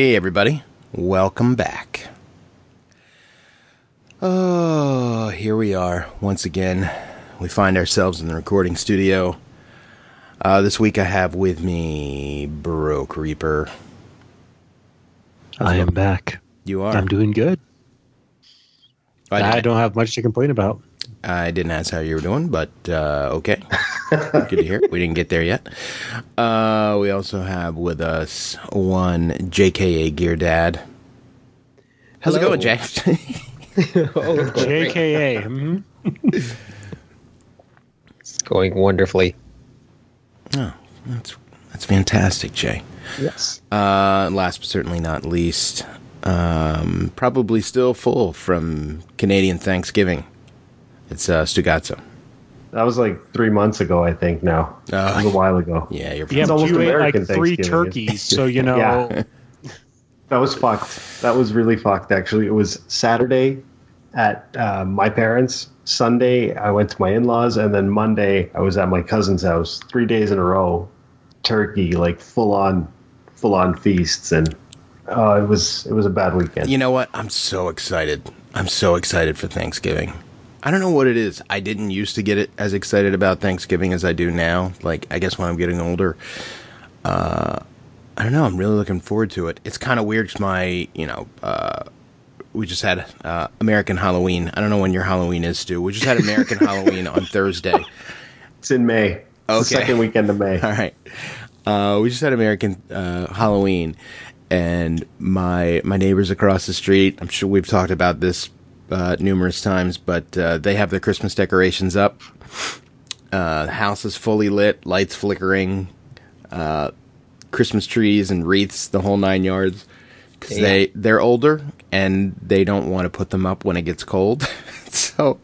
Hey, everybody. Welcome back. Oh, here we are once again. We find ourselves in the recording studio. Uh, this week I have with me Broke Reaper. I am back. You are. I'm doing good. I, I don't have much to complain about. I didn't ask how you were doing, but uh, okay. Good to hear. We didn't get there yet. Uh, we also have with us one JKA Gear Dad. How's Hello. it going, Jay? oh, great. JKA. mhm. It's going wonderfully. oh, that's that's fantastic, Jay. Yes. Uh, last but certainly not least, um, probably still full from Canadian Thanksgiving. It's uh, Stugazzo. That was like three months ago, I think. Now Oh. it was a while ago. Yeah, you're. Yeah, but almost you ate like three turkeys, so you know. Yeah. That was fucked. That was really fucked. Actually, it was Saturday at uh, my parents. Sunday, I went to my in-laws, and then Monday, I was at my cousin's house. Three days in a row, turkey, like full on, full on feasts, and uh, it was it was a bad weekend. You know what? I'm so excited. I'm so excited for Thanksgiving. I don't know what it is. I didn't used to get it as excited about Thanksgiving as I do now. Like, I guess when I'm getting older, uh, I don't know. I'm really looking forward to it. It's kind of weird 'cause my, you know, uh, we just had uh, American Halloween. I don't know when your Halloween is, Stu. We just had American Halloween on Thursday. It's in May. It's the Okay. second weekend of May. All right. Uh, we just had American uh, Halloween, and my my neighbors across the street. I'm sure we've talked about this uh, numerous times, but uh, they have their Christmas decorations up. Uh, house is fully lit, lights flickering, uh, Christmas trees and wreaths, the whole nine yards. Because Yeah. they they're older and they don't want to put them up when it gets cold, so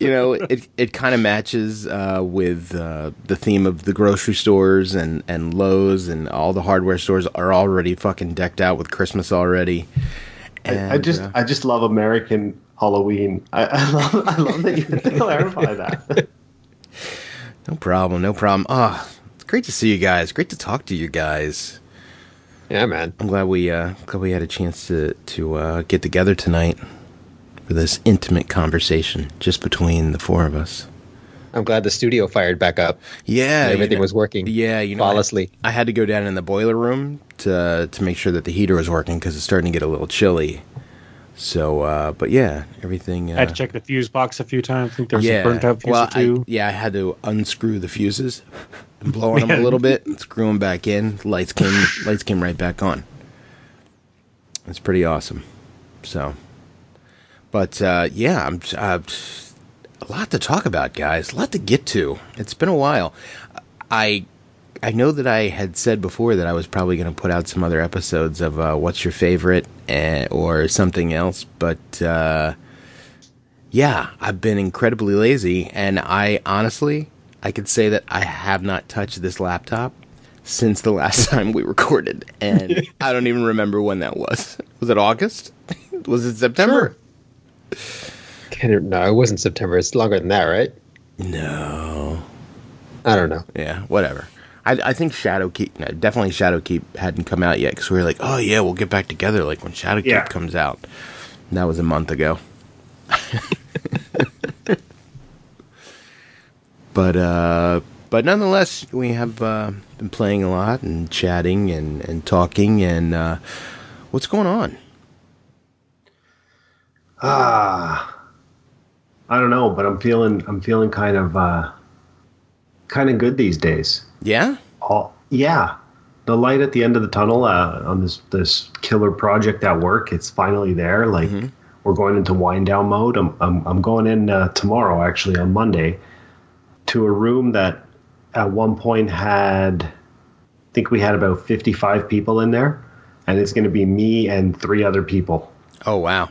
you know, it it kind of matches uh, with uh, the theme of the grocery stores and and Lowe's and all the hardware stores are already fucking decked out with Christmas already. And, I, I just uh, I just love American Halloween. I, I love I love that you had to clarify that. no problem, no problem. Ah, it's great to see you guys. Great to talk to you guys. Yeah, man. I'm glad we uh, glad we had a chance to to uh, get together tonight for this intimate conversation just between the four of us. I'm glad the studio fired back up. Yeah, and you everything know- was working. Yeah, you know, I- flawlessly. I had to go down in the boiler room to to make sure that the heater was working because it's starting to get a little chilly. So, uh, but yeah, everything. Uh, I had to check the fuse box a few times. I think there was yeah, a burnt out fuse well, or. I, yeah, I had to unscrew the fuses and blow on them a little bit, and screw them back in. Lights came, lights came right back on. It's pretty awesome. So, but uh, yeah, I'm uh, a lot to talk about, guys. A lot to get to. It's been a while. I I know that I had said before that I was probably going to put out some other episodes of uh, what's your favorite eh, or something else, but uh, yeah, I've been incredibly lazy, and I honestly I could say that I have not touched this laptop since the last time we recorded, and I don't even remember when that was. Was it August? was it September? Can't- No, it wasn't September. It's longer than that, right? No. I don't know. Yeah, whatever. I, I think Shadowkeep, no, definitely Shadowkeep hadn't come out yet because we were like, oh yeah, we'll get back together like when Shadowkeep Yeah. comes out. And that was a month ago. but uh, but nonetheless, we have uh, been playing a lot and chatting and, and talking and uh, what's going on? Ah, I don't know, but I'm feeling I'm feeling kind of uh, kind of good these days. Yeah, All, yeah, the light at the end of the tunnel uh, on this this killer project at work. It's finally there. Like we're going into wind down mode. I'm I'm, I'm going in uh, tomorrow, actually on Monday, to a room that at one point had, I think we had about 55 people in there, and it's going to be me and three other people. Oh wow.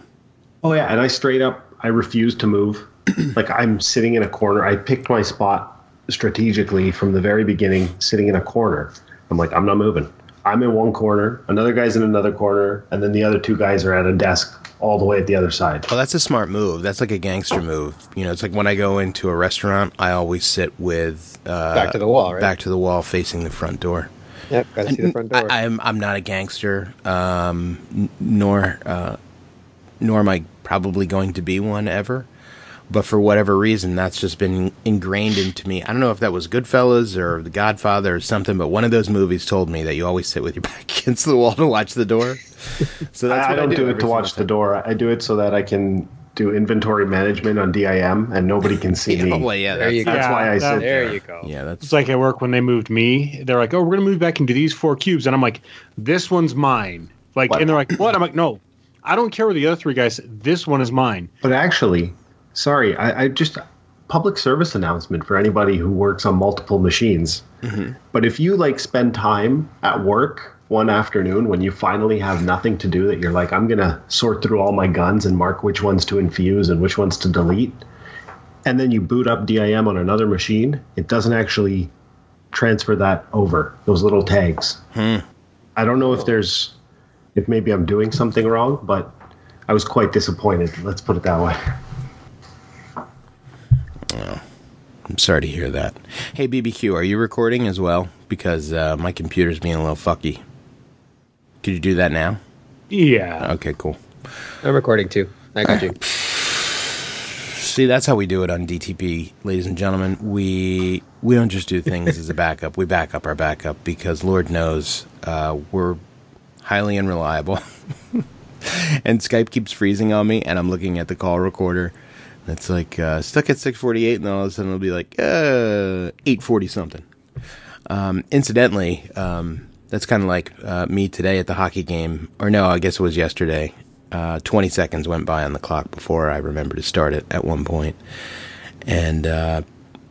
Oh yeah, and I straight up I refuse to move. like I'm sitting in a corner. I picked my spot strategically from the very beginning, sitting in a corner. I'm like, I'm not moving. I'm in one corner, another guy's in another corner, and then the other two guys are at a desk all the way at the other side. Well, that's a smart move. That's like a gangster move. You know, it's like when I go into a restaurant, I always sit with uh, Back to the wall, right? back to the wall, facing the front door. Yep, gotta see the front door. I, I'm I'm not a gangster, um, n- nor uh, nor am I probably going to be one ever. But for whatever reason, that's just been ingrained into me. I don't know if that was Goodfellas or The Godfather or something, but one of those movies told me that you always sit with your back against the wall to watch the door. So that's I, what I don't do, every it to single watch the door. I do it so that I can do inventory management on DIM and nobody can see Yeah, me. well, yeah, There that's, you go. That's Yeah, why I that- sit there there. you go. yeah, that's It's like at work when they moved me. They're like, "Oh, we're gonna move back into these four cubes," and I'm like, "This one's mine." Like, What? and they're like, "What?" I'm like, "No, I don't care where the other three guys. This one is mine." But actually, sorry, I, I just public service announcement for anybody who works on multiple machines. Mm-hmm. But if you like spend time at work one afternoon when you finally have nothing to do, that you're like, I'm gonna sort through all my guns and mark which ones to infuse and which ones to delete, and then you boot up DIM on another machine, it doesn't actually transfer that over those little tags. Hmm. I don't know if there's, if maybe I'm doing something wrong, but I was quite disappointed. Let's put it that way. I'm sorry to hear that. Hey, BBQ, are you recording as well? Because uh, my computer's being a little fucky. Could you do that now? Yeah. Okay, cool. I'm recording too. I got you. See, that's how we do it on DTP, ladies and gentlemen. We we don't just do things as a backup. We back up our backup because Lord knows uh, we're highly unreliable. and Skype keeps freezing on me, and I'm looking at the call recorder. It's like uh, stuck at 6:48, and all of a sudden it'll be like uh, 8:40 something. Um, incidentally, um, that's kind of like uh, me today at the hockey game, or no, I guess it was yesterday. Uh, 20 seconds went by on the clock before I remembered to start it at one. And uh,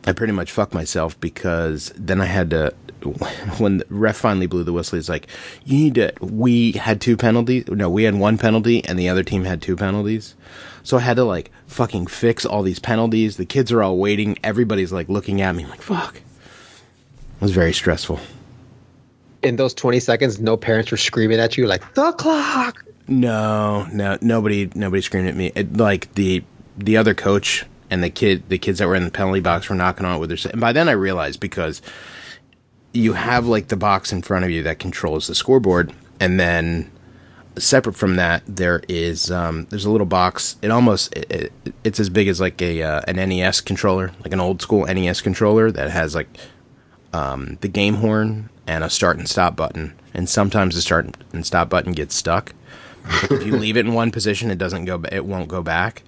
I pretty much fucked myself because then I had to, when the ref finally blew the whistle, he's like, you need to, we had two penalties. No, we had one penalty and the other team had two penalties. So I had to like fucking fix all these penalties. The kids are all waiting. Everybody's like looking at me like, fuck. It was very stressful. In those 20 seconds, no parents were screaming at you like, the clock. No, no, nobody, nobody screamed at me. It, like the the other coach and the kid, the kids that were in the penalty box were knocking on it with their. And by then, I realized because you have like the box in front of you that controls the scoreboard, and then separate from that, there is um, there's a little box. It almost it, it, it's as big as like a uh, an NES controller, like an old school NES controller that has like um, the game horn and a start and stop button. And sometimes the start and stop button gets stuck. if you leave it in one position, it doesn't go. It won't go back,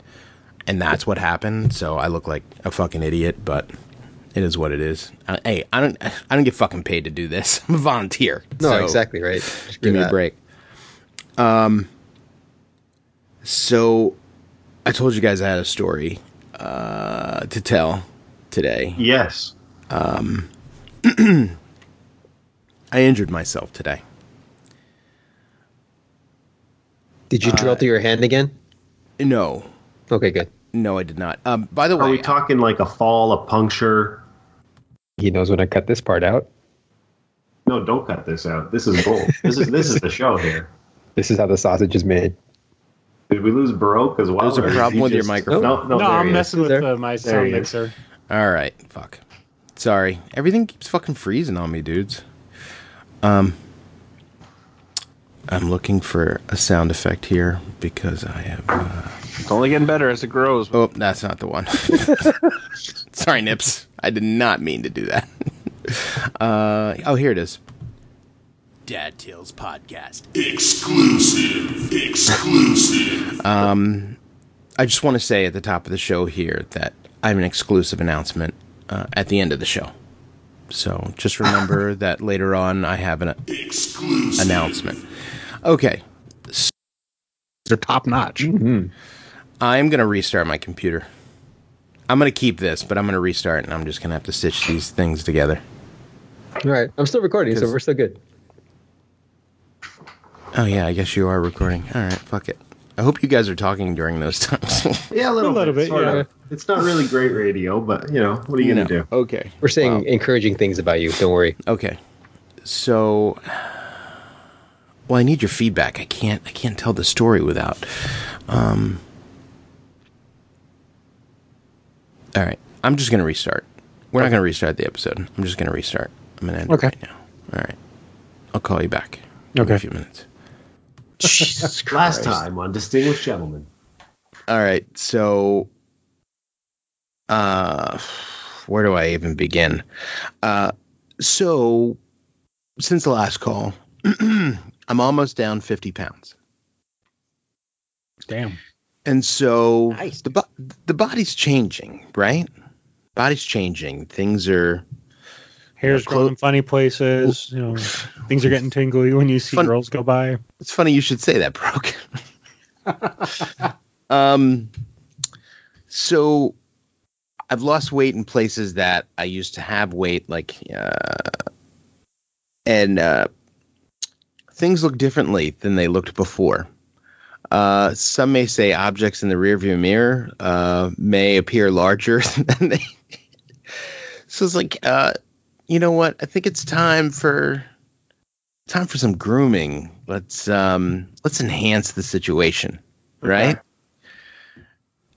and that's what happened. So I look like a fucking idiot, but it is what it is. I, hey, I don't. I don't get fucking paid to do this. I'm a volunteer. No, So exactly right. Just Give me that. a break. Um. So, I told you guys I had a story uh, to tell today. Yes. Um. I injured myself today. Did you drill through your hand again? No, Okay, good. no, I did not. Um, by the way, Are way, we talking like a fall, a puncture? He knows when I cut this part out. No, don't cut this out. This is gold. this is this is the show here. This is how the sausage is made. Did we lose Baroque as well? There's a problem he with your just- microphone. No, no, No, I'm he is. messing with uh, my sound mixer. all right, fuck. Sorry, everything keeps fucking freezing on me, dudes. Um, I'm looking for a sound effect here because I have. Uh, It's only getting better as it grows. oh, that's not the one. Sorry, Nips. I did not mean to do that. uh, oh, here it is. Dad Tales Podcast. Exclusive. Exclusive. um, I just want to say at the top of the show here that I have an exclusive announcement uh, at the end of the show. So just remember that later on I have an Exclusive. announcement. Okay, They're top notch. Mm-hmm. I'm going to restart my computer. I'm going to keep this, but I'm going to restart and I'm just going to have to stitch these things together. All right. I'm still recording, so we're still good. Oh, yeah, I guess you are recording. All right, fuck it. I hope you guys are talking during those times. Yeah, a little, A little bit, sort yeah. of. It's not really great radio, but you know, what are you gonna do? Okay. We're saying Wow. encouraging things about you. Don't worry. Okay. So well, I need your feedback. I can't I can't tell the story without um All right. I'm just going to restart. We're not going to restart the episode. I'm just going to restart. I'm going to end Okay. it right now. All right. I'll call you back. in Okay. a few minutes. Jesus Last time on Distinguished Gentlemen. All right, so uh where do I even begin? Uh so since the last call, I'm almost down 50 pounds. Damn. And so Nice. the bo- the body's changing, right? Body's changing. Things are Hair's Yeah, growing clo- in funny places. You know, things are getting tingly when you see Fun- girls go by. It's funny you should say that, Broke. um, so I've lost weight in places that I used to have weight, like, uh, and uh, things look differently than they looked before. Uh, some may say objects in the rearview mirror uh, may appear larger than they. so it's like, uh, you know what? I think it's time for time for some grooming. Let's um let's enhance the situation, right?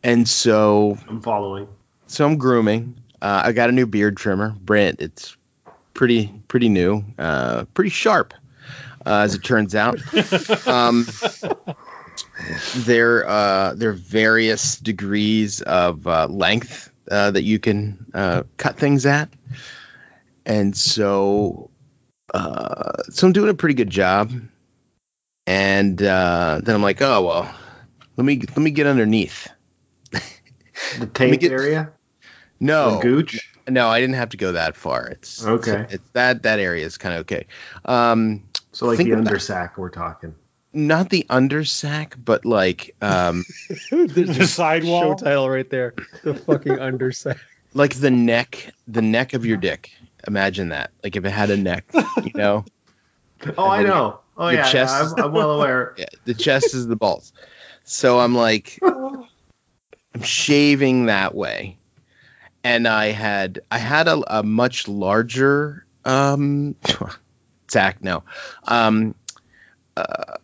And so I'm following. so I'm grooming. Uh, I got a new beard trimmer, Brent. It's pretty pretty new, uh, pretty sharp, uh, as it turns out. um, there uh, there are various degrees of uh, length uh, that you can uh, cut things at, and so uh, so I'm doing a pretty good job. And uh, then I'm like, oh well, let me let me get underneath. The tank get- area? No, The gooch? no, I didn't have to go that far. It's Okay. It's, it's that that area is kind of okay. Um, So like the undersack we're talking. Not the undersack, but like um, The sidewall. Show title right there. The fucking undersack. like the neck, the neck of your dick. Imagine that. Like if it had a neck, you know. Oh, I know. Oh Your yeah, chest yeah I'm, I'm well aware. Yeah, the chest is the balls. So I'm like, I'm shaving that way, and I had I had a, a much larger um sack. No, um, uh,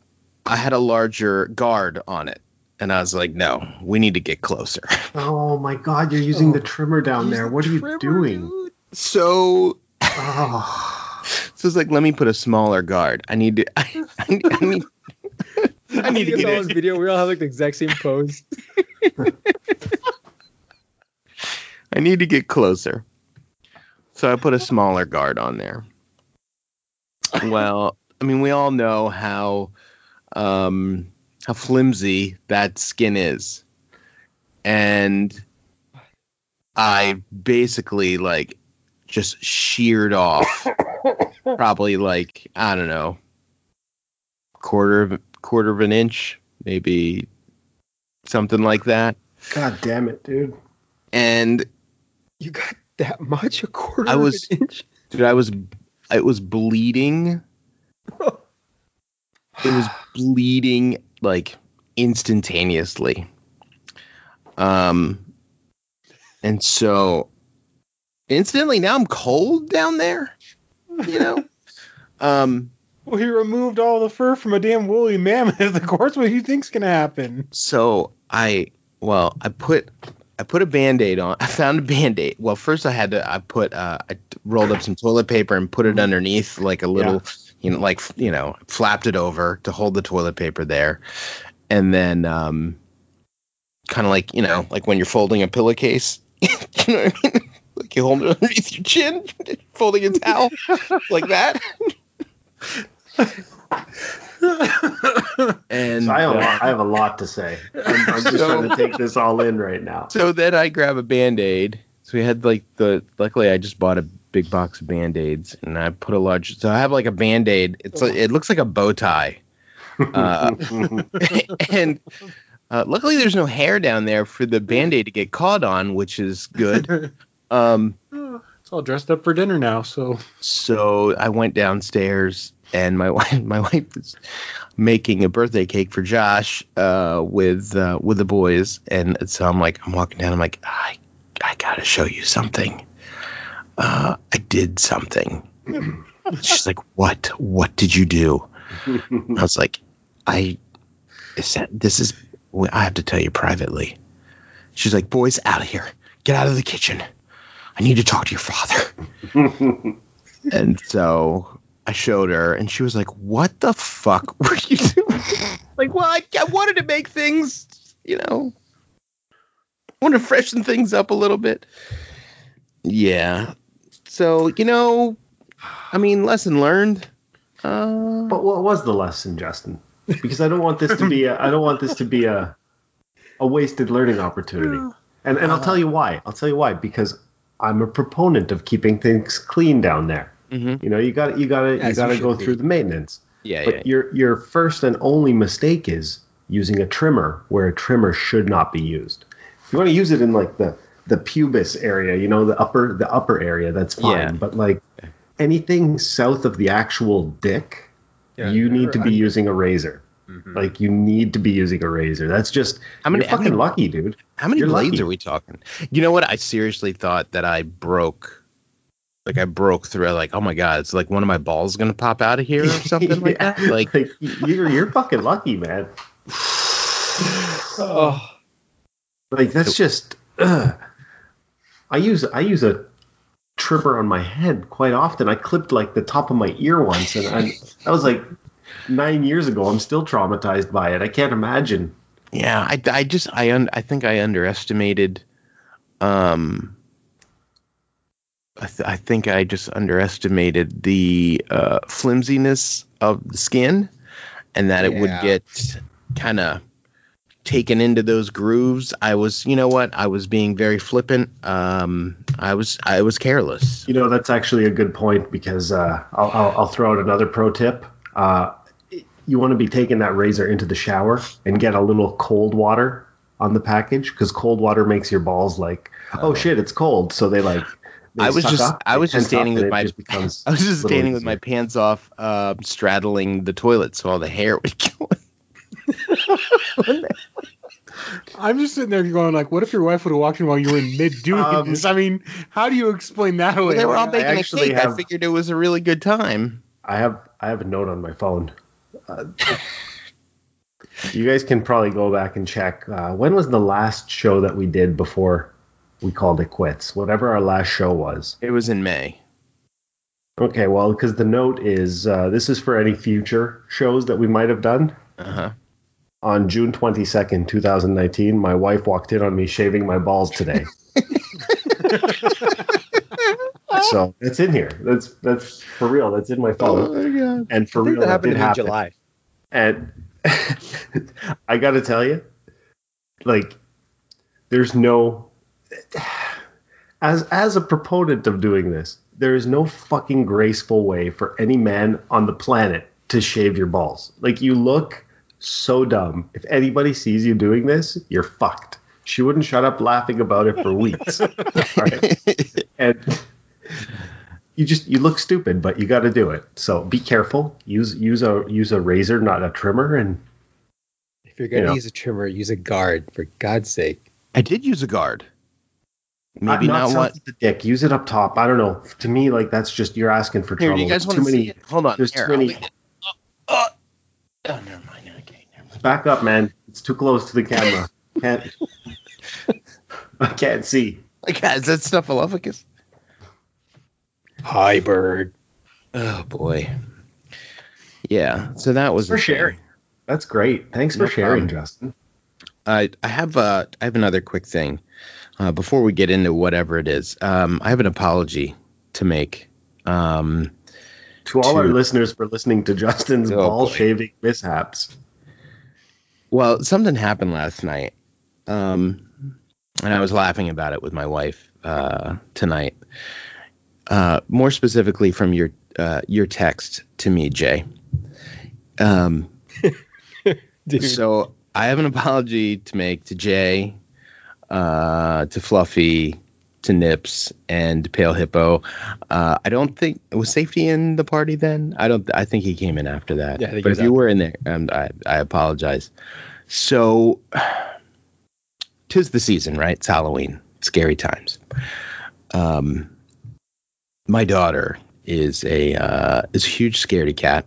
I had a larger guard on it, and I was like, no, we need to get closer. Oh my god, you're using the oh, trimmer down there. What are you doing? So Oh. so it's like, let me put a smaller guard. I need to. I, I, I need. I need to get all in. this video. We all have like the exact same pose. I need to get closer. So I put a smaller guard on there. Well, I mean, we all know how um, how flimsy that skin is, and I basically like just sheared off probably like I don't know quarter of quarter of an inch, maybe something like that, God damn it, dude. and You got that much? A quarter I of was- an inch? dude i was it was bleeding it was bleeding like instantaneously. Um and so incidentally, now i'm cold down there you know? Um Well, he removed all the fur from a damn woolly mammoth. Of course, what do you think's gonna happen? so i well i put i put a band-aid on i found a band-aid. Well first i had to i put uh i rolled up some toilet paper and put it underneath like a little you know like you know flapped it over to hold the toilet paper there and then um kind of like you know like when you're folding a pillowcase you know what i mean like you hold it underneath your chin folding a towel like that and So I, have a uh, lot, I have a lot to say. I'm, I'm just So- trying to take this all in right now. So then I grab a band aid. So we had like the luckily I just bought a big box of band aids and I put a large so I have like a band aid. It's like it looks like a bow tie. Uh, and uh, luckily there's no hair down there for the band aid to get caught on, which is good. Um It's all dressed up for dinner now, so so I went downstairs and my wife my wife was making a birthday cake for Josh uh, with uh, with the boys and so I'm like I'm walking down I'm like I I gotta show you something uh, I did something. She's like what? What did you do? I was like I said, this is I have to tell you privately. She's like boys out of here. Get out of the kitchen. I need to talk to your father. And so I showed her, and she was like, "What the fuck were you doing?" like, well, I, I wanted to make things, you know, I want to freshen things up a little bit. Yeah. So you know, I mean, lesson learned. Uh, But what was the lesson, Justin? Because I don't want this to be a I don't want this to be a a wasted learning opportunity. And and I'll tell you why. I'll tell you why. Because I'm a proponent of keeping things clean down there. mhm. You know, you got you got to you you got to go be. through the maintenance. Yeah, But yeah. your your first and only mistake is using a trimmer where a trimmer should not be used. If you want to use it in like the the pubis area, you know, the upper the upper area, that's fine. Yeah. But like anything south of the actual dick, you need to be using a razor. Mm-hmm. Like you need to be using a razor. That's just How many- you're how fucking many- lucky, dude. How many You're blades lucky. are we talking? You know what? I seriously thought that I broke. Like I broke through. Like, oh my god, it's like one of my balls gonna pop out of here or something like Yeah. that. Like, you're you're fucking lucky, man. Oh, Like that's just. ugh. I use I use a trimmer on my head quite often. I clipped like the top of my ear once, and I, that was like nine years ago. I'm still traumatized by it. I can't imagine. yeah, I, I just I un, I think I underestimated. Um, I, th- I think I just underestimated the uh, flimsiness of the skin, and that it would get kind of taken into those grooves. I was, you know what? I was being very flippant. Um, I was I was careless. You know, that's actually a good point because uh, I'll, I'll I'll throw out another pro tip. Uh, you want to be taking that razor into the shower and get a little cold water on the package because cold water makes your balls like, oh, shit, it's cold. So they like. they I was just- up, I was just standing with my- just I was just standing with my pants off, uh, straddling the toilet, so all the hair would go. I'm just sitting there going like, what if your wife would have walked in while you were in mid doing Um, this? I mean, how do you explain that away? they were all I baking a actually cake. I figured it was a really good time. I have I have a note on my phone. Uh, you guys can probably go back and check. Uh, when was the last show that we did before we called it quits? Whatever our last show was. It was in May. Okay, well, because the note is uh, this is for any future shows that we might have done. Uh huh. On June 22nd, 2019, my wife walked in on me shaving my balls today. so that's in here. That's that's for real. That's in my oh phone. Oh my god! And for real, that happened in happen. July. And I got to tell you, like, there's no as as a proponent of doing this, there is no fucking graceful way for any man on the planet to shave your balls. Like, you look so dumb. If anybody sees you doing this, you're fucked. She wouldn't shut up laughing about it for weeks. All right? And you just you look stupid, but you got to do it. So be careful. Use use a use a razor, not a trimmer. And If you're gonna You know. use a trimmer, use a guard for God's sake. I did use a guard. Maybe not, south one. the dick. Use it up top. I don't know. To me, like that's just you're asking for Here, trouble. you guys want too to many. it? Hold on. there's Here, too many- leave. Oh, oh, oh, never mind. Okay, never mind. Back up, man. It's too close to the camera. Can't. I can't see. Like, is that Snuffleupagus? Hi, bird. Oh boy. Yeah. So that was For the thing. sharing. That's great. Thanks for sharing, problem. Justin. I I have uh I have another quick thing uh, before we get into whatever it is. Um, I have an apology to make. Um, To all our listeners for listening to Justin's Oh, ball boy. shaving mishaps. Well, something happened last night, um, and I was laughing about it with my wife uh, tonight. Uh, more specifically, from your uh, your text to me, Jay. Um. So I have an apology to make to Jay, uh, to Fluffy, to Nips, and Pale Hippo. Uh, I don't think was safety in the party then. I don't. I think he came in after that. Yeah, but if you were in there, um, I I apologize. So, tis the season, right? It's Halloween. Scary times. Um, my daughter is a uh, is a huge scaredy cat,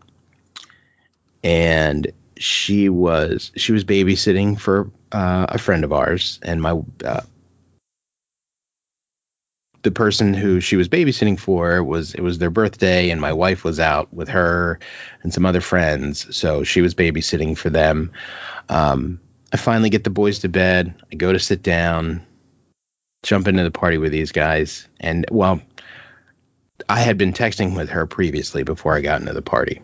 and she was she was babysitting for uh, a friend of ours, and my uh, the person who she was babysitting for was it was their birthday and my wife was out with her and some other friends. So she was babysitting for them. Um, i finally get the boys to bed. I go to sit down jump into the party with these guys. And well i had been texting with her previously before i got into the party.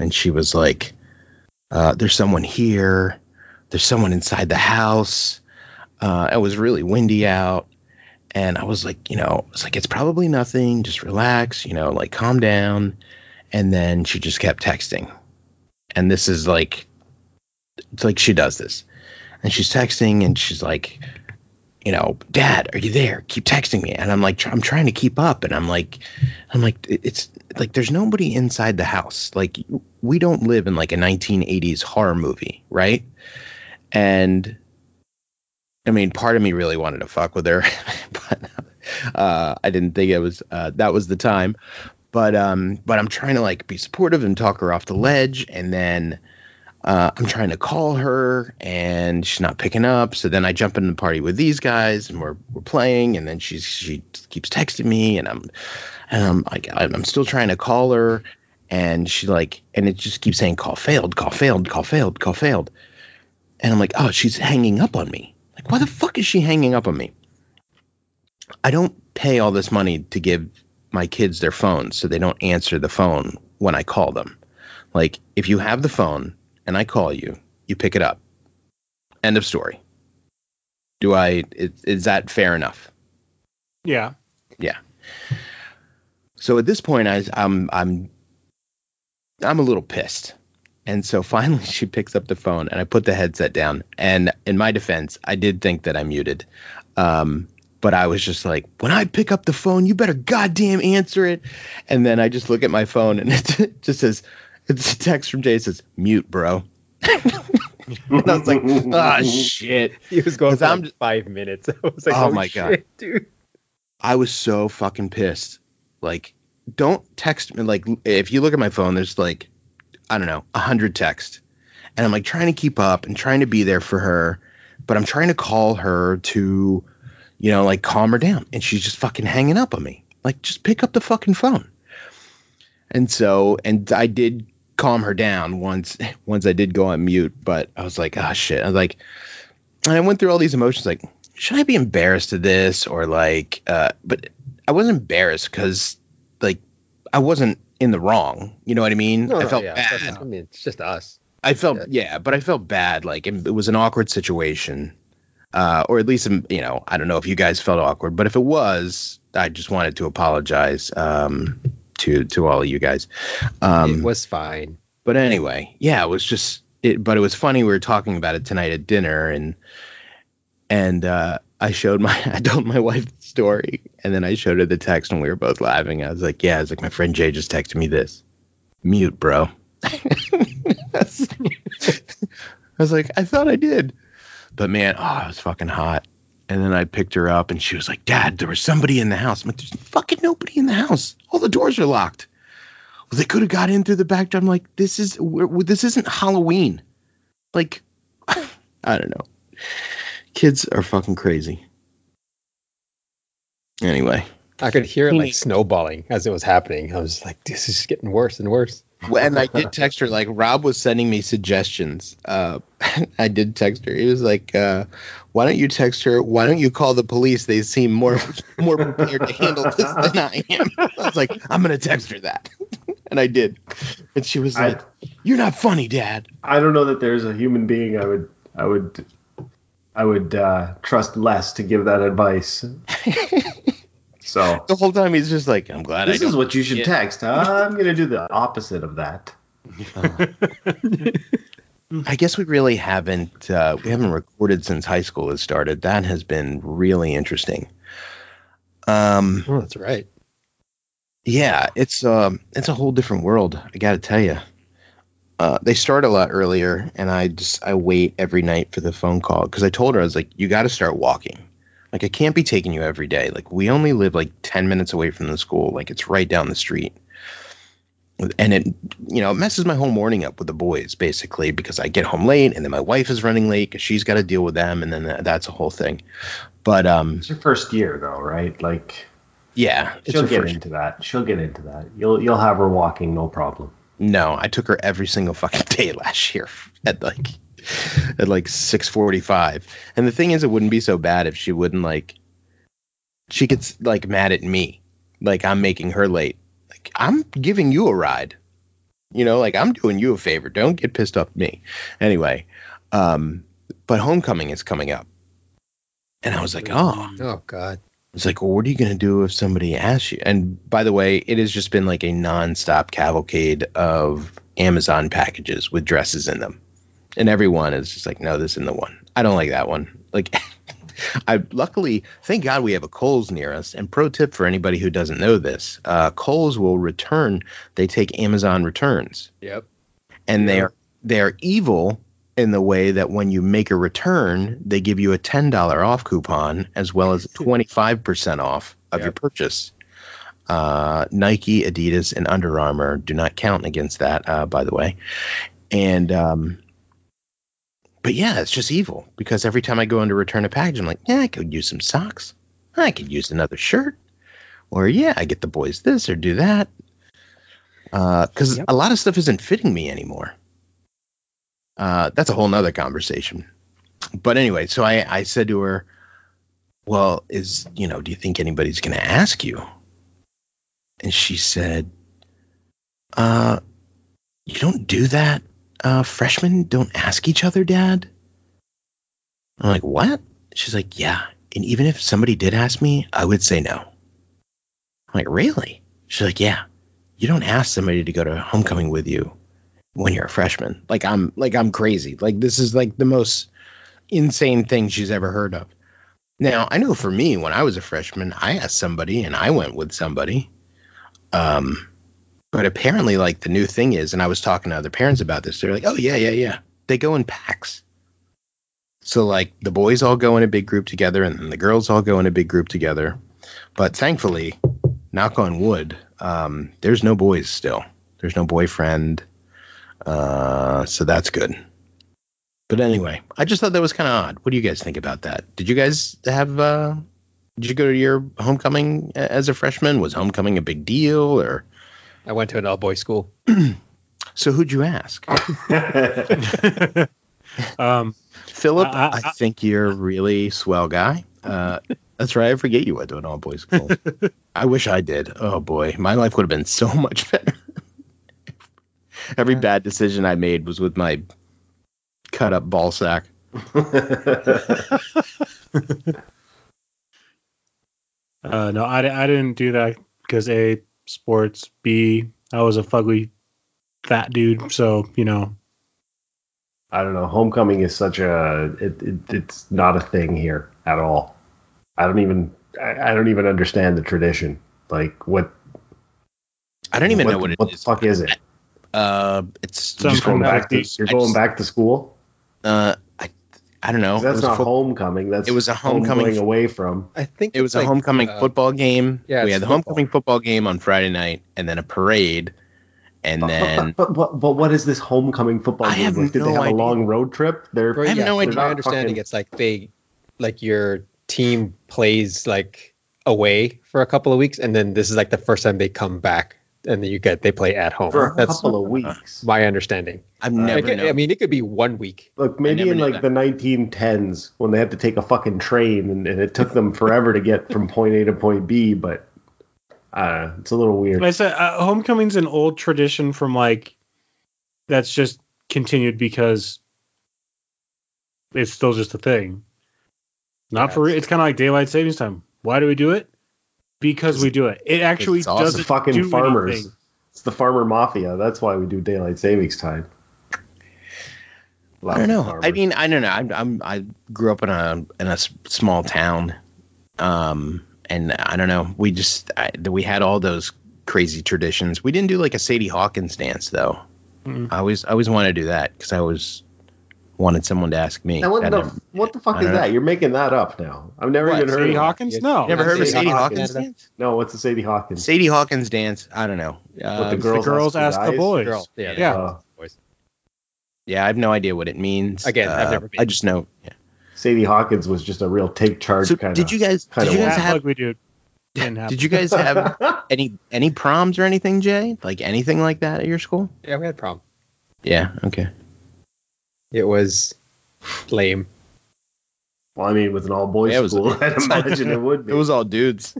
And she was like uh, there's someone here. There's someone inside the house. Uh, it was really windy out and I was like, you know, it's like it's probably nothing. Just relax, you know, like calm down. And then she just kept texting, and this is like, it's like she does this, and she's texting, and she's like, you know, Dad, are you there? Keep texting me, and I'm like, I'm trying to keep up, and I'm like, I'm like, it's like there's nobody inside the house. Like we don't live in like a 1980s horror movie, right? And I mean, part of me really wanted to fuck with her, but uh, I didn't think it was uh, that was the time. But um, but I'm trying to like be supportive and talk her off the ledge, and then uh, I'm trying to call her, and she's not picking up. So then I jump in the party with these guys, and we're we're playing, and then she's she keeps texting me, and I'm and I'm like I'm still trying to call her, and she like and it just keeps saying call failed, call failed, call failed, call failed, and I'm like oh she's hanging up on me. Why the fuck is she hanging up on me? I don't pay all this money to give my kids their phones so they don't answer the phone when I call them. Like, if you have the phone and I call you, you pick it up. End of story. Do I, is, is that fair enough? Yeah. Yeah. So at this point, I, I'm I'm I'm a little pissed, and so finally she picks up the phone, and I put the headset down. And in my defense, I did think that I muted, um, but I was just like, when I pick up the phone, you better goddamn answer it. And then I just look at my phone, and it just says, it's a text from Jay says, mute, bro. and I was like, ah, shit. He was going for I'm like five minutes. I was like, Oh oh, my shit, God. dude. I was so fucking pissed. Like, don't text me. Like, if you look at my phone, there's like, I don't know, a hundred texts, and I'm like trying to keep up and trying to be there for her, but I'm trying to call her to, you know, like calm her down, and she's just fucking hanging up on me. Like, just pick up the fucking phone. And so, and I did calm her down once. Once I did go on mute, but I was like, ah, shit. I was like, and I went through all these emotions, like should I be embarrassed of this or like uh but I wasn't embarrassed because like I wasn't in the wrong. You know what I mean? No, I no, felt yeah, bad. I mean, it's just us. I felt Yeah. yeah. but I felt bad. Like it, was an awkward situation, uh, or at least um, you know I don't know if you guys felt awkward, but if it was, I just wanted to apologize um, to to all of you guys. Um, it was fine. but anyway, yeah, it was just it. But it was funny. We were talking about it tonight at dinner, and and uh, I showed my I told my wife story, and then I showed her the text, and we were both laughing. I was like, "Yeah," I was like, "My friend Jay just texted me this. Mute, bro." I was like, "I thought I did," but man, oh, it was fucking hot. And then I picked her up, and she was like, "Dad, there was somebody in the house." I'm like, "There's fucking nobody in the house. All the doors are locked." Well, they could have got in through the back door. I'm like, "This is this isn't Halloween." Like, I don't know. Kids are fucking crazy. Anyway, I could hear it like snowballing as it was happening. I was like, this is getting worse and worse. when I did text her, like Rob was sending me suggestions. Uh, I did text her. He was like, uh, "Why don't you text her? Why don't you call the police? They seem more more prepared to handle this than I am." I was like, "I'm gonna text her that," and I did. And she was I- like, "You're not funny, Dad." I don't know that there's a human being I would I would I would uh, trust less to give that advice. So The whole time he's just like, "I'm glad this don't." is what you should Yeah. text. I'm gonna do the opposite of that. I guess we really haven't uh, we haven't recorded since high school has started. That has been really interesting. Um, Oh, that's right. yeah, it's um, it's a whole different world. I got to tell you. Uh, they start a lot earlier, and I just I wait every night for the phone call because I told her I was like, you got to start walking. Like I can't be taking you every day. Like we only live like ten minutes away from the school. Like it's right down the street. And it, you know, it messes my whole morning up with the boys basically because I get home late and then my wife is running late because she's got to deal with them and then that, that's a whole thing. But um, It's your first year though, right? Like Yeah, She'll get first- into that. She'll get into that. You'll you'll have her walking, no problem. No, I took her every single fucking day last year at like at like six forty five. And the thing is, it wouldn't be so bad if she wouldn't like. She gets like mad at me, like I'm making her late. Like I'm giving you a ride, you know, like I'm doing you a favor. Don't get pissed off at me. Anyway, um, but homecoming is coming up, and I was like, oh, Oh God. it's like, well, what are you going to do if somebody asks you? And by the way, it has just been like a nonstop cavalcade of Amazon packages with dresses in them. And everyone is just like, no, this isn't the one. I don't like that one. Like, I luckily, thank God we have a Kohl's near us. And pro tip for anybody who doesn't know this uh, Kohl's will return, they take Amazon returns Yep. and they are they are evil in the way that when you make a return, they give you a ten dollar off coupon as well as twenty five percent off of your purchase. Uh, Nike, Adidas, and Under Armour do not count against that, uh, by the way. And um, but yeah, it's just evil because every time I go in to return a package, I'm like, yeah, I could use some socks. I could use another shirt, or yeah, I get the boys this or do that. Because Yep. a lot of stuff isn't fitting me anymore. Uh, that's a whole nother conversation. But anyway, so I, I said to her, Well, is, you know, do you think anybody's going to ask you? And she said, Uh, you don't do that. Uh, freshmen don't ask each other, Dad. I'm like, What? She's like, Yeah. And even if somebody did ask me, I would say no. I'm like, Really? She's like, Yeah. You don't ask somebody to go to homecoming with you when you're a freshman. Like I'm like I'm crazy. Like this is like the most insane thing she's ever heard of. Now, I know for me when I was a freshman, I asked somebody and I went with somebody. Um but apparently like the new thing is and I was talking to other parents about this. They're like, "Oh yeah, yeah, yeah. They go in packs." So like the boys all go in a big group together and then the girls all go in a big group together. But thankfully, knock on wood, um, there's no boys still. There's no boyfriend. Uh, so that's good. But anyway, I just thought that was kind of odd. What do you guys think about that? Did you guys have? Uh, did you go to your homecoming as a freshman? Was homecoming a big deal, or I went to an all boys school. so? Who'd you ask? Um, Philip, I- I, I- think you're a really swell guy. Uh, that's right. I forget you went to an all boys school. I wish I did. Oh boy, my life would have been so much better. Every bad decision I made was with my cut up ball sack. uh, no, I, I didn't do that because A, sports, B, I was a fugly fat dude. So, you know, I don't know. Homecoming is such a it, it it's not a thing here at all. I don't even I, I don't even understand the tradition. Like what I don't even know what it is. what the fuck is it? Uh, it's Some just Going back to, you're going back to school? uh, I, I don't know. It That's was, a not fo- homecoming. That's it was a homecoming going away from. I think it was a like, homecoming uh, football game. yeah, we had the football. homecoming football game on Friday night, and then a parade, and then but, but, but, but what is this homecoming football I game? have Like, did they no have idea. a long road trip? They're Bro, I have yeah, no from idea. My understanding, fucking- it's like they, like your team plays like away for a couple of weeks, and then this is like the first time they come back, and then you get they play at home. for a That's couple of weeks. my understanding. I've Uh, never Like. I mean, it could be one week. Look, maybe in like that. the 1910s when they had to take a fucking train and, and it took them forever to get from point A to point B, but uh, it's a little weird. like I said, uh, homecoming's an old tradition from like, that's just continued because it's still just a thing. Not for, it's kind of like daylight savings time. Why do we do it? Because we do it. It actually It's awesome. doesn't fucking do farmers. anything. It's the farmer mafia. That's why we do daylight savings time. I don't know. I mean, I don't know. I'm, I'm I grew up in a in a s- small town, um, and I don't know. We just I, we had all those crazy traditions. We didn't do like a Sadie Hawkins dance though. Mm. I always I always wanted to do that because I always wanted someone to ask me. Now, what, the, never, what the fuck is know. that? You're making that up now. I've never What, even heard Sadie of that. Hawkins? Yeah. No. never heard of Sadie Sadie Hawkins. Hawkins dance? No, what's the Sadie Hawkins? Sadie Hawkins dance. I don't know. What, Uh, the the girls, girls ask the guys? boys. Girl, yeah, Yeah. Uh, yeah, I have no idea what it means. Again, I've Uh, never been. I just know. Yeah. Sadie Hawkins was just a real take charge So kind of. did you guys? kinda Did you guys have? like we do. Did you guys have any any proms or anything, Jay? Like anything like that at your school? Yeah, we had prom. Yeah. Okay. It was lame. Well, I mean, with an all boys Yeah, it was- school, I'd imagine it would be. It was all dudes.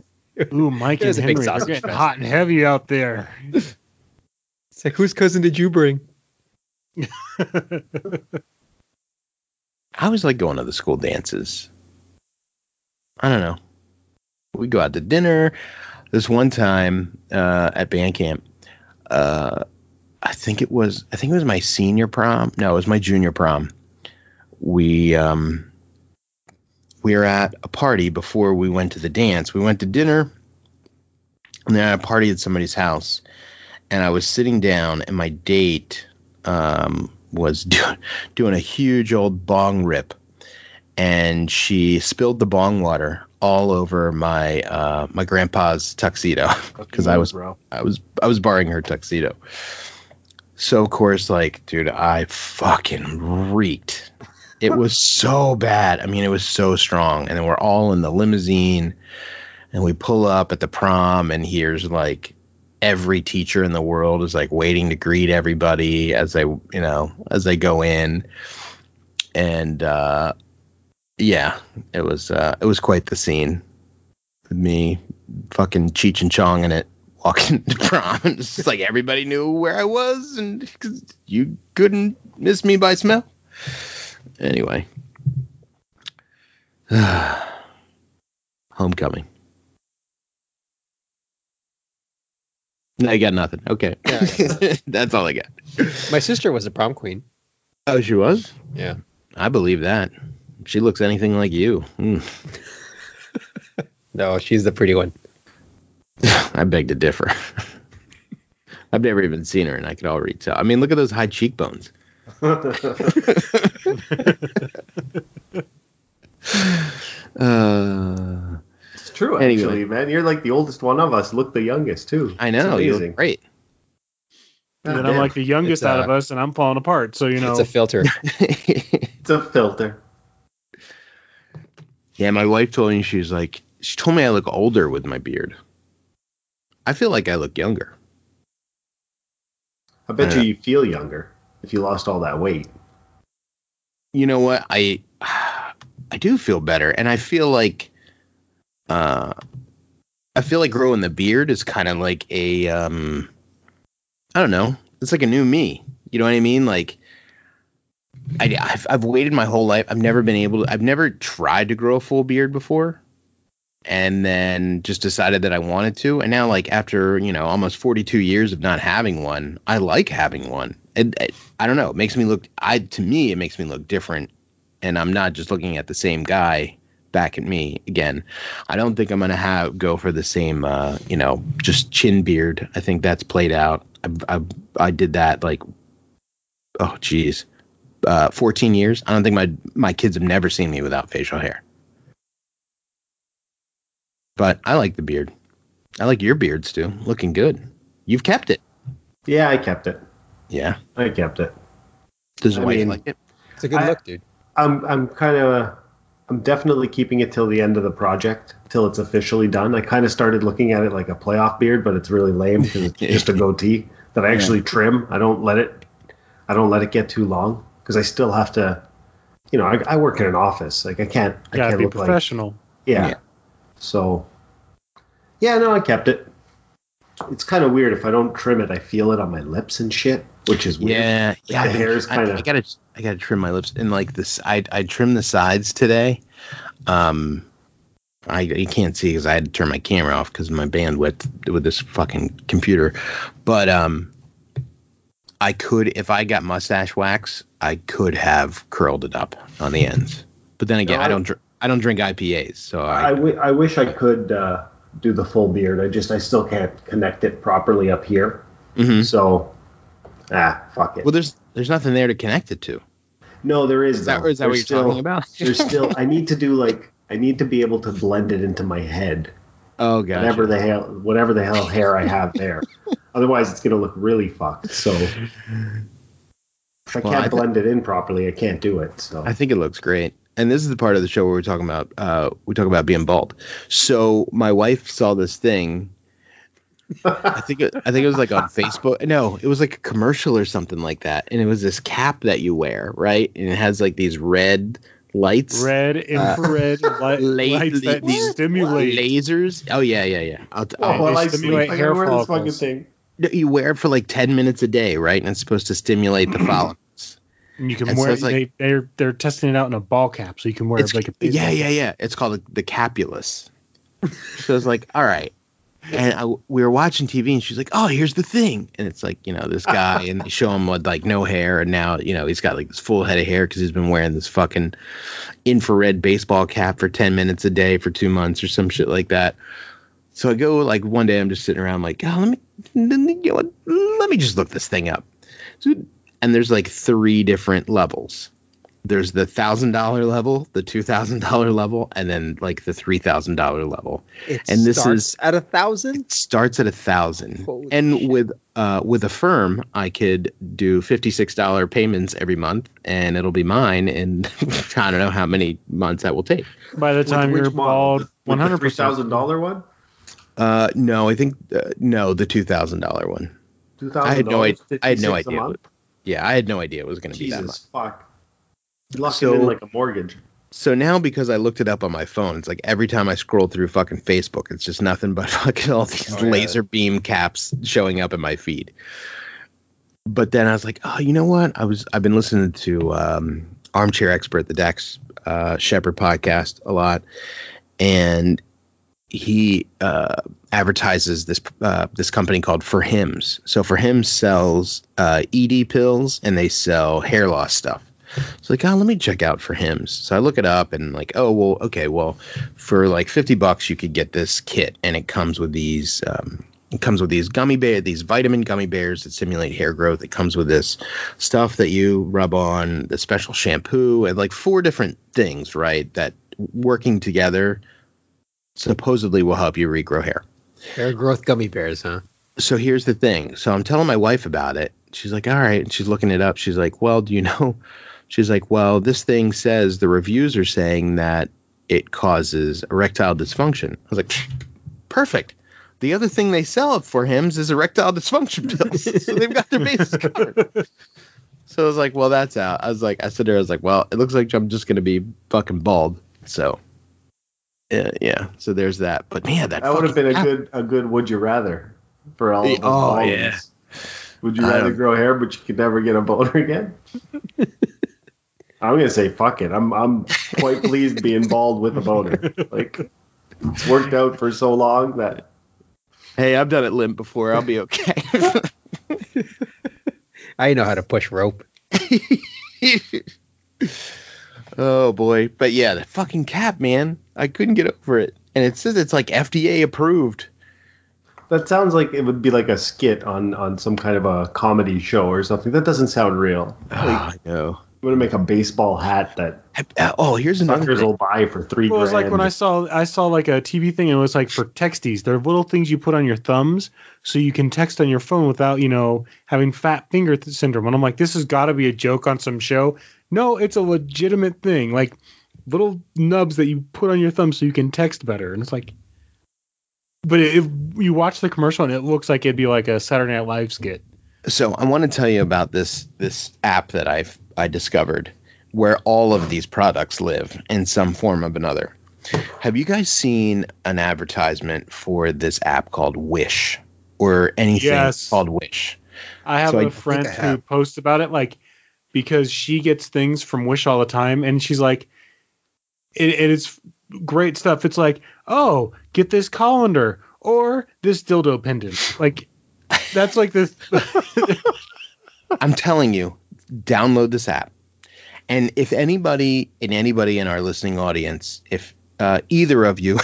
Ooh, Mike It and was a big Henry, they're getting fest. hot and heavy out there. It's like, whose cousin did you bring? I always like going to the school dances. I don't know. We go out to dinner. This one time uh, at band camp, uh, I think it was I think it was my senior prom. No, it was my junior prom. We um, we were at a party before we went to the dance. We went to dinner, and then at a party at somebody's house. And I was sitting down, and my date um, was doing doing a huge old bong rip, and she spilled the bong water all over my uh, my grandpa's tuxedo because I was bro. I was I was borrowing her tuxedo. So of course, like, dude, I fucking reeked. It was so bad. I mean, it was so strong. And then we're all in the limousine, and we pull up at the prom, and here's like every teacher in the world is like waiting to greet everybody as they, you know, as they go in. And uh, yeah, it was uh, it was quite the scene. With me fucking Cheech and Chong in it, walking to prom, and it's just like everybody knew where I was, and 'cause you couldn't miss me by smell. Anyway, homecoming. No, you got nothing. Okay, Yeah, I that's all I got. My sister was a prom queen. Oh, she was. Yeah. I believe that. She looks anything like you. Hmm. No, she's the pretty one. I beg to differ. I've never even seen her, and I could already tell. I mean, look at those high cheekbones. Uh, It's true, Anyway. actually, man. You're like the oldest one of us. Look the youngest too. I know you amazing. look great. And God I'm like the youngest It's, out uh, of us, and I'm falling apart. So you know, It's a filter. it's a filter. yeah, my wife told me she's like she told me I look older with my beard. I feel like I look younger. I bet Yeah. you you feel younger if you lost all that weight. you know what i i do feel better and i feel like uh i feel like growing the beard is kind of like a um i don't know it's like a new me you know what i mean like I, I've, I've waited my whole life i've never been able to i've never tried to grow a full beard before and then just decided that i wanted to and now like after you know almost 42 years of not having one i like having one I don't know. It makes me look. I to me, it makes me look different, and I'm not just looking at the same guy back at me again. I don't think I'm gonna have go for the same, uh, you know, just chin beard. I think that's played out. I I, I did that like, oh geez, uh, 14 years. I don't think my my kids have never seen me without facial hair. But I like the beard. I like your beard, Stu. Looking good. You've kept it. Yeah, I kept it. Yeah. I kept it. Does the I wife mean- like it? It's a good I- look, dude. I'm I'm kind of I'm definitely keeping it till the end of the project, till it's officially done. I kind of started looking at it like a playoff beard, but it's really lame because it's just a goatee that I actually trim. I don't let it I don't let it get too long because I still have to. You know, I, I work in an office. Like I can't. I gotta can't be look like professional. Yeah. Yeah. So, yeah, no, I kept it. It's kind of weird if I don't trim it. I feel it on my lips and shit, which is weird. Yeah, yeah. the I've hair is kinda- I, gotta, I gotta trim my lips and like this. I, I trimmed the sides today. Um, I you can't see because I had to turn my camera off because of my bandwidth with this fucking computer. But um, I could if I got mustache wax, I could have curled it up on the ends. But then again, No, I I- don't. Dr- I don't drink IPAs, so I, I. w- I wish I could uh, do the full beard. I just I still can't connect it properly up here. Mhm. So, ah, fuck it. Well, there's there's nothing there to connect it to. no, there is. Is that, that what you're still, talking about? there's still. I need to do like I need to be able to blend it into my head. oh god. Whatever the hell, whatever the hell hair I have there. Otherwise, it's gonna look really fucked. So. If I Well, can't I thi- blend it in properly, I can't do it. So I think it looks great. And this is the part of the show where we're talking about uh, we talk about being bald. So my wife saw this thing. I think it, I think it was like on Facebook. No, it was like a commercial or something like that, and it was this cap that you wear, right? And it has like these red lights, Red infrared light, lights that these stimulate. lasers. Oh yeah, yeah, yeah. I'll, t- Oh, I'll- well, I stimulate hair gotta wear this fucking follicles. thing. you wear it for like ten minutes a day, right? And it's supposed to stimulate the follicles. And you can And so wear. it's like- they they're they're testing it out in a ball cap, so you can wear It's, like a yeah, yeah, yeah. It's called the Capillus. so it's like, all right. And I, we were watching TV, and she's like, "Oh, here's the thing." And it's like, you know, this guy, and they show him with like no hair, and now, you know, he's got like this full head of hair because he's been wearing this fucking infrared baseball cap for ten minutes a day for two months or some shit like that. So I go like one day, I'm just sitting around like, oh, let me, let me, you know, let me just look this thing up. So, and there's like three different levels there's the thousand dollar level, the two thousand dollar level, and then like the three thousand dollar level. It And this is- at a thousand. It starts at a thousand, Holy and shit. with uh with Affirm, I could do fifty six dollar payments every month, and it'll be mine. And I don't know how many months that will take. By the time Which you're model? bald, The- with one the hundred three percent. thousand dollar one. Uh, no, I think uh, no, the two thousand dollar one. Two I had no idea. I had no a idea. Month? Yeah, I had no idea it was going to be that much. Jesus fuck. You locked So- it in like a mortgage. So now because I looked it up on my phone, it's like every time I scroll through fucking Facebook, it's just nothing but fucking all these Oh, yeah. laser beam caps showing up in my feed. But then I was like, oh, you know what? I was I've been listening to um, Armchair Expert, the Dax uh, Shepard podcast a lot, and he uh, advertises this uh, this company called For Hims. So For Hims sells uh, ED pills and they sell hair loss stuff. So like, oh, let me check out for Hims. So I look it up and like, oh well, okay, well, for like fifty bucks you could get this kit, and it comes with these. Um, it comes with these gummy bear, these vitamin gummy bears that simulate hair growth. It comes with this stuff that you rub on, the special shampoo, and like four different things, right? That working together supposedly will help you regrow hair Hair growth gummy bears, huh? so here's the thing. So I'm telling my wife about it. She's like, all right. And she's looking it up. She's like, well, do you know? She's like, well, this thing says the reviews are saying that it causes erectile dysfunction. I was like, perfect. The other thing they sell for him is erectile dysfunction pills. so they've got their bases covered. So I was like, well, that's out. I was like, I said there, I was like, well, it looks like I'm just going to be fucking bald. So, yeah, yeah. So there's that. But man, that, That would have been a app- good a good would you rather for all of us. Oh, Bidens. yeah. Would you rather grow hair but you could never get a boner again? I'm gonna say fuck it. I'm I'm quite pleased being bald with a boner. Like it's worked out for so long that Hey, I've done it limp before. I'll be okay. I know how to push rope. oh boy, but yeah, the fucking cap, man. I couldn't get over it, and it says it's like FDA approved. that sounds like it would be like a skit on on some kind of a comedy show or something. That doesn't sound real. Like, Oh, I know. I'm gonna make a baseball hat that Uh, Oh, here's another suckers thing. will buy for three Well, it was grand. like when I saw I saw like a TV thing and it was like for texties. They're little things you put on your thumbs so you can text on your phone without, you know, having fat finger syndrome. And I'm like, this has got to be a joke on some show. No, it's a legitimate thing. Like little nubs that you put on your thumb so you can text better. And it's like, but if you watch the commercial and it looks like it'd be like a Saturday Night Live skit. So I want to tell you about this this app that I've I discovered where all of these products live in some form of another. Have you guys seen an advertisement for this app called Wish or anything Yes. called Wish? I have So I a think friend I who posts about it, like because she gets things from Wish all the time, and she's like, it, it is great stuff. It's like, oh, get this colander or this dildo pendant. Like that's like this. I'm telling you, download this app. And if anybody and anybody in our listening audience, if uh, either of you,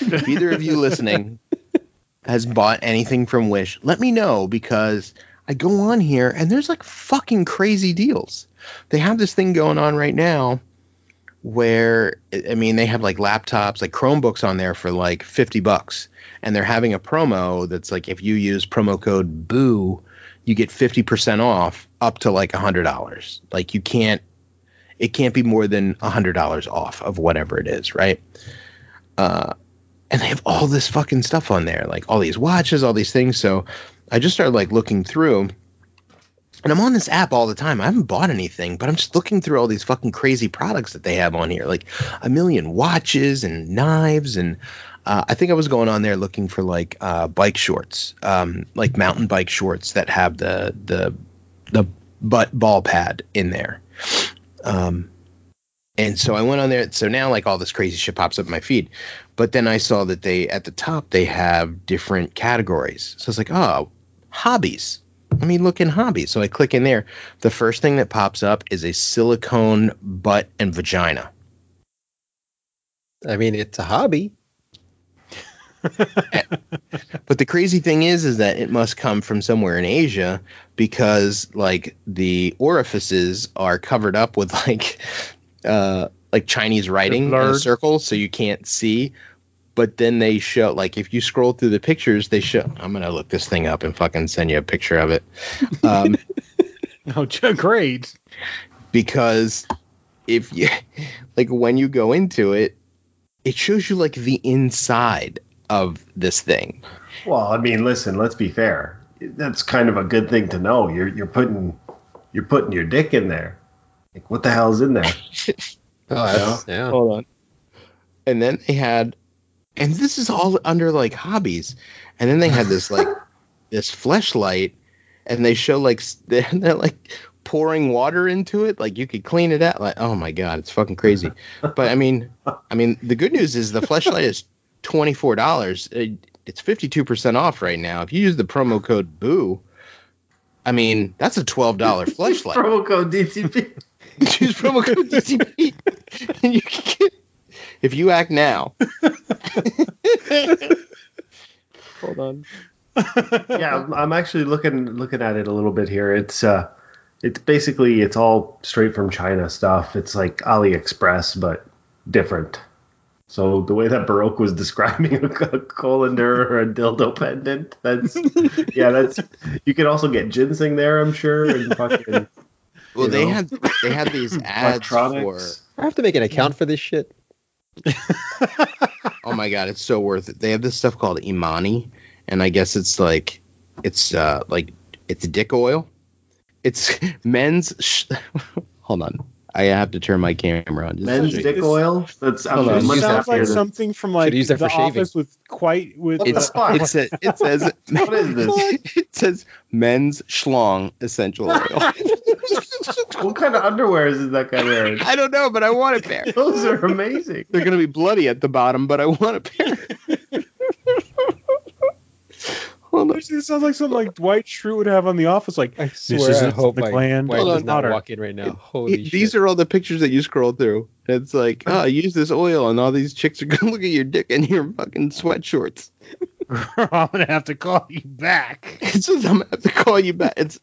either of you listening has bought anything from Wish, let me know because I go on here and there's like fucking crazy deals. They have this thing going on right now where I mean they have like laptops, like Chromebooks on there for like 50 bucks and they're having a promo that's like if you use promo code BOO you get 50% off up to like $100 like you can't it can't be more than a hundred dollars off of whatever it is, right? Uh, and they have all this fucking stuff on there, like all these watches, all these things. So I just started like looking through, and I'm on this app all the time. I haven't bought anything, but I'm just looking through all these fucking crazy products that they have on here, like a million watches and knives and. Uh, I think I was going on there looking for like uh, bike shorts, um, like mountain bike shorts that have the the the butt ball pad in there. Um, and so I went on there. So now like all this crazy shit pops up in my feed. But then I saw that they at the top they have different categories. So it's like, oh, hobbies. Let me look in hobbies. So I click in there. The first thing that pops up is a silicone butt and vagina. I mean, it's a hobby. But the crazy thing is, is that it must come from somewhere in Asia because like the orifices are covered up with like, uh, like Chinese writing in a circle, so you can't see. But then they show like if you scroll through the pictures, they show. I'm gonna look this thing up and fucking send you a picture of it. Um, Oh, great. because if you like when you go into it, it shows you like the inside of this thing. Well, I mean, listen, let's be fair. That's kind of a good thing to know. You're you're putting you're putting your dick in there. Like, what the hell's in there? Oh, yeah. Hold on. And then they had, and this is all under like hobbies. And then they had this like this fleshlight, and they show like they're, they're like pouring water into it, like you could clean it out. Like, oh my god, it's fucking crazy. But I mean, I mean, the good news is the fleshlight is twenty four dollars. It's fifty two percent off right now. If you use the promo code Boo. I mean, that's a twelve dollar fleshlight. Promo code DTP. Choose promo code DTP, and you can get. If you act now. Hold on. yeah, I'm- I'm actually looking looking at it a little bit here. It's uh, it's basically it's all straight from China stuff. It's like AliExpress, but different. So the way that Baroque was describing a colander or a dildo pendant, that's yeah, that's you can also get ginseng there, I'm sure, and fucking Well, they know? had they had these ads for. I have to make an account for this shit. Oh my god, it's so worth it. They have this stuff called Imani, and I guess it's like it's uh like it's dick oil. It's men's. Sh- Hold on, I have to turn my camera on. Just Men's to show dick oil. That's Hold I'm on. It sounds like than- something from like Should've that the for shaving. office with quite with. What the It's fuck? it says it says What is this? it says men's schlong essential oil. What kind of underwear is that guy wearing? I don't know, but I want a pair. Those are amazing. They're gonna be bloody at the bottom, but I want a pair. Hold on. It sounds like something like Dwight Schrute would have on The Office. Like I this swear, is I it, hope the my gland. wife Hold does on. not Water. walk in right now. Holy It- These are all the pictures that you scroll through. It's like, oh, use this oil, and all these chicks are gonna look at your dick and your fucking sweat shorts. I'm gonna have to call you back. It's just, I'm gonna have to call you back. It's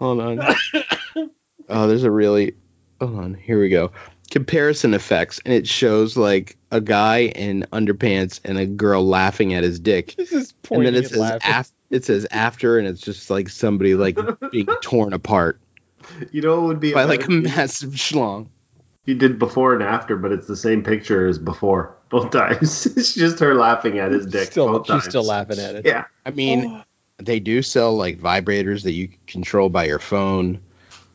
hold on. oh, there's a really hold on. Here we go. Comparison effects, and it shows like a guy in underpants and a girl laughing at his dick, This is and then it says laughing. af- it says after, and it's just like somebody like being torn apart You know it would be by like a massive schlong. He did before and after, but it's the same picture as before both times. it's just her laughing at his dick. Still, both she's times. still laughing at it. Yeah, I mean, oh. They do sell like vibrators that you control by your phone.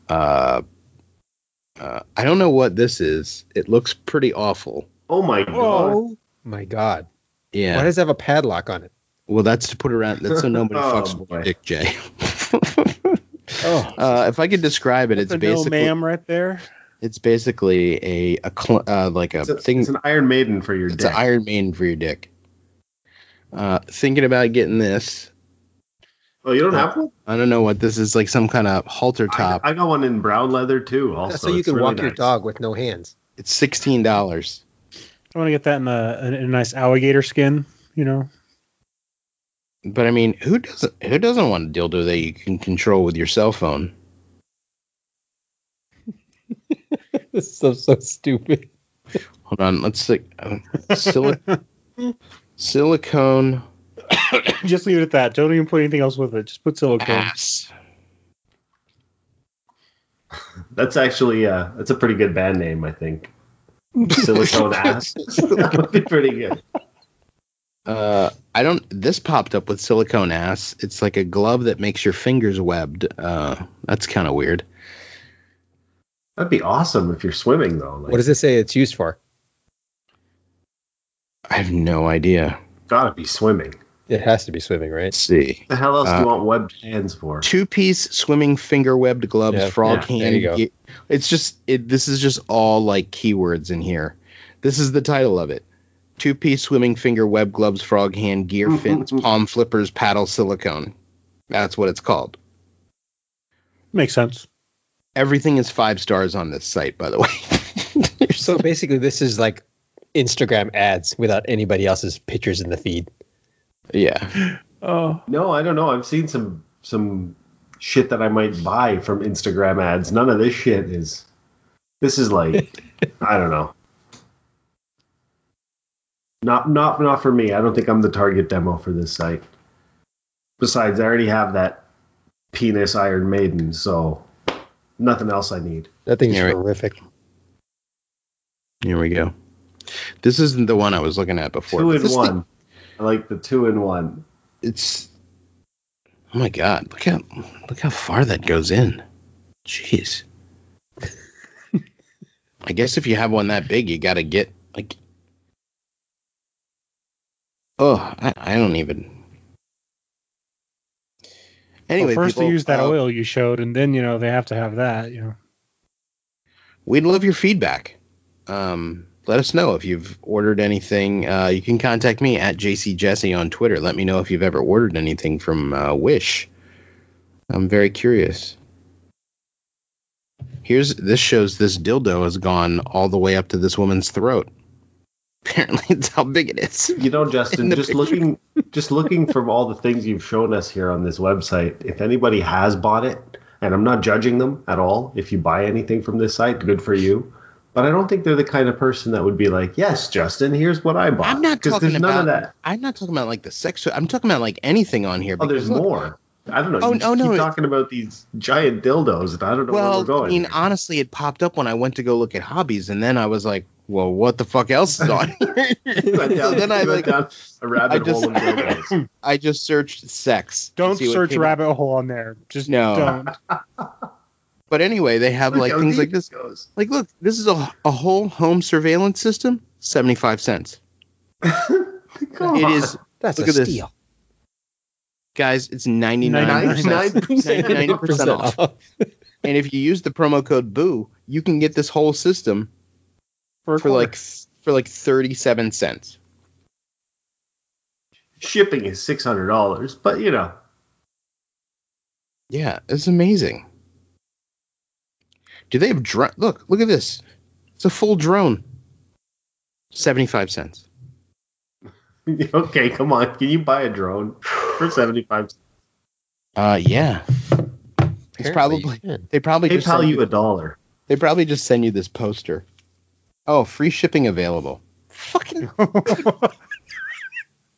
Uh, uh, I don't know what this is. It looks pretty awful. Oh my god. Oh my god! Yeah. Why does it have a padlock on it? well, that's to put around. That's so nobody Oh, fucks with boy. dick, Jay. Oh, uh, if I could describe it, it's That's a no ma'am right there. it's basically a a cl- uh, like a It's, a, thing. it's an Iron Maiden for your It's dick. an Iron Maiden for your dick. Uh, thinking about getting this. Oh, you don't have one? I don't know what this is. Like some kind of halter top. I got one in brown leather too. Also, that's so you It's can really walk your dog with no hands. it's sixteen dollars. I want to get that in a, in a nice alligator skin. You know, But I mean, who doesn't who doesn't want a dildo that you can control with your cell phone? this is so so stupid. Hold on, let's see. Uh, sili- silicone just leave it at that. Don't even put anything else with it. Just put silicone. ass. That's actually uh, that's a pretty good band name, I think. Silicone ass. that would be pretty good. Uh, I don't. This popped up with silicone ass. It's like a glove that makes your fingers webbed. Uh, that's kind of weird. That'd be awesome if you're swimming though. Like, What does it say it's used for? I have no idea. Gotta be swimming. It has to be swimming, right? Let's see. The hell else do Uh, you want webbed hands for? Two piece swimming finger webbed gloves, Yeah, frog yeah, hand. there you go. It's just it. This is just all like keywords in here. This is the title of it. Two piece swimming finger web gloves, frog hand, gear fins, palm flippers, paddle silicone. That's what it's called. Makes sense. Everything is five stars on this site, by the way. So basically, this is like Instagram ads without anybody else's pictures in the feed. Yeah. Oh, No, I don't know. I've seen some some shit that I might buy from Instagram ads. None of this shit is. This is like, I don't know. Not not not for me. I don't think I'm the target demo for this site. Besides, I already have that penis Iron Maiden, so nothing else I need. That thing's Yeah, right. horrific. Here we go. This isn't the one I was looking at before. two in this one. thing- I like the two in one. it's oh my god! Look how look how far that goes in. Jeez. I guess if you have one that big, you got to get like. Oh, I, I don't even. Anyway, well, first people, they use that uh, oil you showed, and then you know they have to have that. You know, We'd love your feedback. Um, let us know if you've ordered anything. Uh, you can contact me at jcjesse on Twitter. Let me know if you've ever ordered anything from uh, Wish. I'm very curious. Here's this shows this dildo has gone all the way up to this woman's throat. Apparently, it's how big it is. You know, Justin, just picture. looking just looking from all the things you've shown us here on this website, if anybody has bought it, and I'm not judging them at all, if you buy anything from this site, good for you. But I don't think they're the kind of person that would be like, "Yes, Justin, here's what I bought." I'm not 'Cause talking there's none about. of that. I'm not talking about like the sex. I'm talking about like anything on here. Oh, there's look, more. I don't know. Oh, you just oh, no, keep it- talking about these giant dildos, and I don't know where Well, we're going. I mean, honestly, it popped up when I went to go look at hobbies, and then I was like, "Well, what the fuck else is on here?" You so then I like, down a rabbit I just- hole of dildos. I just searched sex. don't search came up. rabbit hole on there. Just No. don't. But anyway, they have Look like things like this. goes. Like, look, this is a a whole home surveillance system, seventy five cents. Come It on. is, That's Look a at this. steal. guys. It's ninety nine percent. 99%. 99% off. And if you use the promo code Boo, you can get this whole system For, for like for like thirty seven cents. Shipping is six hundred dollars, but you know, Yeah, it's amazing. Do they have drone? Look, look at this. It's a full drone. Seventy-five cents. okay, come on. Can you buy a drone for seventy five? Uh, yeah. It's probably you they probably just PayPal send you a dollar. they probably just send you this poster. Oh, free shipping available. Fucking.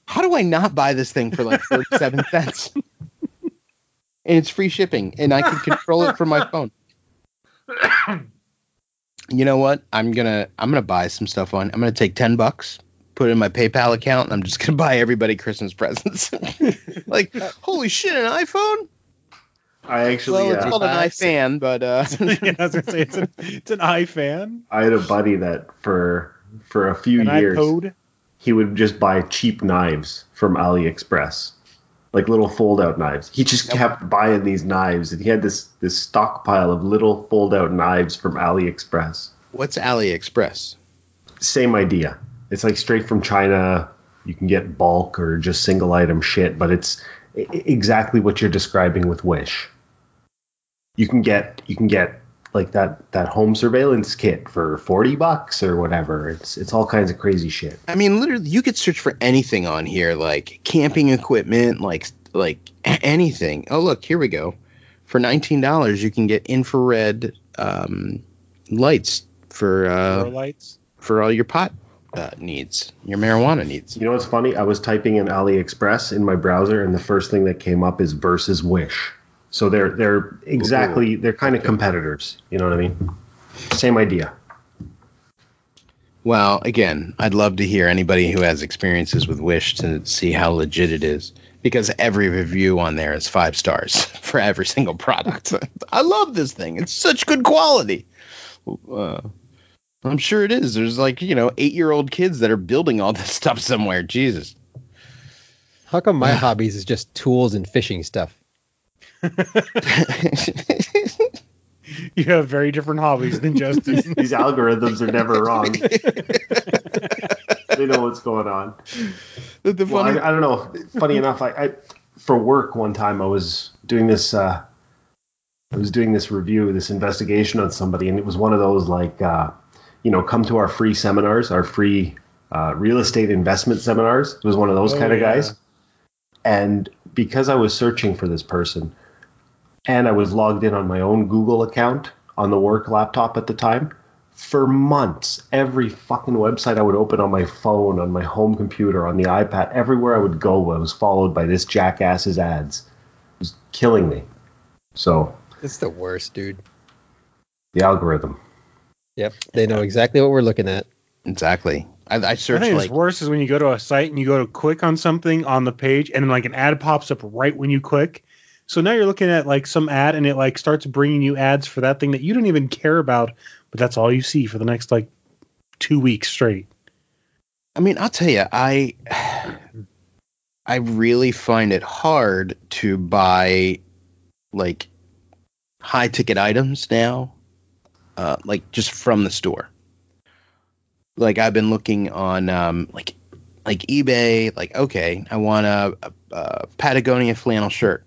How do I not buy this thing for like thirty-seven cents? And it's free shipping, and I can control it from my phone. You know what? I'm gonna I'm gonna buy some stuff on. I'm gonna take ten bucks, put it in my PayPal account, and I'm just gonna buy everybody Christmas presents. like, holy shit, an iPhone? I actually, well, it's uh, called an bucks. iFan, but uh, yeah, I was gonna say it's an, it's an iFan, I had a buddy that for for a few an years iPod. he would just buy cheap knives from AliExpress, like little fold out knives. He just kept buying these knives, and he had this this stockpile of little fold out knives from AliExpress. what's AliExpress? Same idea. It's like straight from China. You can get bulk or just single item shit, but it's exactly what you're describing with Wish. You can get you can get like that that home surveillance kit for 40 bucks or whatever. It's it's all kinds of crazy shit. I mean, literally, you could search for anything on here, like camping equipment, like like anything. Oh, look, here we go. For nineteen dollars, you can get infrared um, lights for uh, lights. for all your pot uh, needs, your marijuana needs. You know what's funny? I was typing in AliExpress in my browser, and the first thing that came up is versus Wish. So they're they're exactly they're kind of competitors. You know what I mean? Same idea. Well, again, I'd love to hear anybody who has experiences with Wish to see how legit it is. Because every review on there is five stars for every single product. I love this thing. It's such good quality. Uh, I'm sure it is. There's like, you know, eight year old kids that are building all this stuff somewhere. Jesus. How come my hobbies is just tools and fishing stuff? You have very different hobbies than Justin. These algorithms are never wrong. they know what's going on. The, the Well, funny, I, I don't know. Funny enough, I, I for work one time I was doing this. Uh, I was doing this review, this investigation on somebody, and it was one of those like, uh, you know, come to our free seminars, our free uh, real estate investment seminars. It was one of those Oh, kind of yeah. guys. And because I was searching for this person, and I was logged in on my own Google account on the work laptop at the time, for months, every fucking website I would open on my phone, on my home computer, on the iPad, everywhere I would go, I was followed by this jackass's ads. It was killing me. So, It's the worst, dude. the algorithm. Yep. They know exactly what we're looking at. exactly. I, I I think like, it's worse is when you go to a site and you go to click on something on the page and then like an ad pops up right when you click. So now you're looking at like some ad and it like starts bringing you ads for that thing that you don't even care about, but that's all you see for the next like two weeks straight. I mean, I'll tell you, I I really find it hard to buy like high ticket items now, uh, like just from the store. Like I've been looking on um, like like eBay. Like okay, I want a, a, a Patagonia flannel shirt.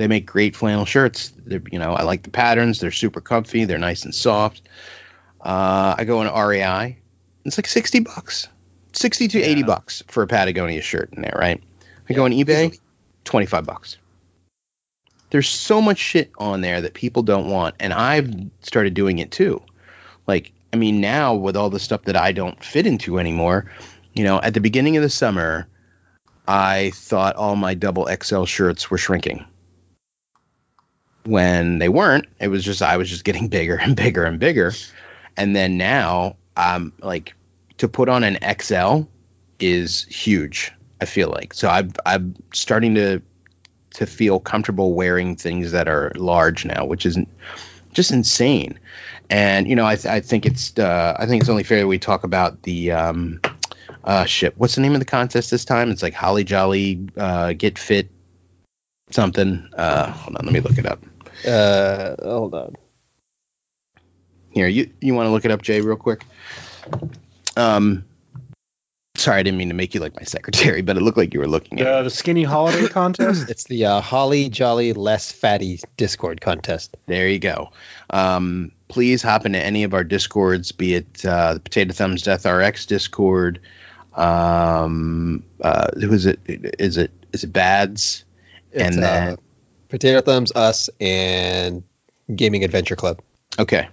They make great flannel shirts. They're, you know, I like the patterns. They're super comfy. They're nice and soft. Uh, I go on REI. It's like sixty bucks. 60 to 80 bucks for a Patagonia shirt in there, right? I go on eBay, 25 bucks. There's so much shit on there that people don't want, and I've started doing it too. Like, I mean, now with all the stuff that I don't fit into anymore, you know, at the beginning of the summer, I thought all my double XL shirts were shrinking. When they weren't, it was just I was just getting bigger and bigger and bigger. And then now, I'm like to put on an XL is huge. I feel like so I'm I'm starting to to feel comfortable wearing things that are large now, which is just insane. And you know, I th- I think it's uh, I think it's only fair that we talk about the um, uh, shit. What's the name of the contest this time? It's like Holly Jolly uh, Get Fit something. Uh, hold on, let me look it up. Uh, hold on. Here, you you want to look it up, Jay, real quick? Um, sorry, I didn't mean to make you like my secretary, but it looked like you were looking at. Uh, the skinny holiday contest. It's the uh, Holly Jolly Less Fatty Discord contest. There you go. Um, please hop into any of our discords, be it uh, the Potato Thumbs Death RX Discord. Um, uh, who is it? Is it is it Bads? It's, And then- uh, Potato Thumbs, us, and Gaming Adventure Club. Okay.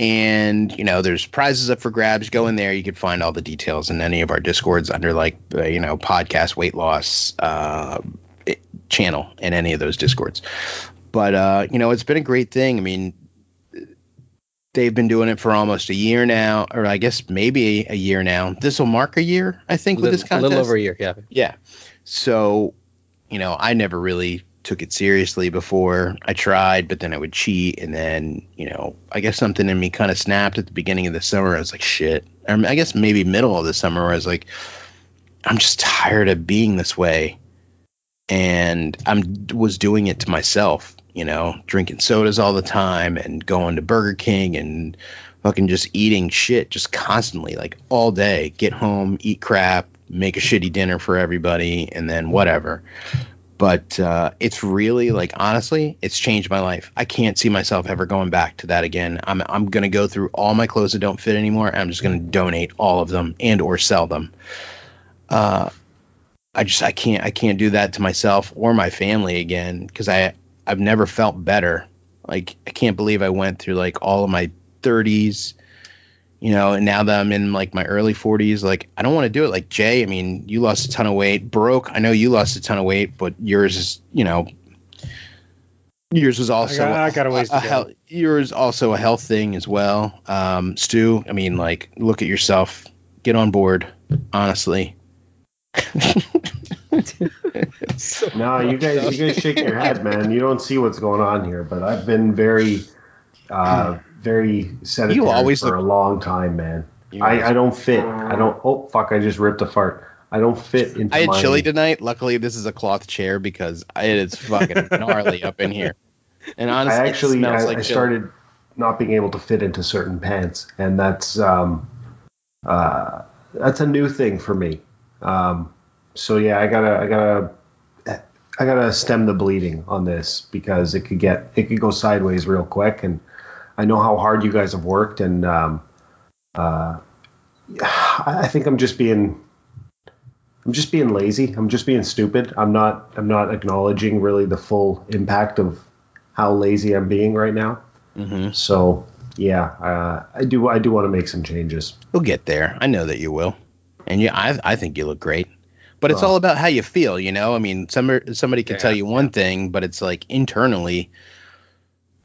And you know, there's prizes up for grabs. Go in there. You can find all the details in any of our discords under like uh, you know podcast weight loss uh, channel in any of those discords. But uh, you know, it's been a great thing. I mean, they've been doing it for almost a year now, or I guess maybe a year now. This will mark a year, I think, with Little- this a contest. little over a year, yeah. Yeah. So, you know, I never really took it seriously before. I tried, but then I would cheat, and then, you know, I guess something in me kind of snapped at the beginning of the summer. I was like, shit. Or I guess maybe middle of the summer, where I was like, I'm just tired of being this way, and I'm was doing it to myself. You know, drinking sodas all the time and going to Burger King and fucking just eating shit just constantly, like all day. Get home, eat crap, make a shitty dinner for everybody, and then whatever. But uh, it's really like honestly, it's changed my life. I can't see myself ever going back to that again. I'm I'm gonna go through all my clothes that don't fit anymore. I'm just gonna donate all of them and or sell them. Uh, I just I can't I can't do that to myself or my family again because I I've never felt better. Like I can't believe I went through like all of my 30s, you know, and now that I'm in like my early 40s, like I don't want to do it. Like Jay, I mean, you lost a ton of weight. Broke, I know you lost a ton of weight, but yours is, you know, Yours was also got- I got a ways to go. health, yours also a health thing as well. Um, Stu, I mean, like, look at yourself, get on board. Honestly, No, you guys, you guys shake your head, man. You don't see what's going on here, but I've been very, uh, very sedentary You always for look- a long time, man. I, I don't fit. I don't. Oh fuck! I just ripped a fart. I don't fit into. I had my, chili tonight. Luckily, this is a cloth chair because it is fucking gnarly up in here. And honestly, I it actually smells I, like I started not being able to fit into certain pants, and that's um, uh, that's a new thing for me. Um, so yeah, I gotta I gotta I gotta stem the bleeding on this because it could get it could go sideways real quick, and I know how hard you guys have worked, and um, uh, I think I'm just being. I'm just being lazy. I'm just being stupid. I'm not. I'm not acknowledging really the full impact of how lazy I'm being right now. Mhm. So yeah, uh, I do. I do want to make some changes. You'll get there. I know that you will. And yeah, I I think you look great. But it's Oh. all about how you feel, you know. I mean, somebody somebody can Yeah, tell you one thing, but it's like internally,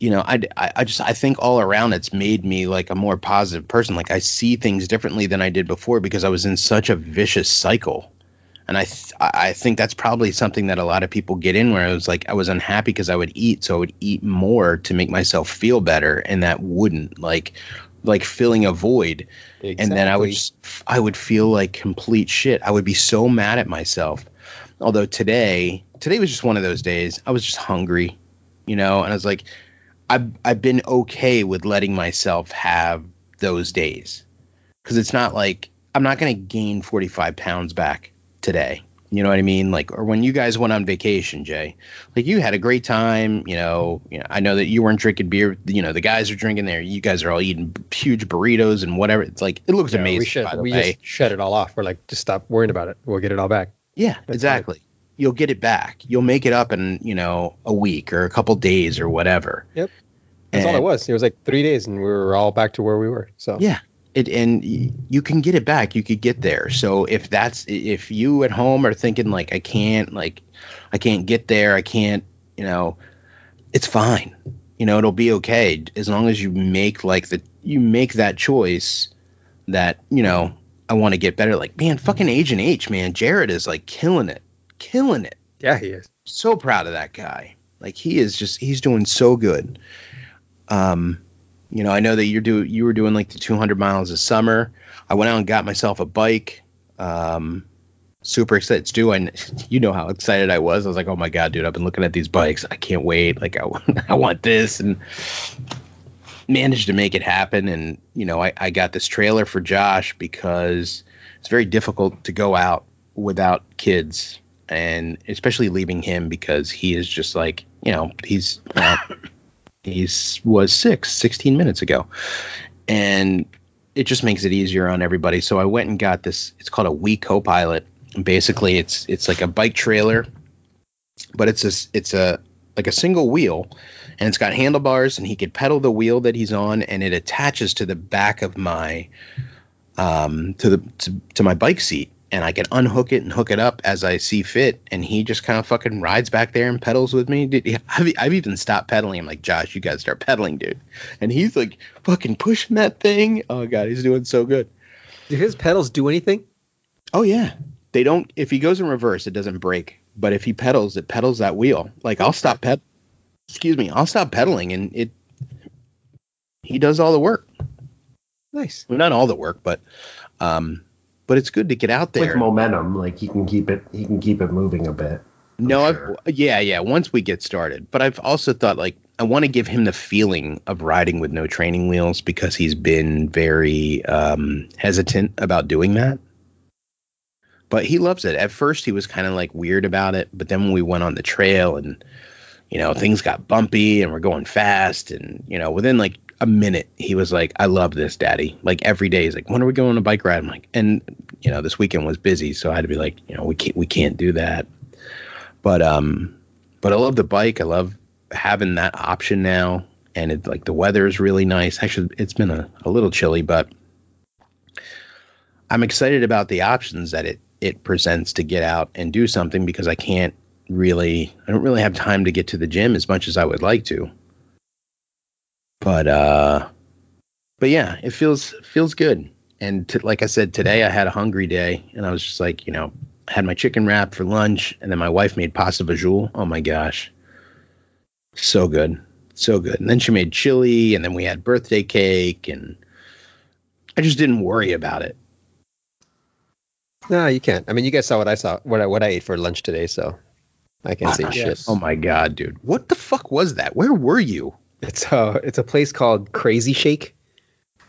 you know, I, I I just I think all around it's made me like a more positive person. Like I see things differently than I did before because I was in such a vicious cycle. And I th- I think that's probably something that a lot of people get in where I was like I was unhappy because I would eat, so I would eat more to make myself feel better, and that wouldn't like like filling a void and then I would just, I would feel like complete shit. I would be so mad at myself. Although today, today was just one of those days. I was just hungry, you know, and I was like, I've I've been okay with letting myself have those days because it's not like I'm not gonna gain 45 pounds back today. You know what I mean? Like, or when you guys went on vacation, Jay, like you had a great time. You know, you know, I know that you weren't drinking beer. You know, the guys are drinking there. You guys are all eating huge burritos and whatever. It's like it looks Yeah, amazing. we the we just shut it all off. We're like, just stop worrying about it. We'll get it all back. yeah, That's exactly. You'll get it back. You'll make it up in you know a week or a couple days or whatever. Yep. That's all it was. It was like three days, and we were all back to where we were. So Yeah. It, and you can get it back. You could get there. So if that's if you at home are thinking like I can't like I can't get there, I can't, you know, it's fine. You know, it'll be okay as long as you make like the you make that choice that, you know, I want to get better. Like, man, fucking Agent H, man, Jared is like killing it. Killing it yeah, he is. so proud of that guy. Like he is just he's doing so good. Um, you know, I know that you're do you were doing like the 200 miles this summer. I went out and got myself a bike. Um, super excited. Stu, I, you know how excited I was. I was like, oh my god, dude, I've been looking at these bikes. I can't wait. Like I, want- I want this and managed to make it happen. And you know, I, I got this trailer for Josh because it's very difficult to go out without kids and especially leaving him because he is just like you know he's well, he's was six 16 minutes ago. And it just makes it easier on everybody. So i went and got this it's called a we copilot. And basically it's it's like a bike trailer but it's a it's a like a single wheel and it's got handlebars and he could pedal the wheel that he's on and it attaches to the back of my um to the to, to my bike seat and I can unhook it and hook it up as I see fit. And he just kind of fucking rides back there and pedals with me. Dude, I've, I've even stopped pedaling. I'm like, Josh, you guys start pedaling, dude. And he's like fucking pushing that thing. Oh god, he's doing so good. Do his pedals do anything? Oh yeah, they don't. If he goes in reverse, it doesn't break. But if he pedals, it pedals that wheel. Like I'll stop ped. Excuse me, I'll stop pedaling, and it. He does all the work. Nice. Well, not all the work, but, um, but it's good to get out there. With momentum, like he can keep it. He can keep it moving a bit. No, sure. I've yeah, yeah. Once we get started, but I've also thought like I want to give him the feeling of riding with no training wheels because he's been very um, hesitant about doing that. But he loves it. At first, he was kind of like weird about it, but then when we went on the trail and you know things got bumpy and we're going fast, and you know within like a minute he was like, "I love this, Daddy." Like every day he's like, "When are we going on a bike ride?" I'm like, and you know this weekend was busy, so I had to be like, you know, we can't we can't do that but um but i love the bike i love having that option now and it's like the weather is really nice actually it's been a, a little chilly but i'm excited about the options that it it presents to get out and do something because i can't really I don't really have time to get to the gym as much as I would like to. But uh but yeah, it feels feels good. And t- like I said today I had a hungry day and I was just like, you know, I had my chicken wrap for lunch and then my wife made pasta vajul. Oh my gosh. So good. So good. And then she made chili and then we had birthday cake and I just didn't worry about it. No, you can't. I mean, you guys saw what I saw, what I, what I ate for lunch today, so I can't say Ah, shit. Oh my god, dude. What the fuck was that? Where were you? It's a it's a place called Crazy Shake.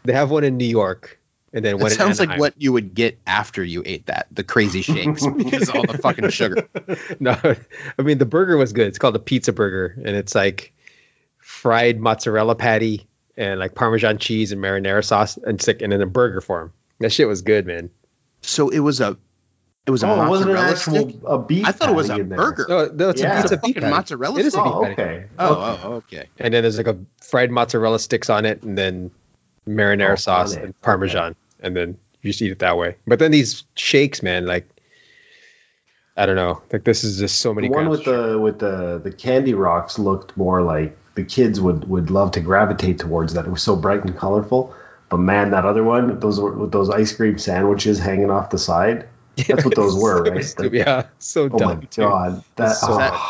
They have one in New York, and then one It sounds like what you would get after you ate that. The crazy shakes because of all the fucking sugar. no, I mean the burger was good. It's called a pizza burger, and it's like fried mozzarella patty and like Parmesan cheese and marinara sauce, and like and in a burger form. That shit was good, man. So it was a it was a Oh, it wasn't an mozzarella actual stick. a beef. I thought it was a burger. No, no, it's Yeah. a pizza It's a beef fucking patty. mozzarella It is a beef Oh, patty. okay. Oh, oh, okay. And then there's like a fried mozzarella sticks on it, and then marinara Oh, sauce and Parmesan, and then you just eat it that way. But then these shakes, man, like I don't know, like this is just so many. The one grams with the with the the candy rocks looked more like the kids would would love to gravitate towards that. It was so bright and colorful. But man, that other one, those were with those ice cream sandwiches hanging off the side. That's what those were, So right? stupid. yeah, so Oh my dumb. too. god, that, so oh, bad.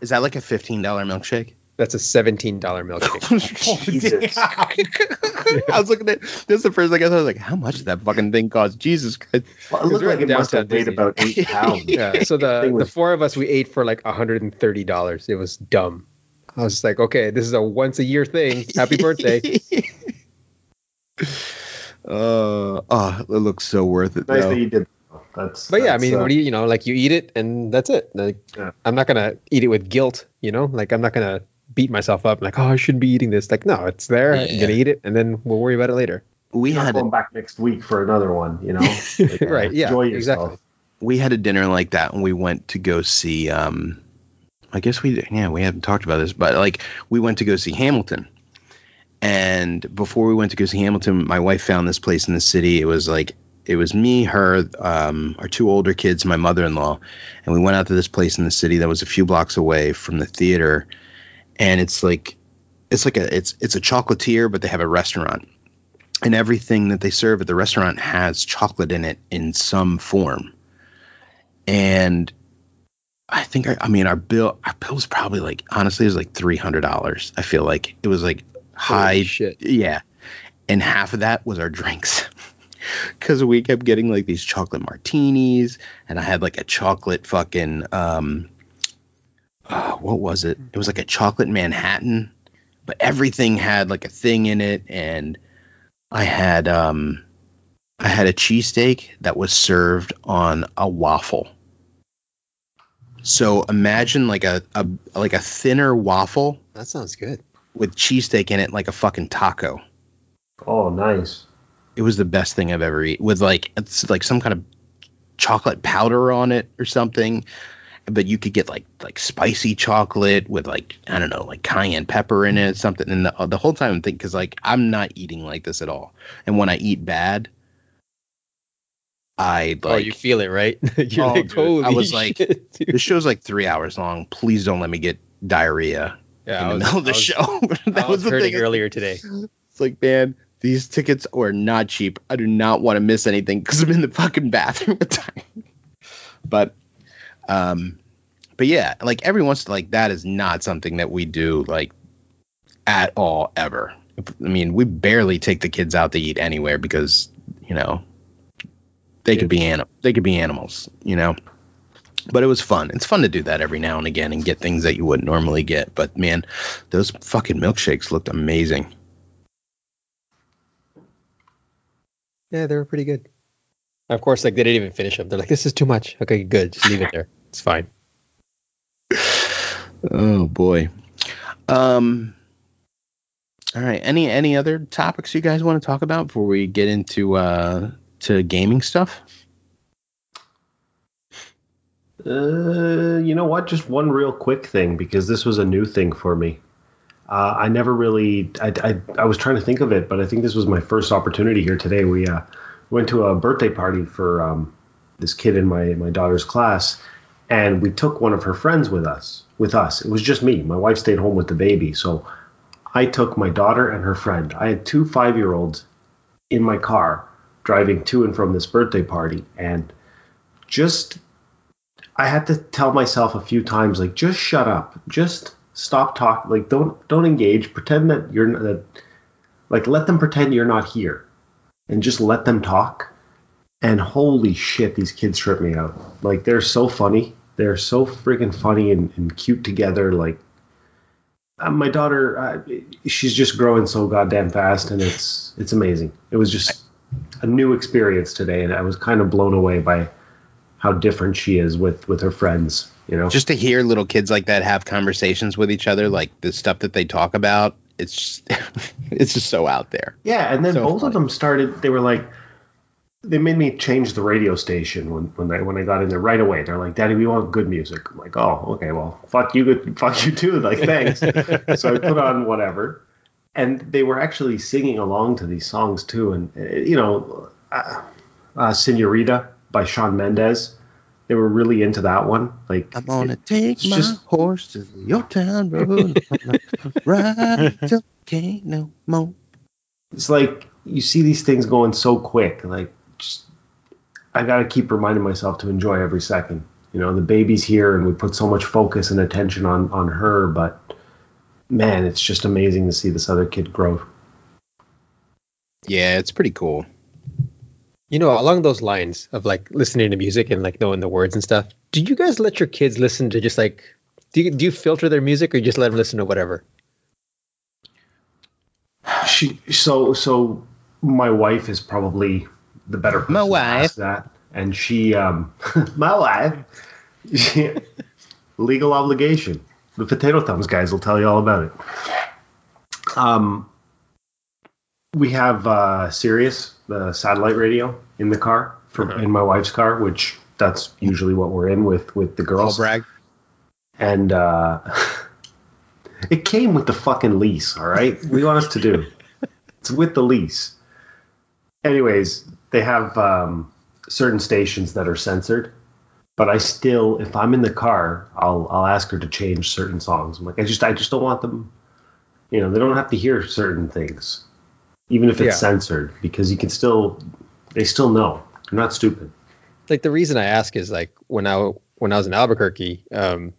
Is that like a fifteen dollar milkshake? That's a seventeen dollar milkshake. Jesus. I was looking at this the first thing I thought I was like, how much did that fucking thing cost? Jesus Christ. Well, it looked we're like in it must have weighed about eight pounds. yeah. So the Thing the four of us we ate for like hundred and thirty dollars. It was dumb. I was just like, okay, this is a once a year thing. Happy birthday. Uh, oh, it looks so worth it. Nice though. that you did. That's. But yeah, I mean, uh, what do you, you know, like you eat it and that's it. Like, Yeah. I'm not gonna eat it with guilt, you know. Like I'm not gonna beat myself up like, oh, I shouldn't be eating this. Like, no, it's there. I'm Yeah. gonna eat it, and then we'll worry about it later. we not had going back next week for another one. You know, Like, uh, right? Yeah. Enjoy exactly. we had a dinner like that when we went to go see um i guess we yeah we haven't talked about this but like we went to go see hamilton and before we went to go see hamilton my wife found this place in the city it was like it was me her um our two older kids my mother-in-law and we went out to this place in the city that was a few blocks away from the theater and it's like it's like a it's it's a chocolatier but they have a restaurant and everything that they serve at the restaurant has chocolate in it in some form and I think I, I mean our bill our bill was probably like honestly it was like three hundred dollars. I feel like it was like high Holy shit. yeah, and half of that was our drinks because we kept getting like these chocolate martinis, and I had like a chocolate fucking um, uh, what was it? It was like a chocolate Manhattan, but everything had like a thing in it, and I had um, I had a cheesesteak that was served on a waffle. So imagine like a, a like a thinner waffle That sounds good. with cheesesteak in it, like a fucking taco. Oh, nice. It was the best thing I've ever eaten. With like it's like some kind of chocolate powder on it or something. But you could get like like spicy chocolate with like I don't know like cayenne pepper in it something. And the, uh, the whole time I'm thinking because like I'm not eating like this at all. And when I eat bad, I like oh, you feel it, right? You're Oh, like. I was like- shit, dude. the show's like three hours long. Please don't let me get diarrhea Yeah, in the was, middle of the I was, show. that I was was the hurting thing. earlier today. It's like, man, these tickets are not cheap. I do not want to miss anything because I'm in the fucking bathroom at the time. But, um, but yeah, like every once like that is not something that we do like at all ever. I mean, we barely take the kids out to eat anywhere because you know they could be anim- they could be animals, you know. But it was fun. It's fun to do that every now and again and get things that you wouldn't normally get. But man, those fucking milkshakes looked amazing. Yeah, they were pretty good. Of course, like they didn't even finish them. They're like, "This is too much." Okay, good. Just leave it there. It's fine. Oh boy. Um all right. Any any other topics you guys want to talk about before we get into uh to gaming stuff? Uh, you know what? Just one real quick thing because this was a new thing for me. Uh, I never really. I, I I was trying to think of it, but I think this was my first opportunity here today. We uh, went to a birthday party for um, this kid in my my daughter's class, and we took one of her friends with us. With us, it was just me. My wife stayed home with the baby, so I took my daughter and her friend. I had two five year olds in my car driving to and from this birthday party, and just I had to tell myself a few times, like, just shut up, just stop talking, like, don't don't engage, pretend that you're that, like, let them pretend you're not here, and just let them talk. And holy shit, these kids trip me out. Like, they're so funny. They're so freaking funny and, and cute together. Like, uh, my daughter, uh, she's just growing so goddamn fast, and it's it's amazing. It was just a new experience today, and I was kind of blown away by how different she is with with her friends. You know, Just to hear little kids like that have conversations with each other, like the stuff that they talk about, it's just, it's just so out there. yeah. And then so both funny. of them started. They were like, they made me change the radio station when when I when I got in there right away. They're like, "Daddy, we want good music." I'm like, "Oh, okay. Well, fuck you, good, fuck you too." Like, thanks. so I put on whatever, and they were actually singing along to these songs too. And uh, you know, uh, uh, "Senorita" by Shawn Mendes. They were really into that one. Like, I'm gonna take my just- horse to your town road, ride till can't no more. it's like you see these things going so quick. Like, just I got to keep reminding myself to enjoy every second. You know, the baby's here, and we put so much focus and attention on on her, but man, it's just amazing to see this other kid grow. Yeah, it's pretty cool. You know, along those lines of like listening to music and like knowing the words and stuff, do you guys let your kids listen to just like do you, do you filter their music or you just let them listen to whatever? She so so my wife is probably the better person My to wife. ask that, and she um my wife she, legal obligation. The potato thumbs guys will tell you all about it. Um, we have uh, Sirius, the satellite radio, in the car for Uh-huh. in my wife's car, which that's usually what we're in with with the girls brag. and uh, it came with the fucking lease. All right, we want us to do? It's with the lease. Anyways, they have um, certain stations that are censored, but I still, if I'm in the car, I'll I'll ask her to change certain songs. I'm like, I just I just don't want them. You know, they don't have to hear certain things, even if it's Yeah. censored, because you can still, they still know. They're not stupid. Like the reason I ask is like when I when I was in Albuquerque, um,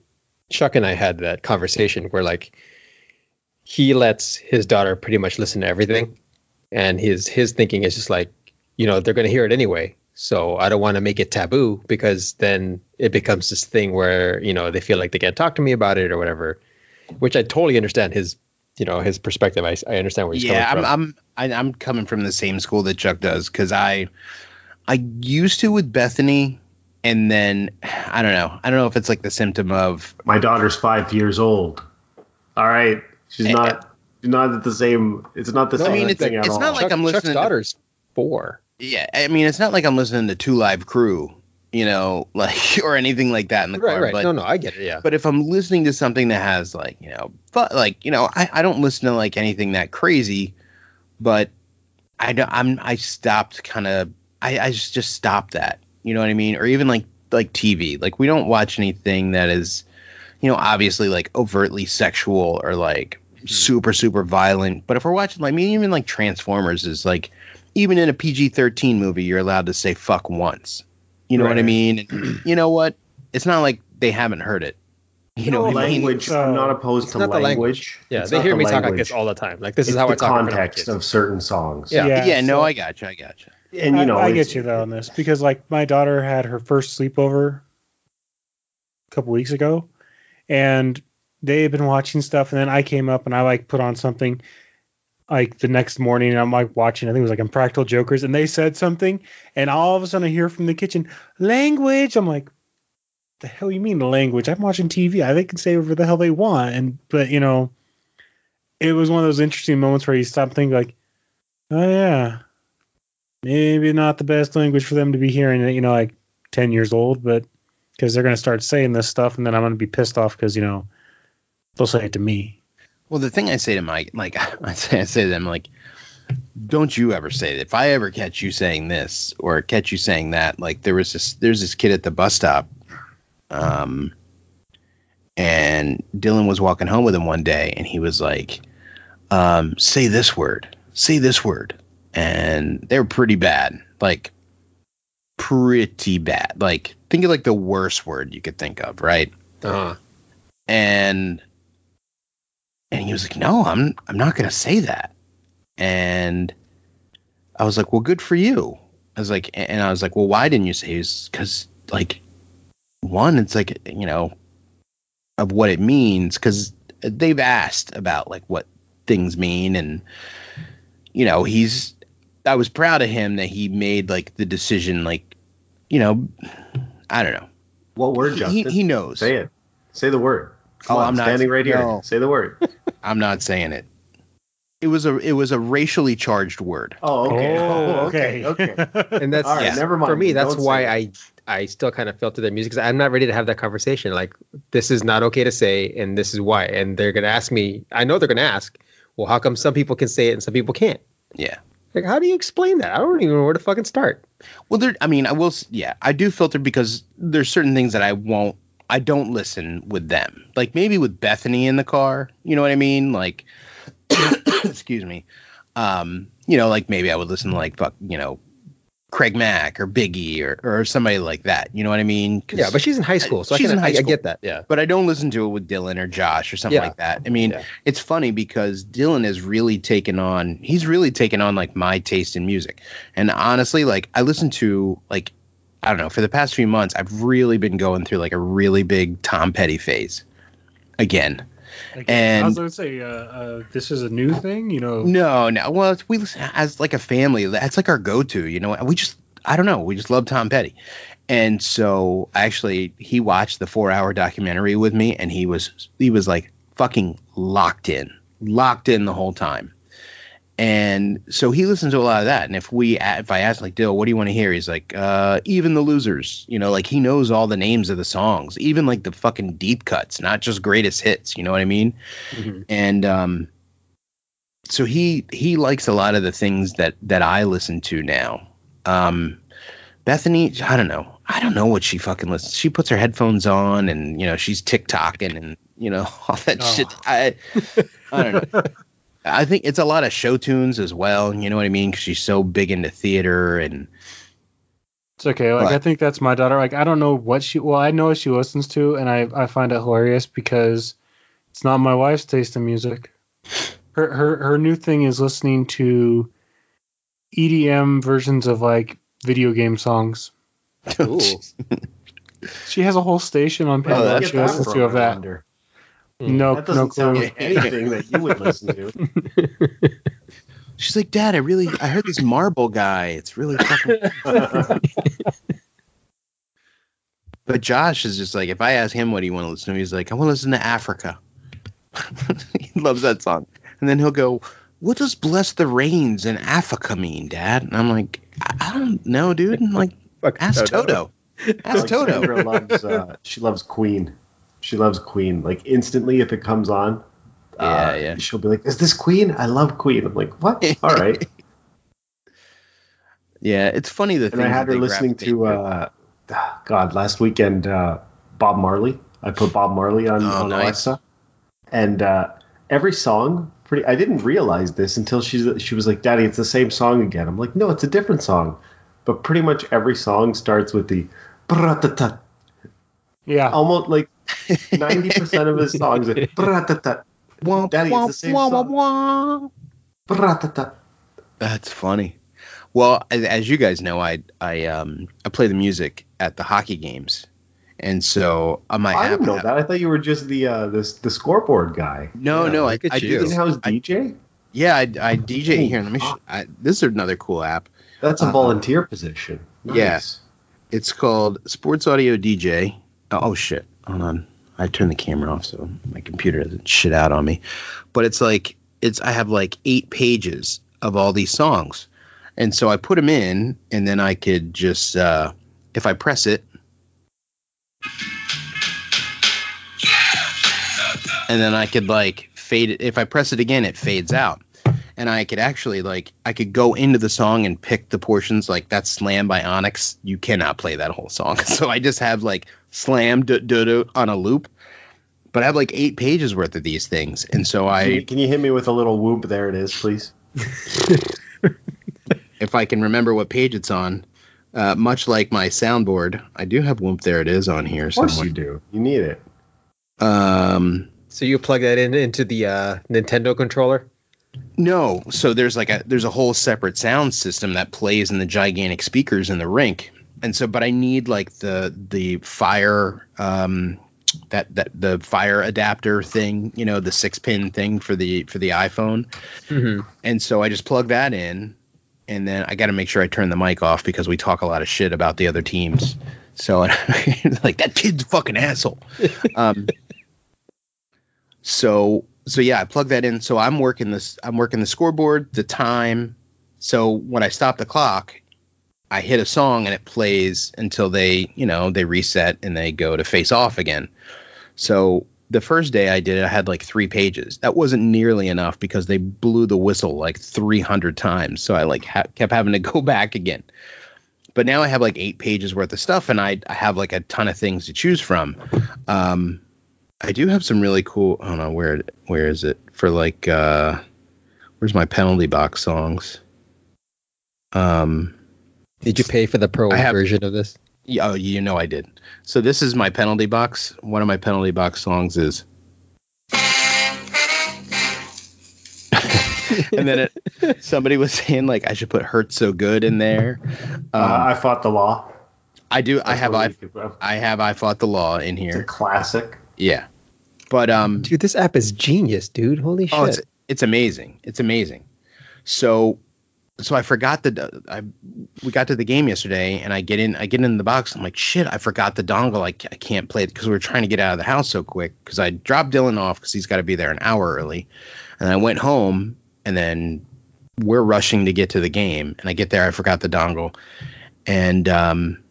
Chuck and I had that conversation where like he lets his daughter pretty much listen to everything, and his his thinking is just like you know they're going to hear it anyway. So I don't want to make it taboo because then it becomes this thing where you know they feel like they can't talk to me about it or whatever. Which I totally understand his you know his perspective. I, I understand where he's Yeah, I'm coming from. I'm I, I'm coming from the same school that Chuck does because I I used to with Bethany, and then I don't know. I don't know if it's like the symptom of My daughter's five years old. All right, she's Eh, not. She's not at the same. It's not the No, same I mean, it's- thing at it's all. not like Chuck- I'm Chuck's listening to- daughter's four. yeah. I mean, it's not like I'm listening to Two Live Crew, you know, like or anything like that in the Right, car. right. But no, no, I get it. Yeah. But if I'm listening to something that has like, you know, but like, you know, I, I don't listen to like anything that crazy, but I don't, I'm, I stopped kind of, I, I just, just stopped that, you know what I mean? Or even like, like TV, like we don't watch anything that is, you know, obviously like overtly sexual or like hmm. super, super violent. But if we're watching, like, I mean, even like Transformers is like, even in a PG 13 movie, you're allowed to say fuck once. You know what I mean? And you know what? It's not like they haven't heard it. You know what I mean? language. I'm not oh. opposed it's to not language. language. Yeah, It's they hear the me talk like this all the time. Like this It's is how the I talk in front of my context of certain songs. Yeah. Yeah, Yeah, no, I got you. I got you. and you know, I, I get you though on this because like my daughter had her first sleepover a couple weeks ago, and they had been watching stuff, and then I came up and I like put on something like the next morning, I'm like watching. I think it was like Impractical Jokers, and they said something, and all of a sudden I hear from the kitchen language. I'm like, the hell you mean language? I'm watching TV. I they can say whatever the hell they want, and but you know, it was one of those interesting moments where you stop thinking like, oh yeah, maybe not the best language for them to be hearing at, you know, like 10 years old, but because they're going to start saying this stuff and then I'm going to be pissed off because, you know, they'll say it to me. Well, the thing I say to Mike, like I say, I say to them, like, don't you ever say that. If I ever catch you saying this or catch you saying that, like there was this, there's this kid at the bus stop, Um, and Dylan was walking home with him one day, and he was like, um, "Say this word, say this word," and they were pretty bad, like pretty bad. Like think of like the worst word you could think of, right? Uh-huh. and and he was like no i'm i'm not going to say that and i was like well good for you i was like and i was like well why didn't you say it because like one it's like you know of what it means because they've asked about like what things mean and you know he's i was proud of him that he made like the decision like you know i don't know What word, he, Justin? he knows Say it. Say the word. Oh, Come Oh, on, I'm not- standing right here. no. Say the word. I'm not saying it. It was a it was a racially charged word. Oh, okay. Oh, Oh, okay. Okay. And that's All right, Yeah. never mind. for me. That's Don't why. I I still kind of filter their music because I'm not ready to have that conversation. Like this is not okay to say, and this is why. And they're gonna ask me. I know they're gonna ask. Well, how come some people can say it and some people can't? Yeah. Like, how do you explain that? I don't even know where to fucking start. Well, there. I mean, I will. Yeah, I do filter because there's certain things that I won't. I don't listen with them. Like maybe with Bethany in the car. You know what I mean? Like, excuse me. Um, you know, like maybe I would listen to like fuck, you know, Craig Mack or Biggie or or somebody like that. You know what I mean? Yeah, but she's in high school, so She's I, can, in high I, I get that. Yeah. but I don't listen to it with Dylan or Josh or something Yeah. like that. I mean, Yeah. it's funny because Dylan has really taken on he's really taken on like my taste in music. And honestly, like I listen to like I don't know, for the past few months I've really been going through like a really big Tom Petty phase again. Like, And- I was going to say, uh, uh, this is a new thing, you know. No, no. Well, we listen as like a family. That's like our go-to. You know, we just I don't know. We just love Tom Petty, and so actually he watched the four-hour documentary with me, and he was he was like fucking locked in, locked in the whole time. And so he listens to a lot of that. And if we if I ask like Dill, what do you want to hear? He's like, uh, even the losers. You know, like he knows all the names of the songs, even like the fucking deep cuts, not just greatest hits. You know what I mean? and um so he he likes a lot of the things that that I listen to now. Um Bethany, I don't know. I don't know what she fucking listens. She puts her headphones on and you know, she's TikToking and you know, all that Oh. shit. I I don't know. I think it's a lot of show tunes as well, you know what I mean? Cuz she's so big into theater and It's okay. Like But- I think that's my daughter. Like I don't know what she. Well, I know what she listens to, and I I find it hilarious because it's not my wife's taste in music. Her her her new thing is listening to EDM versions of like video game songs. Ooh. She has a whole station on Oh, Pandora that's she listens to of I that. wonder. No, That no doesn't sound clue. like anything that you would listen to. she's like, "Dad, I really I heard this Marble guy. It's really fucking But Josh is just like, if I ask him what do you want to listen to, he's like, I want to listen to Africa. he loves that song. And then he'll go, What does bless the rains in Africa mean, Dad? And I'm like, I, I don't know, dude. I'm like, ask no, no. Toto. Ask Like, Toto. Sandra loves, uh, she loves Queen. She loves Queen. Like instantly, if it comes on, uh, Yeah, yeah. she'll be like, "Is this Queen? I love Queen." I'm like, "What? All right." Yeah, it's funny the and I had that her they listening to, uh, God, last weekend, uh, Bob Marley. I put Bob Marley on, Oh, on nice. Alexa, and uh, every song. Pretty. I didn't realize this until she's she was like, "Daddy, it's the same song again." I'm like, "No, it's a different song," but pretty much every song starts with the. Yeah. Almost like ninety percent of his songs. Are, "Bratata." Wah, Daddy, it's the same wah, wah, song. Bratata. That's funny. Well, as, as you guys know, I I um I play the music at the hockey games, and so on my I app, didn't know that. I thought you were just the uh, this the scoreboard guy. No, Yeah, no, I, look at I you. do. In-house I- DJ. Yeah, I, I DJ Holy here. Let me. Sh- I, this is another cool app. That's a Uh, volunteer position. yeah. It's called Sports Audio DJ. Oh, oh shit! Hold on. I turned the camera off so my computer doesn't shit out on me. But it's like it's. I have like eight pages of all these songs, and so I put them in, and then I could just uh, if I press it, and then I could like fade it. If I press it again, it fades out. And I could actually like I could go into the song and pick the portions like that's Slam by Onyx. You cannot play that whole song, so I just have like Slam do do do on a loop. But I have like eight pages worth of these things, and so Can you, I, can you hit me with a little whoop? There it is, please. if I can remember what page it's on, uh, much like my soundboard, I do have Whoop. There it is on here Of course somewhere. you do. You need it. Um, So you plug that in into the uh, Nintendo controller. No, so there's like a there's a whole separate sound system that plays in the gigantic speakers in the rink, and so but I need like the the fire um that that the fire adapter thing, you know, the six pin thing for the for the iPhone, Mm-hmm. and so I just plug that in, and then I got to make sure I turn the mic off because we talk a lot of shit about the other teams. So like that kid's a fucking asshole. Um, so so yeah, I plug that in. So I'm working this. I'm working the scoreboard, the time. So when I stop the clock, I hit a song and it plays until they, you know, they reset and they go to face off again. So the first day I did it, I had like three pages. That wasn't nearly enough because they blew the whistle like 300 times. So I like ha- kept having to go back again. But now I have like eight pages worth of stuff, and I, I have like a ton of things to choose from. Um, I do have some really cool. I don't know where where is it for like uh, where's my penalty box songs? Um, Did you pay for the pro have- version of this? yeah, oh, you know I did. So this is my penalty box. One of my penalty box songs is. and then it, somebody was saying like I should put "Hurt So Good" in there. Um, uh, I fought the law. I do. I have I, you I have I fought the law in It's a here. classic. Yeah, but um, Dude, this app is genius, dude. Holy shit. Oh, it's it's amazing. It's amazing. So so I forgot the I we got to the game yesterday and I get in I get in the box. I'm like shit. I forgot the dongle. I, I can't play it because we were trying to get out of the house so quick because I dropped Dylan off because he's got to be there an hour early, and I went home and then we're rushing to get to the game and I get there I forgot the dongle and um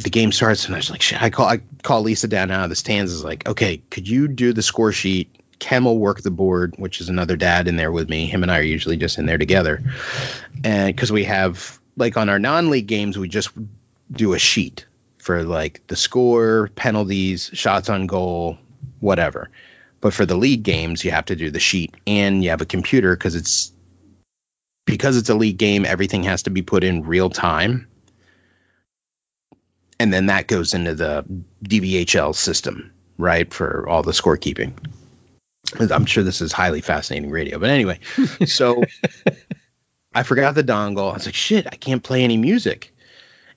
the game starts and I was like shit I call I call Lisa down out of the stands is like okay could you do the score sheet Ken will work the board, which is another dad in there with me. Him and I are usually just in there together. And because we have, like, on our non league games, we just do a sheet for, like, the score, penalties, shots on goal, whatever. But for the league games, you have to do the sheet and you have a computer because it's because it's a league game, everything has to be put in real time. And then that goes into the DVHL system, right, for all the scorekeeping. I'm sure this is highly fascinating radio, but anyway, so I forgot the dongle. I was like, shit, I can't play any music.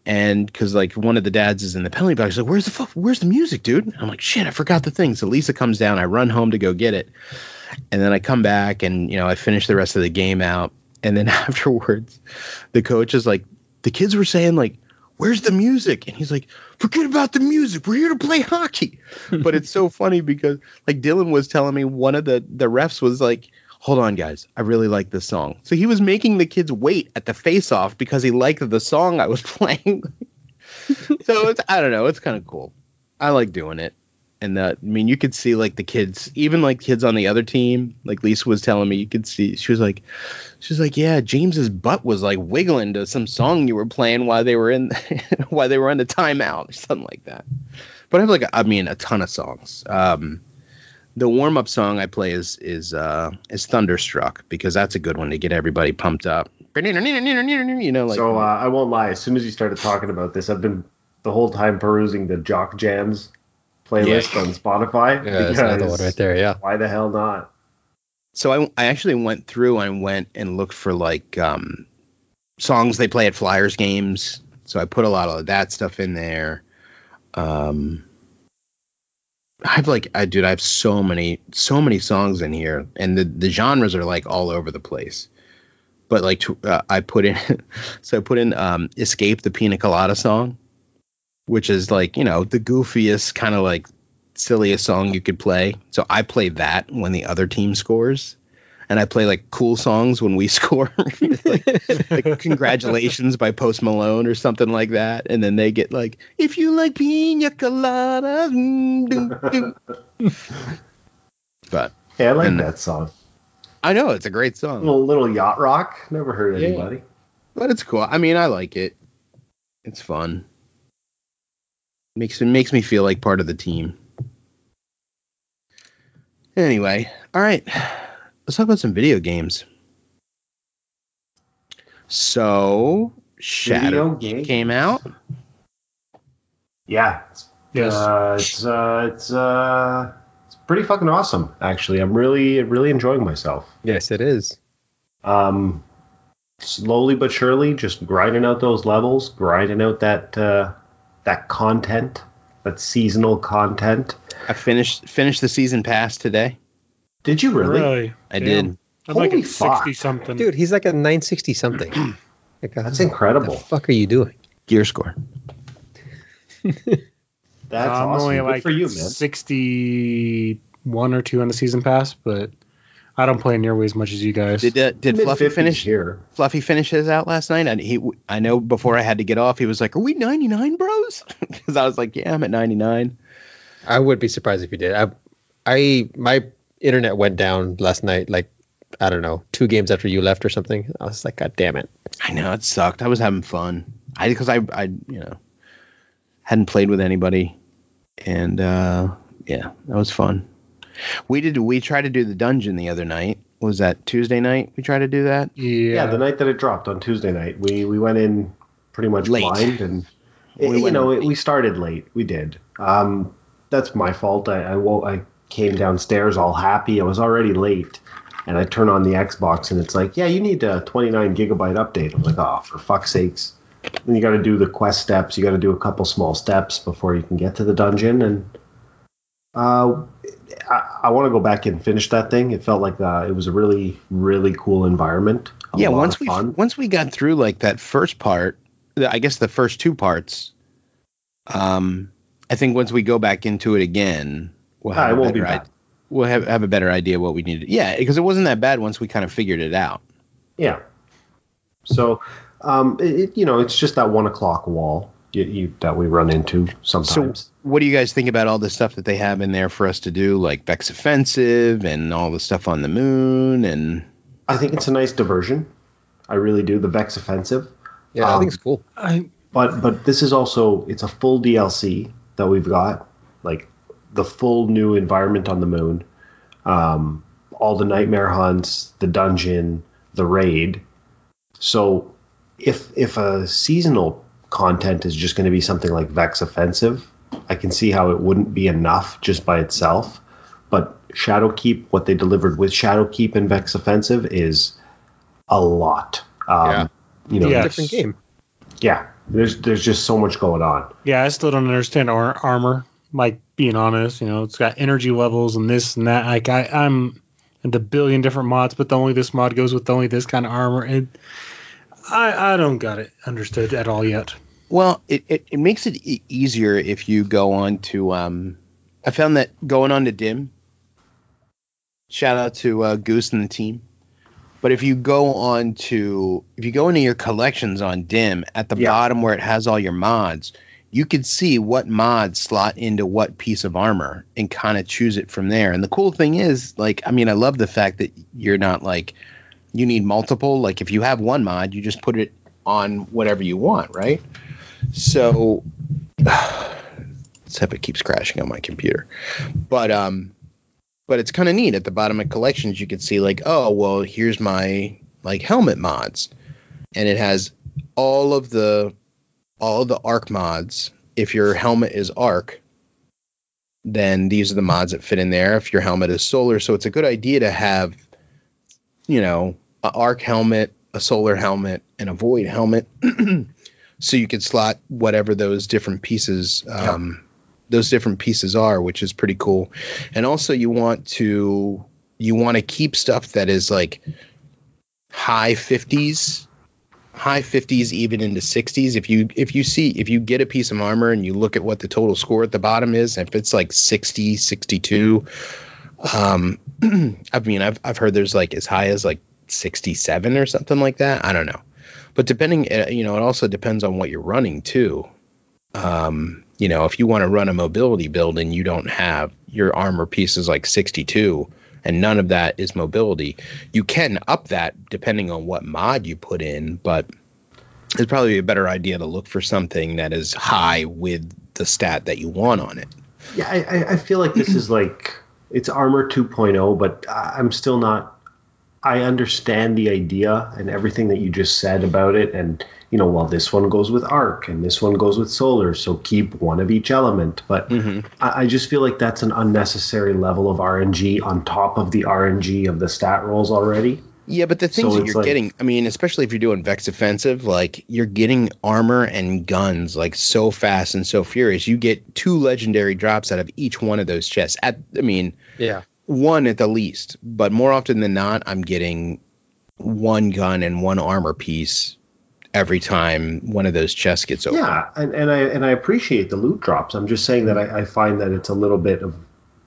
And because like one of the dads is in the penalty box, like, where's the fuck, where's the music, dude? I'm like, shit, I forgot the thing. So Lisa comes down, I run home to go get it, and then I come back and you know I finish the rest of the game out, and then afterwards, the coach is like, the kids were saying like, where's the music? And he's like, forget about the music. We're here to play hockey. But it's so funny because like Dylan was telling me one of the the refs was like, hold on guys, I really like this song. So he was making the kids wait at the face off because he liked the song I was playing. so it's I don't know, it's kind of cool. I like doing it. And that I mean you could see like the kids, even like kids on the other team, like Lisa was telling me, you could see she was like she was like, Yeah, James's butt was like wiggling to some song you were playing while they were in while they were on the timeout or something like that. But I have like I mean a ton of songs. Um the warm up song I play is is uh is Thunderstruck because that's a good one to get everybody pumped up. You know, like so uh, I won't lie. As soon as you started talking about this, I've been the whole time perusing the Jock Jams playlist on Spotify. yeah, that's another one right there. Yeah. Why the hell not? so I I actually went through and went and looked for like um songs they play at Flyers games. So I put a lot of that stuff in there. Um I have like I dude, I have so many so many songs in here and the the genres are like all over the place. But like to, uh, I put in so I put in um Escape the Pina Colada song, which is like, you know, the goofiest kind of like silliest song you could play. So I play that when the other team scores. And I play like cool songs when we score, like, like "Congratulations" by Post Malone or something like that, and then they get like "If you like pina colada," mm, doo, doo." but Hey, I like And- that song. I know it's a great song, little little yacht rock. Never heard Yeah. anybody. but it's cool. I mean, I like it. It's fun. Makes it makes me feel like part of the team. Anyway, all right. Let's talk about some video games. So, Shadow came out. Yeah. It's, Yes. Uh, it's uh, it's uh, it's pretty fucking awesome. Actually, I'm really really enjoying myself. Yes, it is. Um, slowly but surely, just grinding out those levels, grinding out that uh, that content, that seasonal content. I finished finished the season pass today. Did you really? Really? I Damn. did. I'm like Holy at fuck. 60 something. Dude, he's like a 960 something. Like, uh, That's What incredible. the fuck are you doing? Gear score. That's I'm awesome. only Good like for you, man. 61 or 2 on the season pass, but I don't play nearly as much as you guys. Did uh, did Fluffy Mid-fifties finish? here? Fluffy finish his out last night. And he, I know before I had to get off, he was like, "Are we 99, bros?" Because I was like, "Yeah, I'm at 99." I would be surprised if you did. I, I, my internet went down last night. Like, I don't know, two games after you left or something. I was like, God damn it! I know it sucked. I was having fun. I because I, I, you know, hadn't played with anybody, and uh, yeah, that was fun. We did. We tried to do the dungeon the other night. Was that Tuesday night? We tried to do that. yeah. Yeah, the night that it dropped on Tuesday night, we we went in pretty much Late. blind, and We you know it, we started late. We did. Um, that's my fault. I I, wo- I came downstairs all happy. I was already late, and I turn on the Xbox, and it's like, yeah, you need a 29 gigabyte update. I'm like, oh, for fuck's sakes. Then you got to do the quest steps. You got to do a couple small steps before you can get to the dungeon, and uh, I, I want to go back and finish that thing. It felt like uh, it was a really, really cool environment. Yeah, once we once we got through like that first part, I guess the first two parts. Um, I think once we go back into it again, we'll have a better we'll have, have a better idea what we need. to Yeah, because it wasn't that bad once we kind of figured it out. Yeah. So, um, it- you know, it's just that one o'clock wall you, you, that we run into sometimes. So, what do you guys think about all the stuff that they have in there for us to do, like Vex Offensive and all the stuff on the moon? And I think it's a nice diversion. I really do. The Vex offensive, Yeah, I Um, think it's cool. I, but but this is also it's a full DLC that we've got, like the full new environment on the moon, um, all the nightmare hunts, the dungeon, the raid. So, if if a seasonal content is just going to be something like Vex offensive, I can see how it wouldn't be enough just by itself. But Shadowkeep, what they delivered with Shadowkeep and Vex offensive is a lot. Um, Yeah. You know, Yeah. Different game. yeah, there's there's just so much going on. yeah, I still don't understand ar- armor. Like being honest, you know, it's got energy levels and this and that. Like I, I'm into a billion different mods, but the only this mod goes with only this kind of armor. And I, I don't got it understood at all yet. Well, it, it, it makes it e- easier if you go on to. Um, I found that going on to Dim. Shout out to uh, Goose and the team. But if you go on to if you go into your collections on Dim at the Yeah. bottom where it has all your mods, you could see what mods slot into what piece of armor and kind of choose it from there. And the cool thing is, like, I mean, I love the fact that you're not like you need multiple. Like, if you have one mod, you just put it on whatever you want, right? So, except it keeps crashing on my computer. But um, but it's kind of neat at the bottom of collections. You can see like, oh well, here's my like helmet mods, and it has all of the all of the arc mods. If your helmet is arc, then these are the mods that fit in there. If your helmet is solar, so it's a good idea to have, you know, a arc helmet, a solar helmet, and a void helmet, so you could slot whatever those different pieces, um, those different pieces are, which is pretty cool. And also, you want to you want to keep stuff that is like high fifties high 50s even into 60s if you if you see if you get a piece of armor and you look at what the total score at the bottom is if it's like 60 62 um i mean i've i've heard there's like as high as like 67 or something like that. I don't know but depending uh, you know it also depends on what you're running too um you know if you want to run a mobility build and you don't have your armor pieces like 62 and none of that is mobility. You can up that depending on what mod you put in, but it's probably a better idea to look for something that is high with the stat that you want on it. Yeah, I, I- I feel like this is like it's armor 2.0, but I'm still not. I understand the idea and everything that you just said about it, and you know, well, this one goes with arc and this one goes with solar, so keep one of each element. But mm-hmm. I, I just feel like that's an unnecessary level of RNG on top of the RNG of the stat rolls already. Yeah, but the things So that you're like- getting, I mean, especially if you're doing Vex Offensive, like you're getting armor and guns like so fast and so furious. You get two legendary drops out of each one of those chests. At I mean, Yeah. One at the least, but more often than not, I'm getting one gun and one armor piece every time one of those chests gets open. Yeah, and, and I and I appreciate the loot drops. I'm just saying that I, I find that it's a little bit of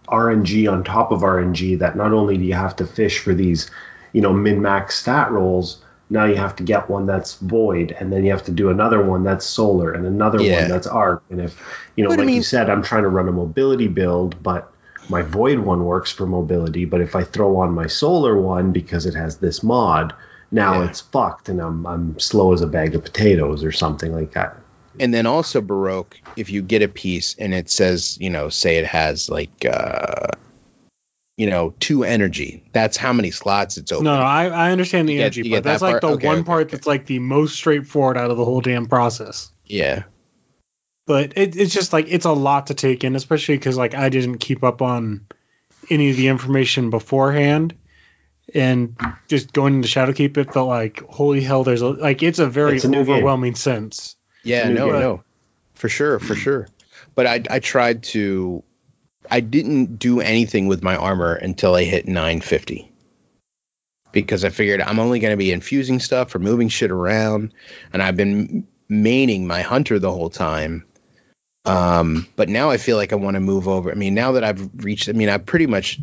RNG on top of RNG. That not only do you have to fish for these, you know, min max stat rolls, now you have to get one that's void, and then you have to do another one that's solar, and another Yeah. one that's arc. And if you know, But I like mean- you said, I'm trying to run a mobility build, but my void one works for mobility. But if I throw on my solar one because it has this mod. Now Yeah. it's fucked, and I'm I'm slow as a bag of potatoes or something like that. And then also Baroque, if you get a piece and it says, you know, say it has like uh you know, two energy. That's how many slots it's open. No, no, I, I understand the You energy you part. get that That's like part? the Okay, one okay, part okay. that's like the most straightforward out of the whole damn process. Yeah. But it, it's just like it's a lot to take in, especially because like I didn't keep up on any of the information beforehand, and just going into Shadowkeep, it felt like holy hell. There's a like it's a very It's a game. overwhelming sense. Yeah, no, game. no, for sure, for sure. But I, I tried to, I didn't do anything with my armor until I hit 950, because I figured I'm only going to be infusing stuff or moving shit around, and I've been maining my hunter the whole time. Um, but now I feel like I want to move over. I mean, now that I've reached, I mean, I pretty much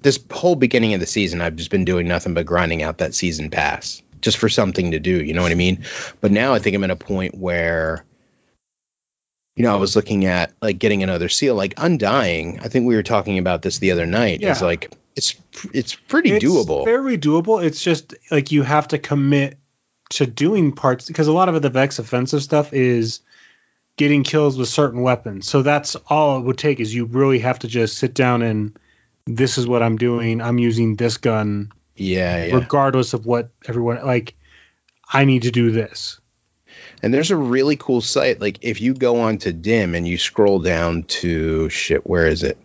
this whole beginning of the season, I've just been doing nothing but grinding out that season pass just for something to do. You know what I mean? But now I think I'm at a point where, you know, I was looking at like getting another seal, like Undying. I think we were talking about this the other night. It's Yeah. like it's it's pretty It's doable. Very doable. It's just like you have to commit to doing parts because a lot of the Vex offensive stuff is getting kills with certain weapons. So that's all it would take is you really have to just sit down and this is what I'm doing. I'm using this gun yeah, yeah. regardless of what everyone like I need to do this. And there's a really cool site. Like if you go on to dim and you scroll down to shit, where is it?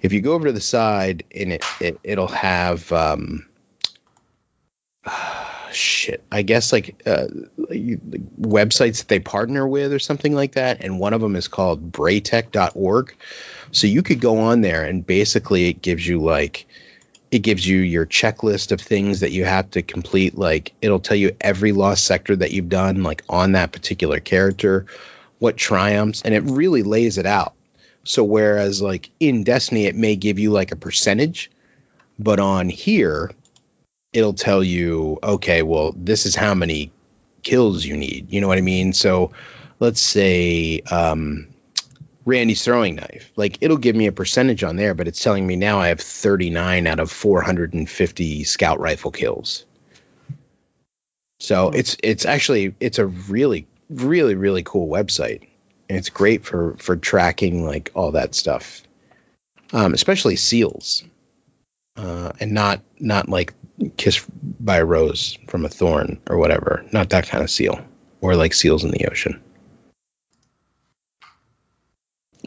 If you go over to the side and it, it it'll have um shit. I guess like uh websites that they partner with or something like that. And one of them is called braytech.org. So you could go on there and basically it gives you like it gives you your checklist of things that you have to complete like it'll tell you every lost sector that you've done like on that particular character what triumphs and it really lays it out so whereas like in destiny it may give you like a percentage but on here it'll tell you okay well this is how many kills you need you know what i mean so let's say um Randy's throwing knife. Like it'll give me a percentage on there, but it's telling me now I have 39 out of 450 scout rifle kills. So it's it's actually it's a really really really cool website. And it's great for for tracking like all that stuff. Um, especially seals. Uh, and not not like kiss by a rose from a thorn or whatever. Not that kind of seal or like seals in the ocean.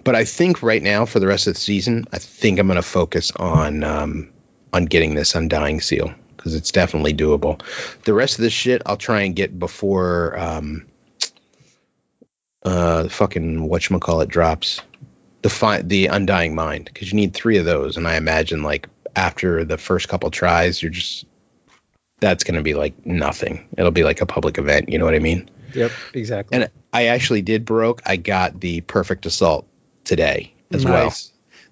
but I think right now for the rest of the season, I think I'm going to focus on um, on getting this undying seal because it's definitely doable. The rest of this shit I'll try and get before um, uh, fucking whatchamacallit drops the fi- the undying mind because you need three of those, and I imagine like after the first couple tries, you're just that's going to be like nothing. It'll be like a public event. You know what I mean? Yep, exactly. And I actually did Baroque. I got the perfect assault today as well.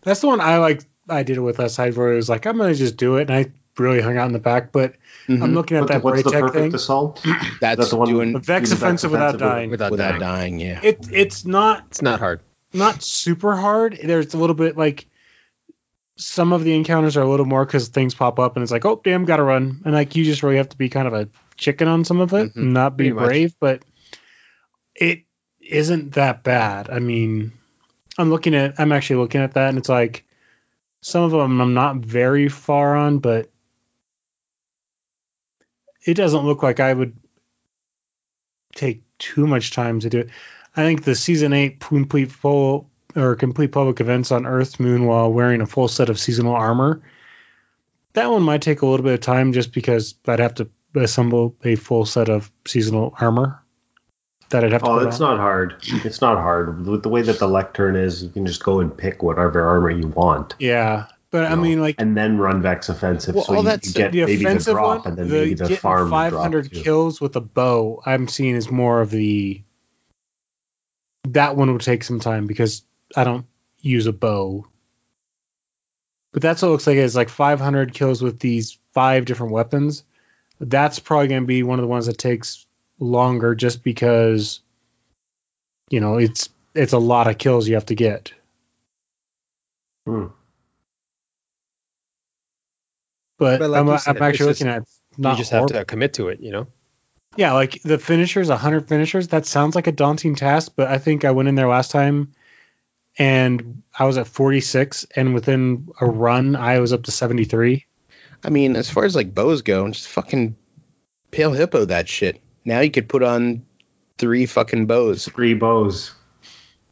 That's the one I like. I did it with last side where it was like I'm gonna just do it, and I really hung out in the back. But I'm Mhm. looking at What that what's the perfect thing. assault? That's That's the one- doing The Vex Vex offensive without dying. Without without dying. dying. Yeah. It it's not It's not hard. not super hard. There's a little bit like some of the encounters are a little more because things pop up and it's like, oh damn, gotta run, and like you just really have to be kind of a chicken on some of it, Mhm, not be pretty much. brave, but it isn't that bad. I mean, I'm looking at, I'm actually looking at that, and it's like some of them I'm not very far on, but it doesn't look like I would take too much time to do it. I think the season eight complete full or complete public events on Earth Moon while wearing a full set of seasonal armor. That one might take a little bit of time just because I'd have to assemble a full set of seasonal armor that I'd have to Oh, put it's on. not hard. It's not hard. With the way that the lectern is, you can just go and pick whatever armor you want. Yeah, but I know, mean, like and then run Vex offensive, Well, so all you, that's- you get the maybe the drop, one, and then the maybe the farm 500 drop too. kills with a bow. I'm seeing is more of the that one would take some time because I don't use a bow. But that's what it looks like. It's like 500 kills with these five different weapons. That's probably going to be one of the ones that takes longer, just because you know it's it's a lot of kills you have to get. Hmm. But, But like I'm, you I'm actually looking at not you just have to commit to it, you know. Yeah, like the finishers, 100 finishers, that sounds like a daunting task, but I think I went in there last time and I was at 46, and within a run, I was up to 73. I mean, as far as like bows go, just fucking pale hippo that shit. Now you could put on three fucking bows. Three bows.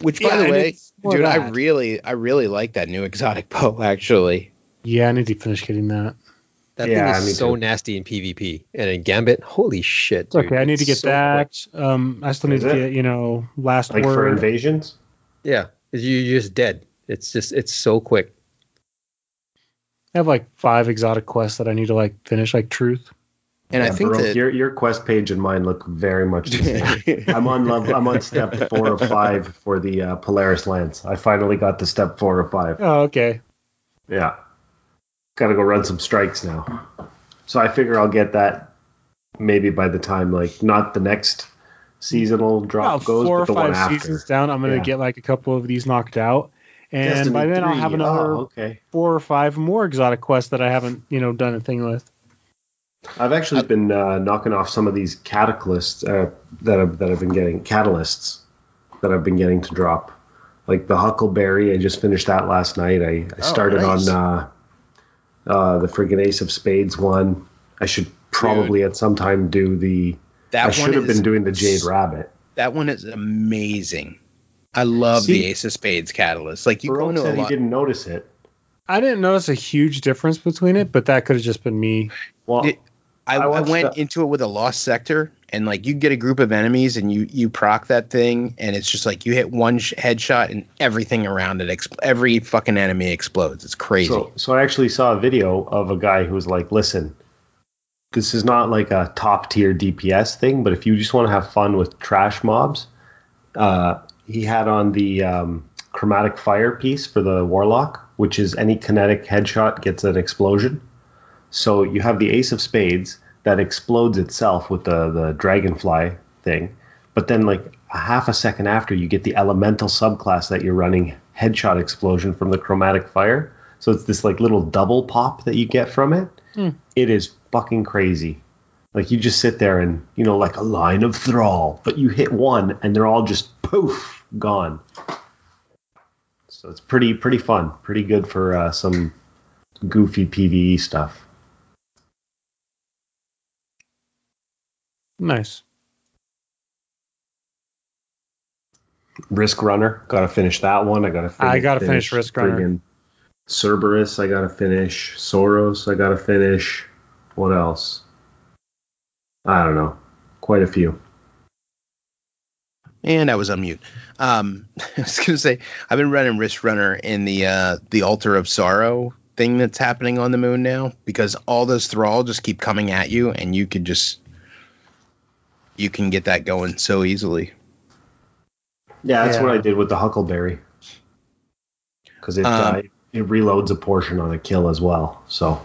Which, by Yeah, the way, it's more dude, I really, I really like that new exotic bow. Actually, Yeah, I need to finish getting that. That Yeah, thing is so too. nasty in PvP and in Gambit. Holy shit! Dude. okay, I need to get so that. quick. Um, I still need Is to it? get, you know, last Like for word. invasions? Yeah, you're just dead. It's just it's so quick. I have like five exotic quests that I need to like finish, like truth. and I think Baroque, that your your quest page and mine look very much the same. I'm on level. I'm on step four of five for the uh, Polaris lance. I finally got to step four of five. Oh, okay. Yeah, got to go run some strikes now. So I figure I'll get that maybe by the time like not the next seasonal drop About goes, four or but the one five seasons down, I'm going to Yeah. get like a couple of these knocked out. And Destiny by then, I'll have another Oh, okay. four or five more exotic quests that I haven't, you know, done a thing with. I've actually been uh, knocking off some of these catalysts uh, that I've, that I've been getting catalysts that I've been getting to drop, like the Huckleberry. I just finished that last night. I, I Oh, started nice. on uh, uh, the friggin' Ace of Spades one. I should probably at some time do the. That I one should have is- been doing the Jade Rabbit. That one is amazing. I love See- the Ace of Spades catalyst. Like you go Baroque into a said he didn't notice it. I didn't notice a huge difference between it, but that could have just been me. Well, Did- I, I I, went the- into it with a lost sector, and like you get a group of enemies, and you you proc that thing, and it's just like you hit one sh- headshot, and everything around it, expl- every fucking enemy explodes. It's crazy. So, so I actually saw a video of a guy who was like, "Listen, this is not like a top tier DPS thing, but if you just want to have fun with trash mobs, uh, he had on the um, chromatic fire piece for the warlock, which is any kinetic headshot gets an explosion. So you have the Ace of Spades that explodes itself with the the dragonfly thing, but then like a half a second after, you get the elemental subclass that you're running headshot explosion from the chromatic fire. So it's this like little double pop that you get from it. Hmm. It is fucking crazy. Like you just sit there and you know like a line of thrall, but you hit one and they're all just poof gone. So it's pretty pretty fun, pretty good for uh, some goofy PVE stuff. Nice. Risk Runner, gotta finish that one. I gotta. Finish, I gotta finish Risk Runner. Friggin' Cerberus, I gotta finish. Suros, I gotta finish. What else? I don't know. Quite a few. and I was on mute. Um, I was gonna say I've been running Risk Runner in the uh, the Altar of Sorrow thing that's happening on the moon now because all those thrall just keep coming at you, and you could just you can get that going so easily. Yeah, that's Yeah. what I did with the Huckleberry. Because it Um, uh, it reloads a portion on a kill as well. So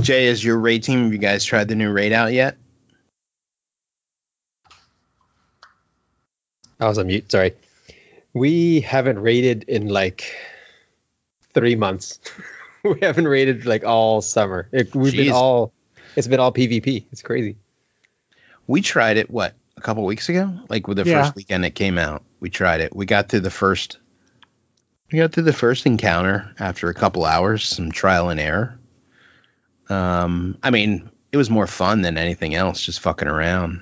Jay, is your raid team? Have you guys tried the new raid out yet? I was on mute. Sorry. We haven't raided in like three months. we haven't raided like all summer. It, we've been all. It's been all PvP. It's crazy. We tried it what a couple weeks ago, like with the Yeah. first weekend it came out. We tried it. We got through the first. We got through the first encounter after a couple hours, some trial and error. Um, I mean, it was more fun than anything else, just fucking around.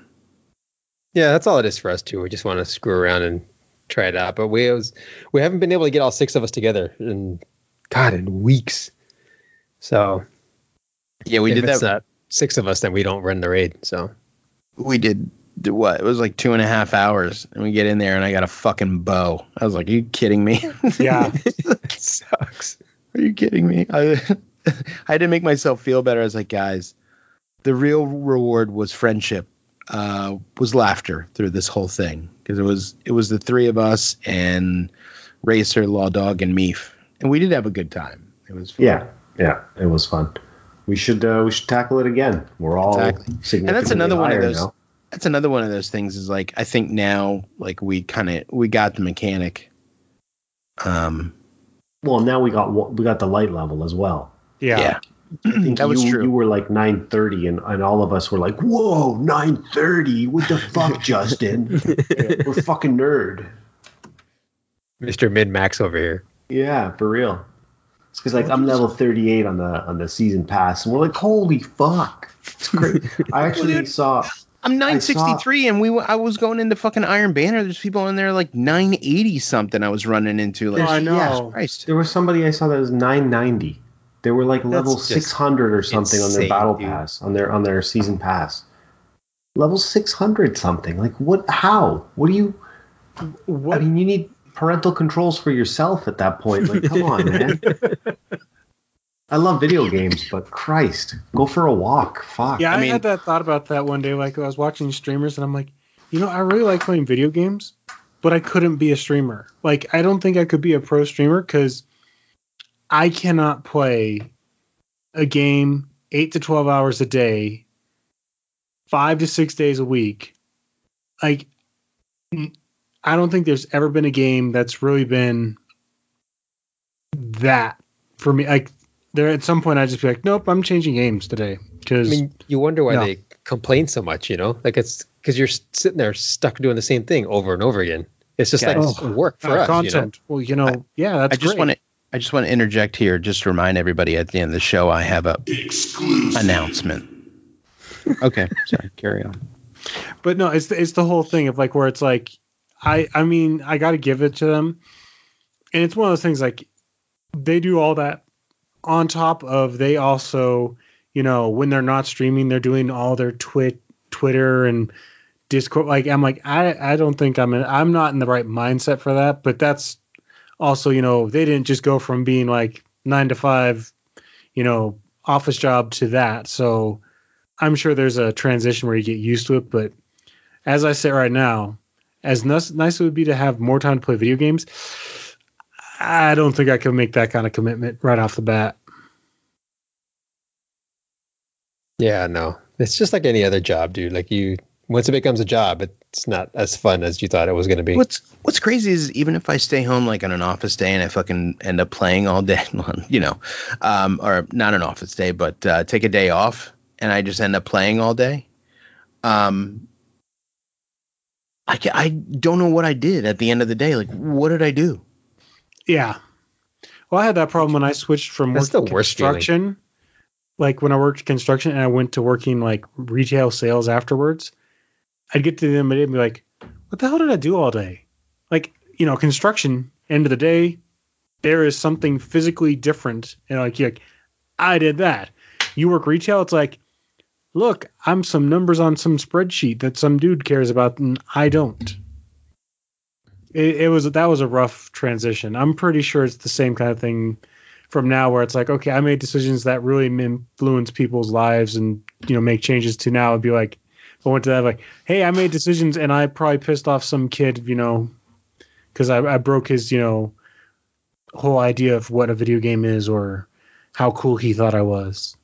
Yeah, that's all it is for us too. We just want to screw around and try it out. But we was we haven't been able to get all six of us together in God in weeks. So Yeah, we did that. six of us, then we don't run the raid. So we did what? It was like two and a half hours, and we get in there, and I got a fucking bow. I was like, "Are you kidding me? Yeah. it sucks. Are you kidding me?" I, I had to make myself feel better. I was like, "Guys, the real reward was friendship, uh, was laughter through this whole thing because it was it was the three of us and Racer, Law Dog, and Meef, and we did have a good time. It was fun. Yeah, yeah, it was fun. We should uh, we should tackle it again. We're all Exactly. and that's another one of those now. That's another one of those things is like i think now like we kind of we got the mechanic um Well, now we got wa- we got the light level as well. Yeah. yeah, I think that was true You were like nine thirty, and, and all of us were like, "Whoa, nine thirty! What the fuck, Justin? We're fucking nerd." Mr. Mid Max over here. Yeah, for real. It's because like I'm level 38 on the on the season pass, and we're like, "Holy fuck!" It's great. I actually saw. I'm 963 and we w- i was going into fucking iron banner there's people in there like 980 something i was running into like Oh, I know. Christ. There was somebody I saw that was 990. They were like level 600 or something on their battle dude. pass, on their on their season pass. Level 600 something. Like what? How? What do you? What? I mean, you need parental controls for yourself at that point. Like, come on, man. I love video games, but Christ, go for a walk. Fuck. yeah, I, I mean- had that thought about that one day. Like I was watching streamers, and I'm like, you know, I really like playing video games, but I couldn't be a streamer. Like I don't think I could be a pro streamer because I cannot play a game eight to twelve hours a day, five to six days a week. Like I don't think there's ever been a game that's really been that for me. Like there, at some point, I just be like, nope, I'm changing games today I because mean, you wonder why No. they complain so much, you know? Like it's because you're sitting there stuck doing the same thing over and over again. It's just like Guys. work oh, for us, content. Well, you know, yeah, that's i just want to i just want to interject here just to remind everybody at the end of the show i have a Exclusive. announcement okay sorry carry on but no, it's the, it's the whole thing of like where it's like, I I mean, I got to give it to them, and it's one of those things like they do all that on top of they also, you know, when they're not streaming, they're doing all their twit Twitter and Discord. Like I'm like I I don't think I'm in, I'm not in the right mindset for that, but that's also you know they didn't just go from being like nine to five, you know, office job to that, so. I'm sure there's a transition where you get used to it, but as I say right now, as nice, nice it would be to have more time to play video games, I don't think I can make that kind of commitment right off the bat. Yeah, no. It's just like any other job, dude. Like you once it becomes a job, it's not as fun as you thought it was gonna be. What's What's crazy is even if I stay home like on an office day and I fucking end up playing all day, long, you know, um, or not an office day, but uh, take a day off and I just end up playing all day. Um, I ca- I don't know what I did at the end of the day. Like, what did I do? Yeah. Well, I had that problem when I switched from That's working the worst feeling. construction. Like when I worked construction and I went to working like retail sales afterwards, I'd get to the end of the day and be like, what the hell did I do all day? Like, you know, construction, end of the day, there is something physically different. And like, you're like, I did that. You work retail, it's like, look, I'm some numbers on some spreadsheet that some dude cares about and I don't. It, it was that was a rough transition. I'm pretty sure it's the same kind of thing from now where it's like, okay, I made decisions that really influence people's lives and you know make changes to now it'd be like I went to that like, hey, I made decisions and I probably pissed off some kid, you know, because I, I broke his, you know, whole idea of what a video game is or how cool he thought I was.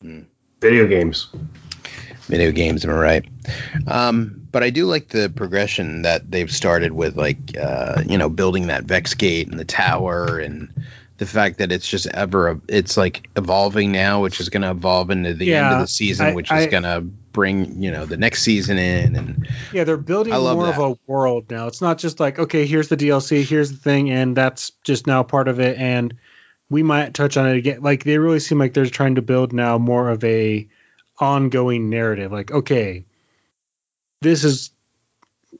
Hmm. Video games. Video games, am I right? Um, But I do like the progression that they've started with, like uh, you know, building that Vex gate and the tower, and the fact that it's just ever it's like evolving now, which is going to evolve into the end of the season, I- which is going to bring you know the next season in, and Yeah, they're building more that. of a world now. It's not just like, okay, here's the DLC, here's the thing, and that's just now part of it. And we might touch on it again. Like they really seem like they're trying to build now more of a ongoing narrative. Like, okay, this is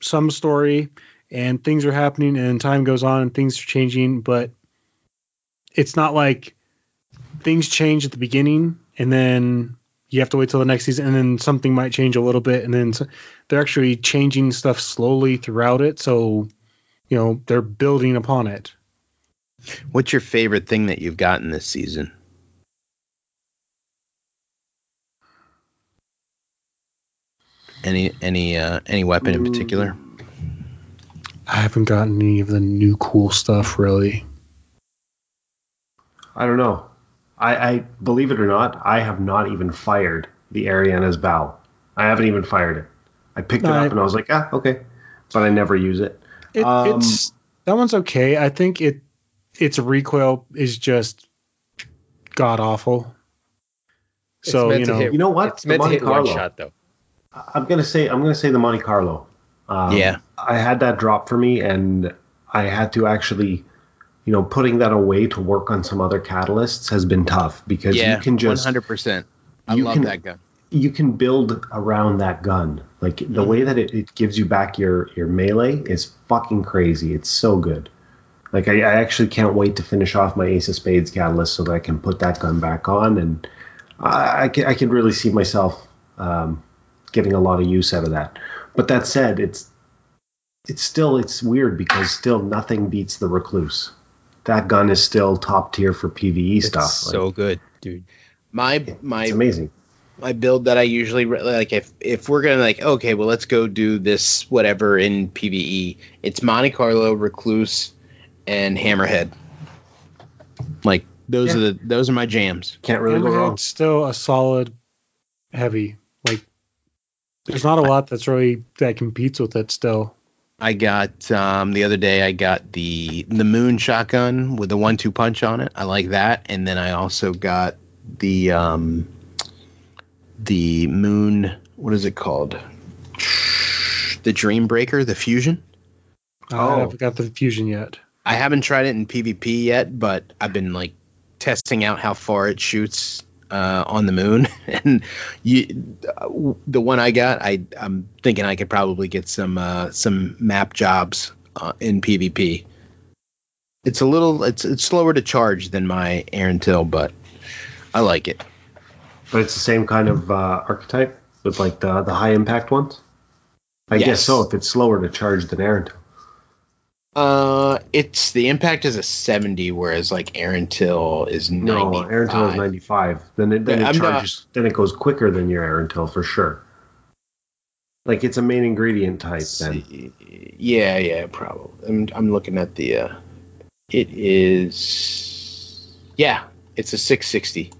some story, and things are happening, and time goes on, and things are changing, but it's not like things change at the beginning, and then you have to wait till the next season, and then something might change a little bit, and then they're actually changing stuff slowly throughout it. So, you know, they're building upon it. what's your favorite thing that you've gotten this season? Any any uh, any weapon in particular? I haven't gotten any of the new cool stuff really. I don't know. I, I believe it or not, I have not even fired the Ariana's bow. I haven't even fired it. I picked it No, up and I was like, ah, okay, but I never use it. It, Um, it's that one's okay. I think it its recoil is just god awful. It's So meant you to know, hit- You know what? It's meant The to hit Monte one shot though. I'm gonna say I'm gonna say the Monte Carlo. Um, Yeah. I had that drop for me, and I had to actually, you know, putting that away to work on some other catalysts has been tough because yeah, you can just one hundred percent. I you love can- that gun. you can build around that gun. Like the Mm-hmm. way that it, it gives you back your your melee is fucking crazy. It's so good. Like I, I actually can't wait to finish off my Ace of Spades catalyst so that I can put that gun back on, and I I can, I can really see myself um, getting a lot of use out of that. But that said, it's it's still it's weird because still nothing beats the Recluse. That gun is still top tier for PVE It's stuff. so Like, good, dude. My my it's amazing. my build that I usually like if if we're gonna like okay well let's go do this whatever in PVE it's Monte Carlo Recluse and Hammerhead like those Yeah. are the those are my jams Can't really go wrong. Still a solid heavy. Like there's not a lot that's really that competes with it still. I got um the other day I got the the Moon shotgun with the one two punch on it I like that and then I also got the um the Moon what is it called the Dream Breaker the Fusion Oh. I Oh. haven't got the fusion yet. I haven't tried it in PvP yet, but I've been like testing out how far it shoots uh, on the moon, and you, the one I got, I I'm thinking I could probably get some uh, some map jobs uh, in PvP. It's a little it's it's slower to charge than my Erentil, but I like it. But it's the same kind of uh, archetype with like the the high impact ones. I Yes. guess so. If it's slower to charge than Aaron. Uh, it's the impact is a 70, whereas like Erentil is 90. No, Erentil is ninety five. Then it then Yeah, it I'm not- charges. Then it goes quicker than your Erentil for sure. Like it's a main ingredient type. Then Yeah, yeah, probably. I'm I'm looking at the. Uh, it is. Yeah, it's a 660,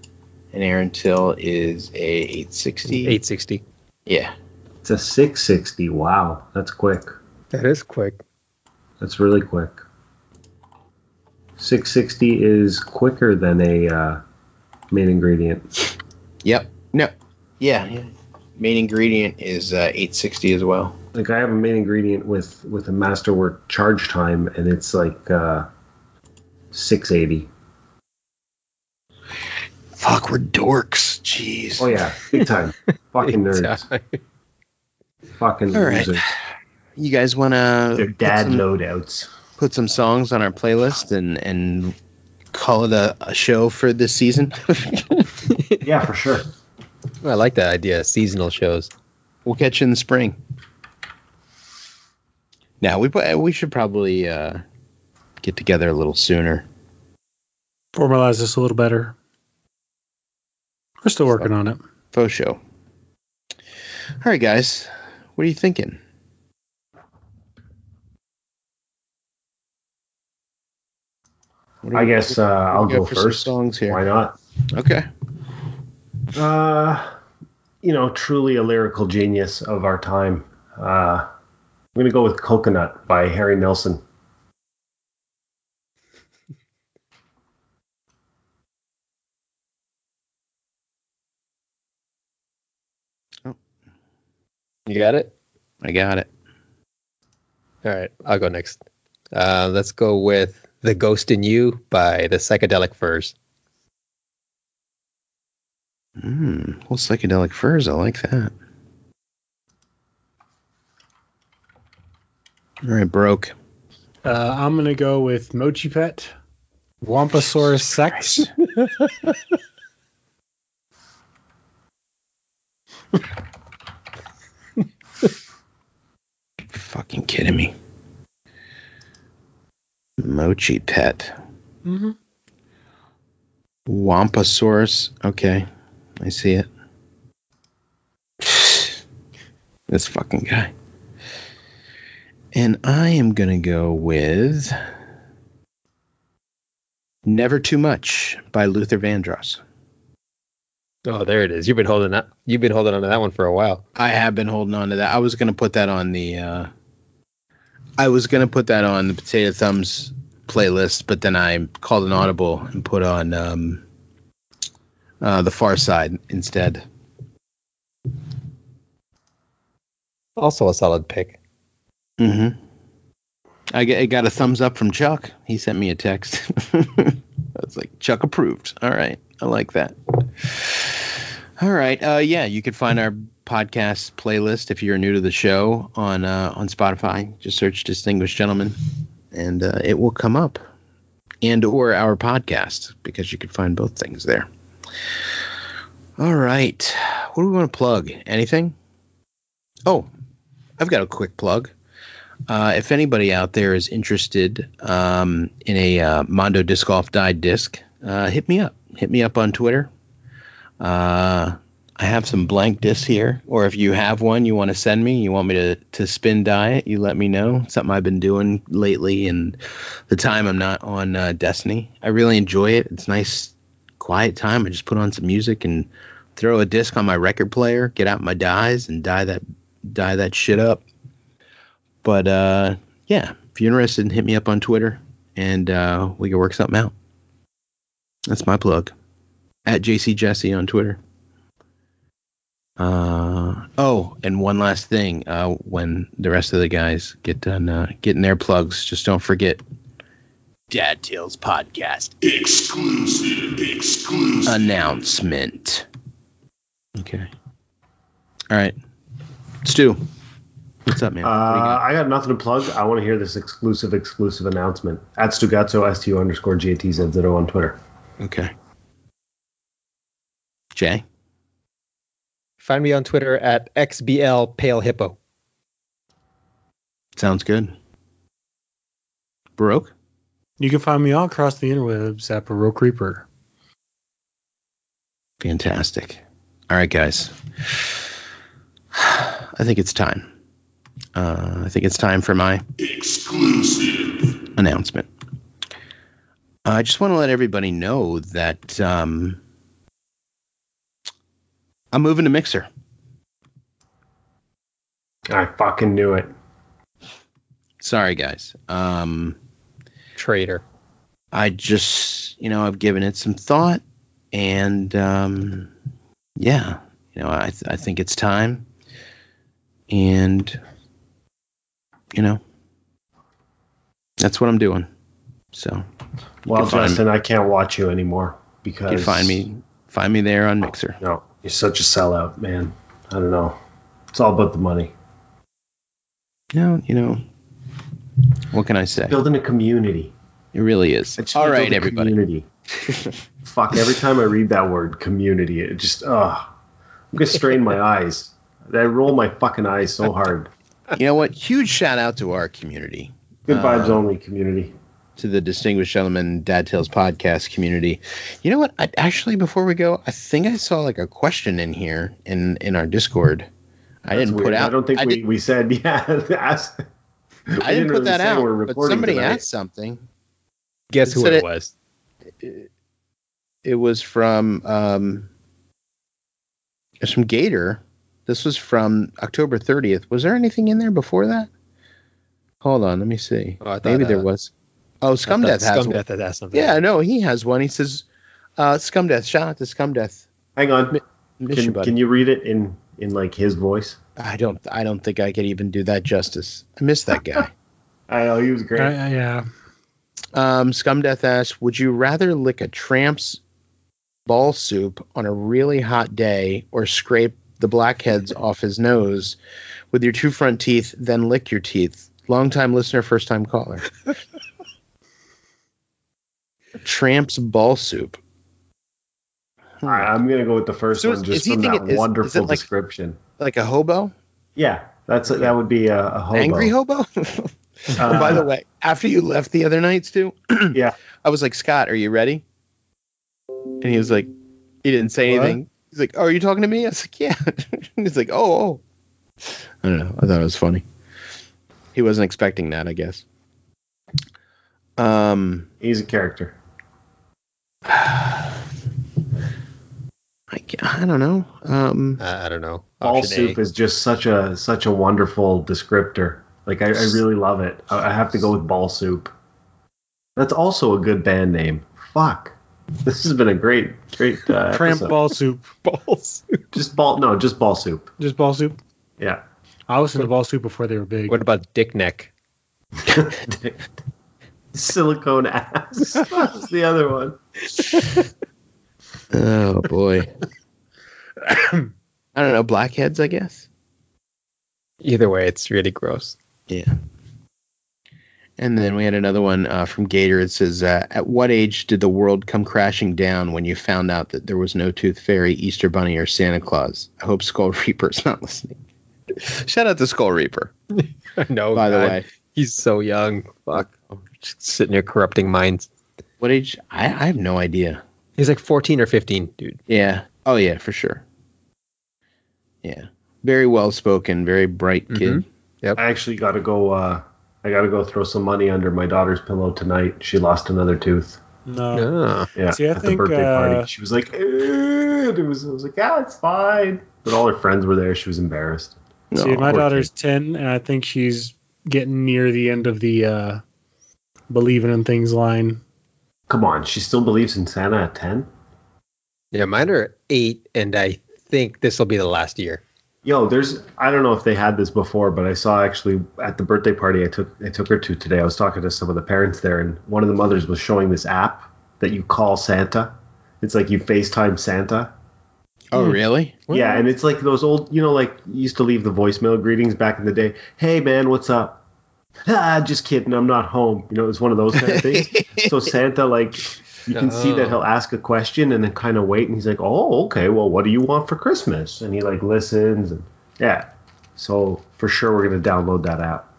and Erentil is a 860. 860. Yeah, it's a six sixty. Wow, that's quick. That is quick. That's really quick. Six sixty is quicker than a uh, main ingredient. Yep. No. Yeah. yeah. Main ingredient is uh, 860 as well. Like I have a main ingredient with with a masterwork charge time, and it's like uh, six eighty. Fuck, we're dorks. Jeez. Oh yeah, big time. Fucking nerds. Fucking All right. losers. You guys want They're to dad put some, loadouts. put some songs on our playlist and and call it a, a show for this season? Yeah, for sure. I like that idea. Seasonal shows. we'll catch you in the spring. Now we we should probably uh, get together a little sooner. Formalize this a little better. We're still working on it. Faux show. All right, guys. What are you thinking? What do I guess uh, I'll we got go first. Songs here. Why not? Okay. Uh, you know, truly a lyrical genius of our time. Uh, I'm gonna go with Coconut by Harry Nilsson. Oh. You got it. I got it. All right, I'll go next. Uh, let's go with "The Ghost in You" by the Psychedelic Furs. Mm, well, psychedelic furs. I like that. All right, broke. Uh, I'm gonna go with Mochi Pet, Wampasaurus Sex. Fucking kidding me. Mochi pet. mm-hmm. Wampasaurus. Okay, I see it. This fucking guy. And I am gonna go with Never Too Much by Luther Vandross. Oh, there it is. You've been holding that. You've been holding on to that one for a while. I have been holding on to that. I was gonna put that on the uh I was gonna put that on the Potato Thumbs playlist, but then I called an audible and put on um uh the far side instead. Also a solid pick. Mm-hmm. I get I got a thumbs up from Chuck. He sent me a text. I was like, Chuck approved. All right. I like that. All right. Uh, yeah, you could find our podcast playlist if you're new to the show on uh, on Spotify. Just search "Distinguished Gentlemen," and uh, it will come up, and or our podcast because you can find both things there. All right. What do we want to plug? Anything? Oh, I've got a quick plug. Uh, if anybody out there is interested um, in a uh, Mondo Disc Golf Dyed disc, uh, hit me up. Hit me up on Twitter. Uh, I have some blank discs here, or if you have one you want to send me, you want me to, to spin dye it, you let me know. Something I've been doing lately and the time I'm not on uh, Destiny. I really enjoy it. It's nice, quiet time. I just put on some music and throw a disc on my record player, get out my dyes, and dye that dye that shit up. But uh, yeah, if you're interested, hit me up on Twitter and uh, we can work something out. That's my plug. At JC Jesse on Twitter. Uh, oh, and one last thing. Uh, when the rest of the guys get done uh, getting their plugs, just don't forget Dad Tales Podcast Exclusive. Exclusive. announcement. Okay. All right. Stu, what's up, man? Uh, What got? I got nothing to plug. I want to hear this exclusive, exclusive announcement at Stugazzo, STU underscore GATZZO on Twitter. Okay. Jay? Find me on Twitter at XBL Pale Hippo. Sounds good. Baroque? You can find me all across the interwebs at Baroque Reaper. Fantastic. All right, guys. I think it's time. Uh, I think it's time for my Exclusive. announcement. I just want to let everybody know that um, I'm moving to Mixer. I fucking knew it. Sorry, guys. Um, Traitor. I just, you know, I've given it some thought, and um, yeah, you know, I th- I think it's time, and you know, that's what I'm doing. So Well, can find- Justin, I can't watch you anymore because can find me find me there on Mixer. No, you're such a sellout, man. I don't know. It's all about the money. No, you know, what can I say? Building a community. It really is. All right, everybody. Community. Fuck. Every time I read that word, community, it just ugh. I'm gonna strain my eyes. I roll my fucking eyes so hard. You know what? Huge shout out to our community. Good vibes Uh, only community. To the Distinguished Gentleman Dad Tales podcast community. You know what? I, actually, before we go, I think I saw like a question in here in in our Discord. I didn't put out. I don't think I, we, did, we said yeah. ask, we I didn't put really that out, but somebody tonight. asked something. Guess who it, it- was? It was from um, it's from Gator, This was from October 30th. Was there anything in there before that? Hold on, let me see. Oh, I thought, Maybe there uh, was. Oh, Scum Death has Scum one. Death has something. Yeah, no, he has one. He says, uh, "Scum Death." Shout out to Scum Death. Hang on. Miss you, Can, buddy. can you read it in in like his voice? I don't. I don't think I could even do that justice. I miss that guy. I know he was great. Uh, yeah. um, Scum Death asks, "Would you rather lick a tramp's ball soup on a really hot day, or scrape the blackheads off his nose with your two front teeth, then lick your teeth?" Long time listener, first time caller. tramp's ball soup. Hmm. I'm gonna go with the first So one is- just is from that is- is wonderful like- description. Like a hobo, Yeah, that's that would be a, a hobo. angry hobo. Uh, By the way, after you left the other nights too, Yeah. I was like, Scott, are you ready? And he was like, he didn't say What? anything. He's like, oh, are you talking to me? I was like, yeah. He's like, oh, oh. I don't know. I thought it was funny. He wasn't expecting that, I guess. Um, He's a character. I, I don't know. Um, I, I don't know. Ball Option soup A. is just such a such a wonderful descriptor. Like I, I really love it. I, I have to go with ball soup. That's also a good band name. Fuck. This has been a great, great uh, Tramp episode. ball soup. balls. Just ball. No, just ball soup. Just ball soup. Yeah. I listened to ball soup before they were big. What about dick neck? Silicone ass. That's the other one. oh boy. I don't know. Blackheads, I guess. Either way, it's really gross. Yeah. And then we had another one uh, from Gator. It says, uh, "At what age did the world come crashing down when you found out that there was no Tooth Fairy, Easter Bunny, or Santa Claus?" I hope Skull Reaper's not listening. Shout out to Skull Reaper, no, by the way. he's so young. Fuck, just sitting there corrupting minds. What age? I, I have no idea. He's like 14 or 15, dude. Yeah. Oh yeah, for sure. Yeah. Very well spoken, very bright kid. Mhm. I actually got to go. Uh, I got to go throw some money under my daughter's pillow tonight. She lost another tooth. no. Ah. Yeah, See, I at the think, birthday uh, party. She was like, it was. I was like, "Yeah, it's fine." But all her friends were there. She was embarrassed. See, No, my poor daughter's 10, and I think she's getting near the end of the uh, believing in things line. Come on, she still believes in Santa at ten. Yeah, mine are eight, and I think this will be the last year. Yo, there's I don't know if they had this before, but I saw actually at the birthday party I took I took her to today. I was talking to some of the parents there, and one of the mothers was showing this app that you call Santa. It's like you FaceTime Santa. Oh hmm. really? Yeah, and it's like those old, you know, like you used to leave the voicemail greetings back in the day. Hey man, what's up? Ah, just kidding, I'm not home. You know, it's one of those kind of things. so Santa, like, you can see that Oh. he'll ask a question and then kind of wait, and he's like, "Oh, okay, well, what do you want for Christmas?" And he like listens, and yeah. So for sure, we're gonna download that app.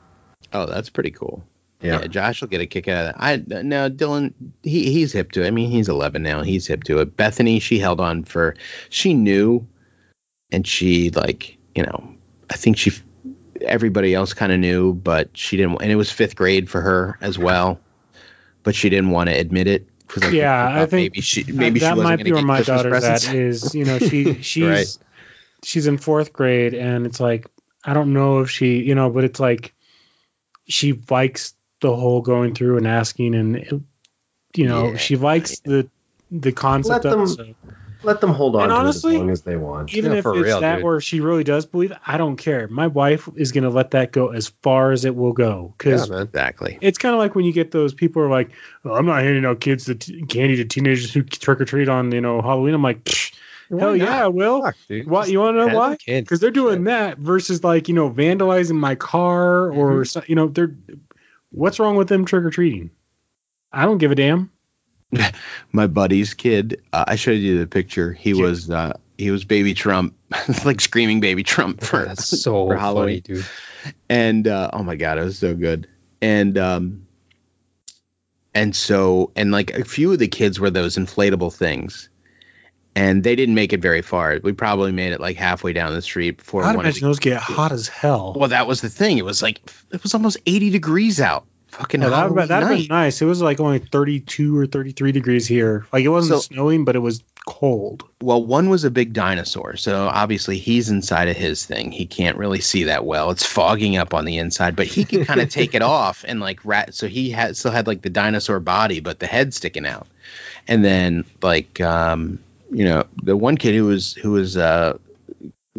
Oh, that's pretty cool. Yeah. Yeah. Josh will get a kick out of that. I no Dylan, he he's hip to it. I mean, he's 11 now. He's hip to it. Bethany, she held on for. She knew, and she like you know, I think she. Everybody else kind of knew, but she didn't. And it was fifth grade for her as well, but she didn't want to admit it. 'cause I Yeah, I think maybe she maybe that she wasn't might be where my Christmas daughter's presents. at is you know she she's Right. she's in fourth grade and it's like I don't know if she you know but it's like she likes the whole going through and asking and it, you know Yeah, she likes the the concept Let of them- So Let them hold on And to honestly, it as long as they want. even Yeah, if for it's real, that dude. where she really does believe I don't care. My wife is gonna let that go as far as it will go because man. exactly. it's kind of like when you get those people who are like, oh, I'm not handing out kids the t- candy to teenagers who trick or treat on you know Halloween. I'm like, "Psh, hell Why yeah. I will. Fuck. What you want to know why? Because they're doing that versus like you know vandalizing my car or mm-hmm. so, you know they're. What's wrong with them trick or treating? I don't give a damn. my buddy's kid. Uh, I showed you the picture. He Yeah. was uh, he was baby Trump, like screaming baby Trump for That's so for funny, Halloween. dude. and uh, oh my god, it was so good. And um, and so and like a few of the kids were those inflatable things, and they didn't make it very far. We probably made it like halfway down the street before I'd imagine those get hot as hell. Well, that was the thing. It was like it was almost eighty degrees out. Fucking Oh, that that'd night. nice. It was like only 32 or 33 degrees here. Like it wasn't So- snowing, but it was cold. Well, one was a big dinosaur, so obviously he's inside of his thing. He can't really see that well. It's fogging up on the inside, but he can kind of take it off and like rat. So he had still had like the dinosaur body, but the head sticking out. And then like um, you know the one kid who was who was uh,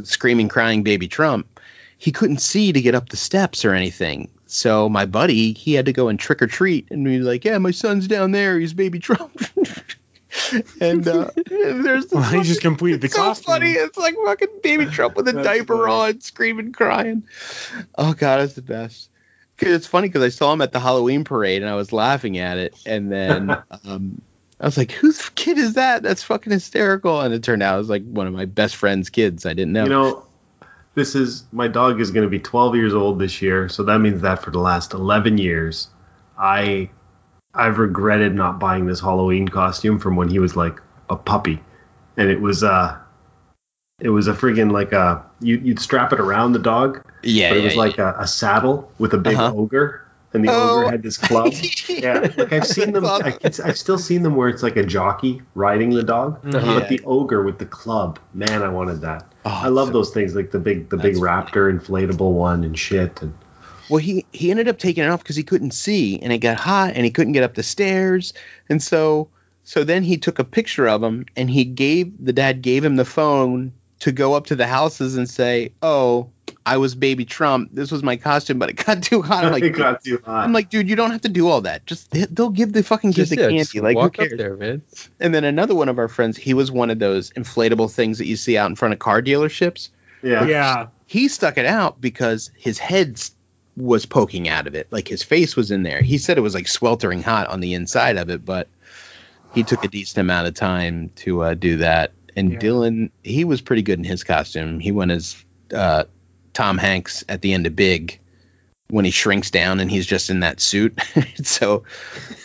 screaming, crying, baby Trump. He couldn't see to get up the steps or anything. So my buddy, he had to go and trick or treat, and be like, "Yeah, my son's down there. He's baby Trump." and uh, there's the Well, he just completed the it's so funny. It's like fucking baby Trump with a diaper funny. on, screaming, crying. Oh god, it's the best. 'Cause it's funny because I saw him at the Halloween parade and I was laughing at it, and then um, I was like, "Whose kid is that? That's fucking hysterical!" And it turned out it was like one of my best friend's kids. I didn't know. You know, this is my dog is going to be 12 years old this year, so that means that for the last 11 years, I I've regretted not buying this Halloween costume from when he was like a puppy, and it was uh, it was a friggin' like a you you'd strap it around the dog, yeah, but it yeah, was like a, a saddle with a big Uh-huh. ogre, and the Oh. ogre had this club. yeah, like I've seen them. I, it's, I've still seen them where it's like a jockey riding the dog, Uh-huh. but the ogre with the club, man, I wanted that. Oh, I love so- those things, like the big, the big That's raptor inflatable one and shit. And Well, he he ended up taking it off because he couldn't see, and it got hot, and he couldn't get up the stairs, and so so then he took a picture of him, and he gave the dad gave him the phone to go up to the houses and say, "Oh, I was baby Trump. This was my costume, but it got too hot." I'm like, it got too hot. I'm like, dude, you don't have to do all that. Just they'll give the fucking kids Just, the yeah, candy. just like, who walk up cares? there, man. And then another one of our friends, he was one of those inflatable things that you see out in front of car dealerships yeah. Yeah. he stuck it out because his head was poking out of it like his face was in there he said it was like sweltering hot on the inside of it but he took a decent amount of time to uh, do that and Yeah. dylan he was pretty good in his costume he went as uh, tom hanks at the end of big when he shrinks down and he's just in that suit so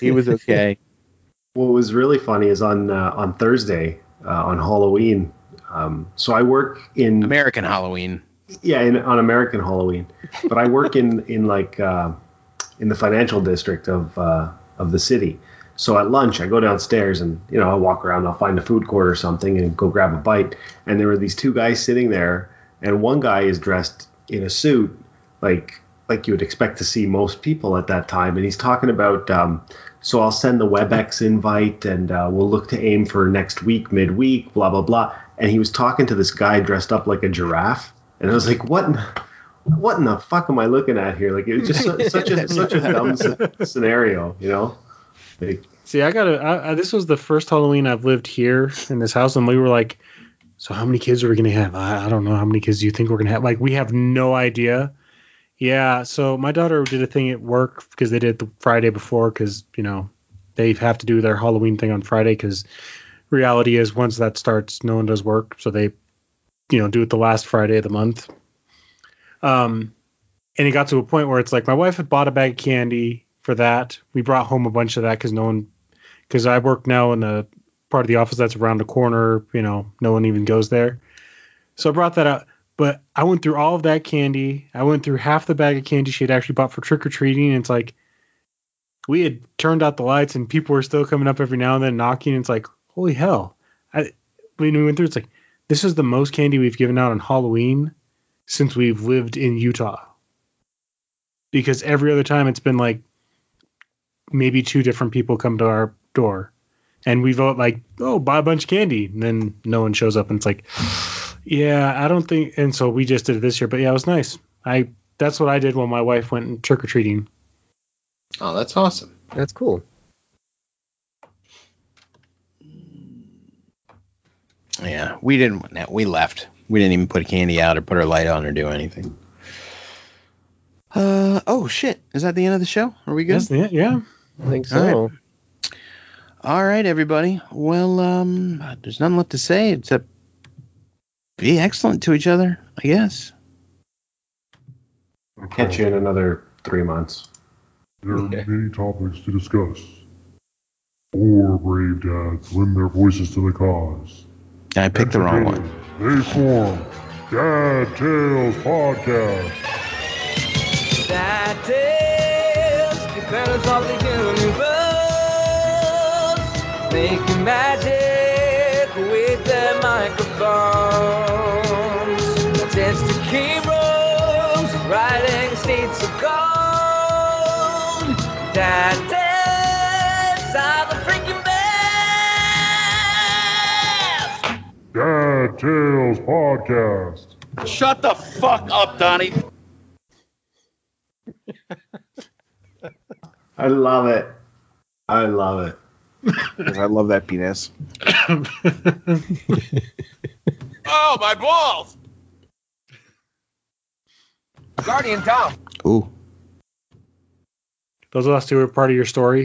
he was okay What was really funny is on uh, on Thursday uh, on Halloween. Um, so I work in american halloween yeah in, on American Halloween, but I work in in like uh, in the financial district of uh, of the city. So at lunch, I go downstairs and you know I walk around. I'll find a food court or something and go grab a bite. And there were these two guys sitting there, and one guy is dressed in a suit, like like you would expect to see most people at that time. And he's talking about. Um, so I'll send the WebEx invite, and uh, we'll look to aim for next week, midweek, blah blah blah. And he was talking to this guy dressed up like a giraffe, and I was like, "What? In, what in the fuck am I looking at here? Like it was just su- such a such a dumb scenario, you know? Like, See, I got to. I, I, this was the first Halloween I've lived here in this house, and we were like, "So how many kids are we gonna have? I, I don't know. How many kids do you think we're gonna have? Like, we have no idea." Yeah. So my daughter did a thing at work because they did the Friday before because you know they have to do their Halloween thing on Friday because reality is once that starts, no one does work, so they you know do it the last Friday of the month. Um, and it got to a point where it's like my wife had bought a bag of candy for that. We brought home a bunch of that because no one, because I work now in a part of the office that's around the corner. You know, no one even goes there. So I brought that out. But I went through all of that candy. I went through half the bag of candy she had actually bought for trick or treating. And it's like we had turned out the lights and people were still coming up every now and then knocking. It's like, holy hell. I when we went through, it's like this is the most candy we've given out on Halloween since we've lived in Utah. Because every other time it's been like maybe two different people come to our door and we vote like, oh, buy a bunch of candy. And then no one shows up and it's like, yeah, I don't think. And so we just did it this year. But yeah, it was nice. I That's what I did when my wife went trick or treating. oh that's awesome That's cool. yeah we didn't no, we left we didn't even put candy out or put our light on or do anything uh oh shit is that the end of the show are we good Yes, yeah, yeah. I think so. right. All right, everybody. Well, um, there's nothing left to say except be excellent to each other, I guess. catch you in another three months. There are many topics to discuss. Four brave dads lend their voices to the cause. I picked the wrong one. They form Dad Tales Podcast. That tales, making magic with their microphones. Attached to key rooms, writing states of gold. That dance are the freaking best. Dad Tales Podcast. Shut the fuck up, Donnie. I love it. I love it. Because I love that penis. Oh, my balls! Guardian Tom. Ooh. Those last two were part of your story.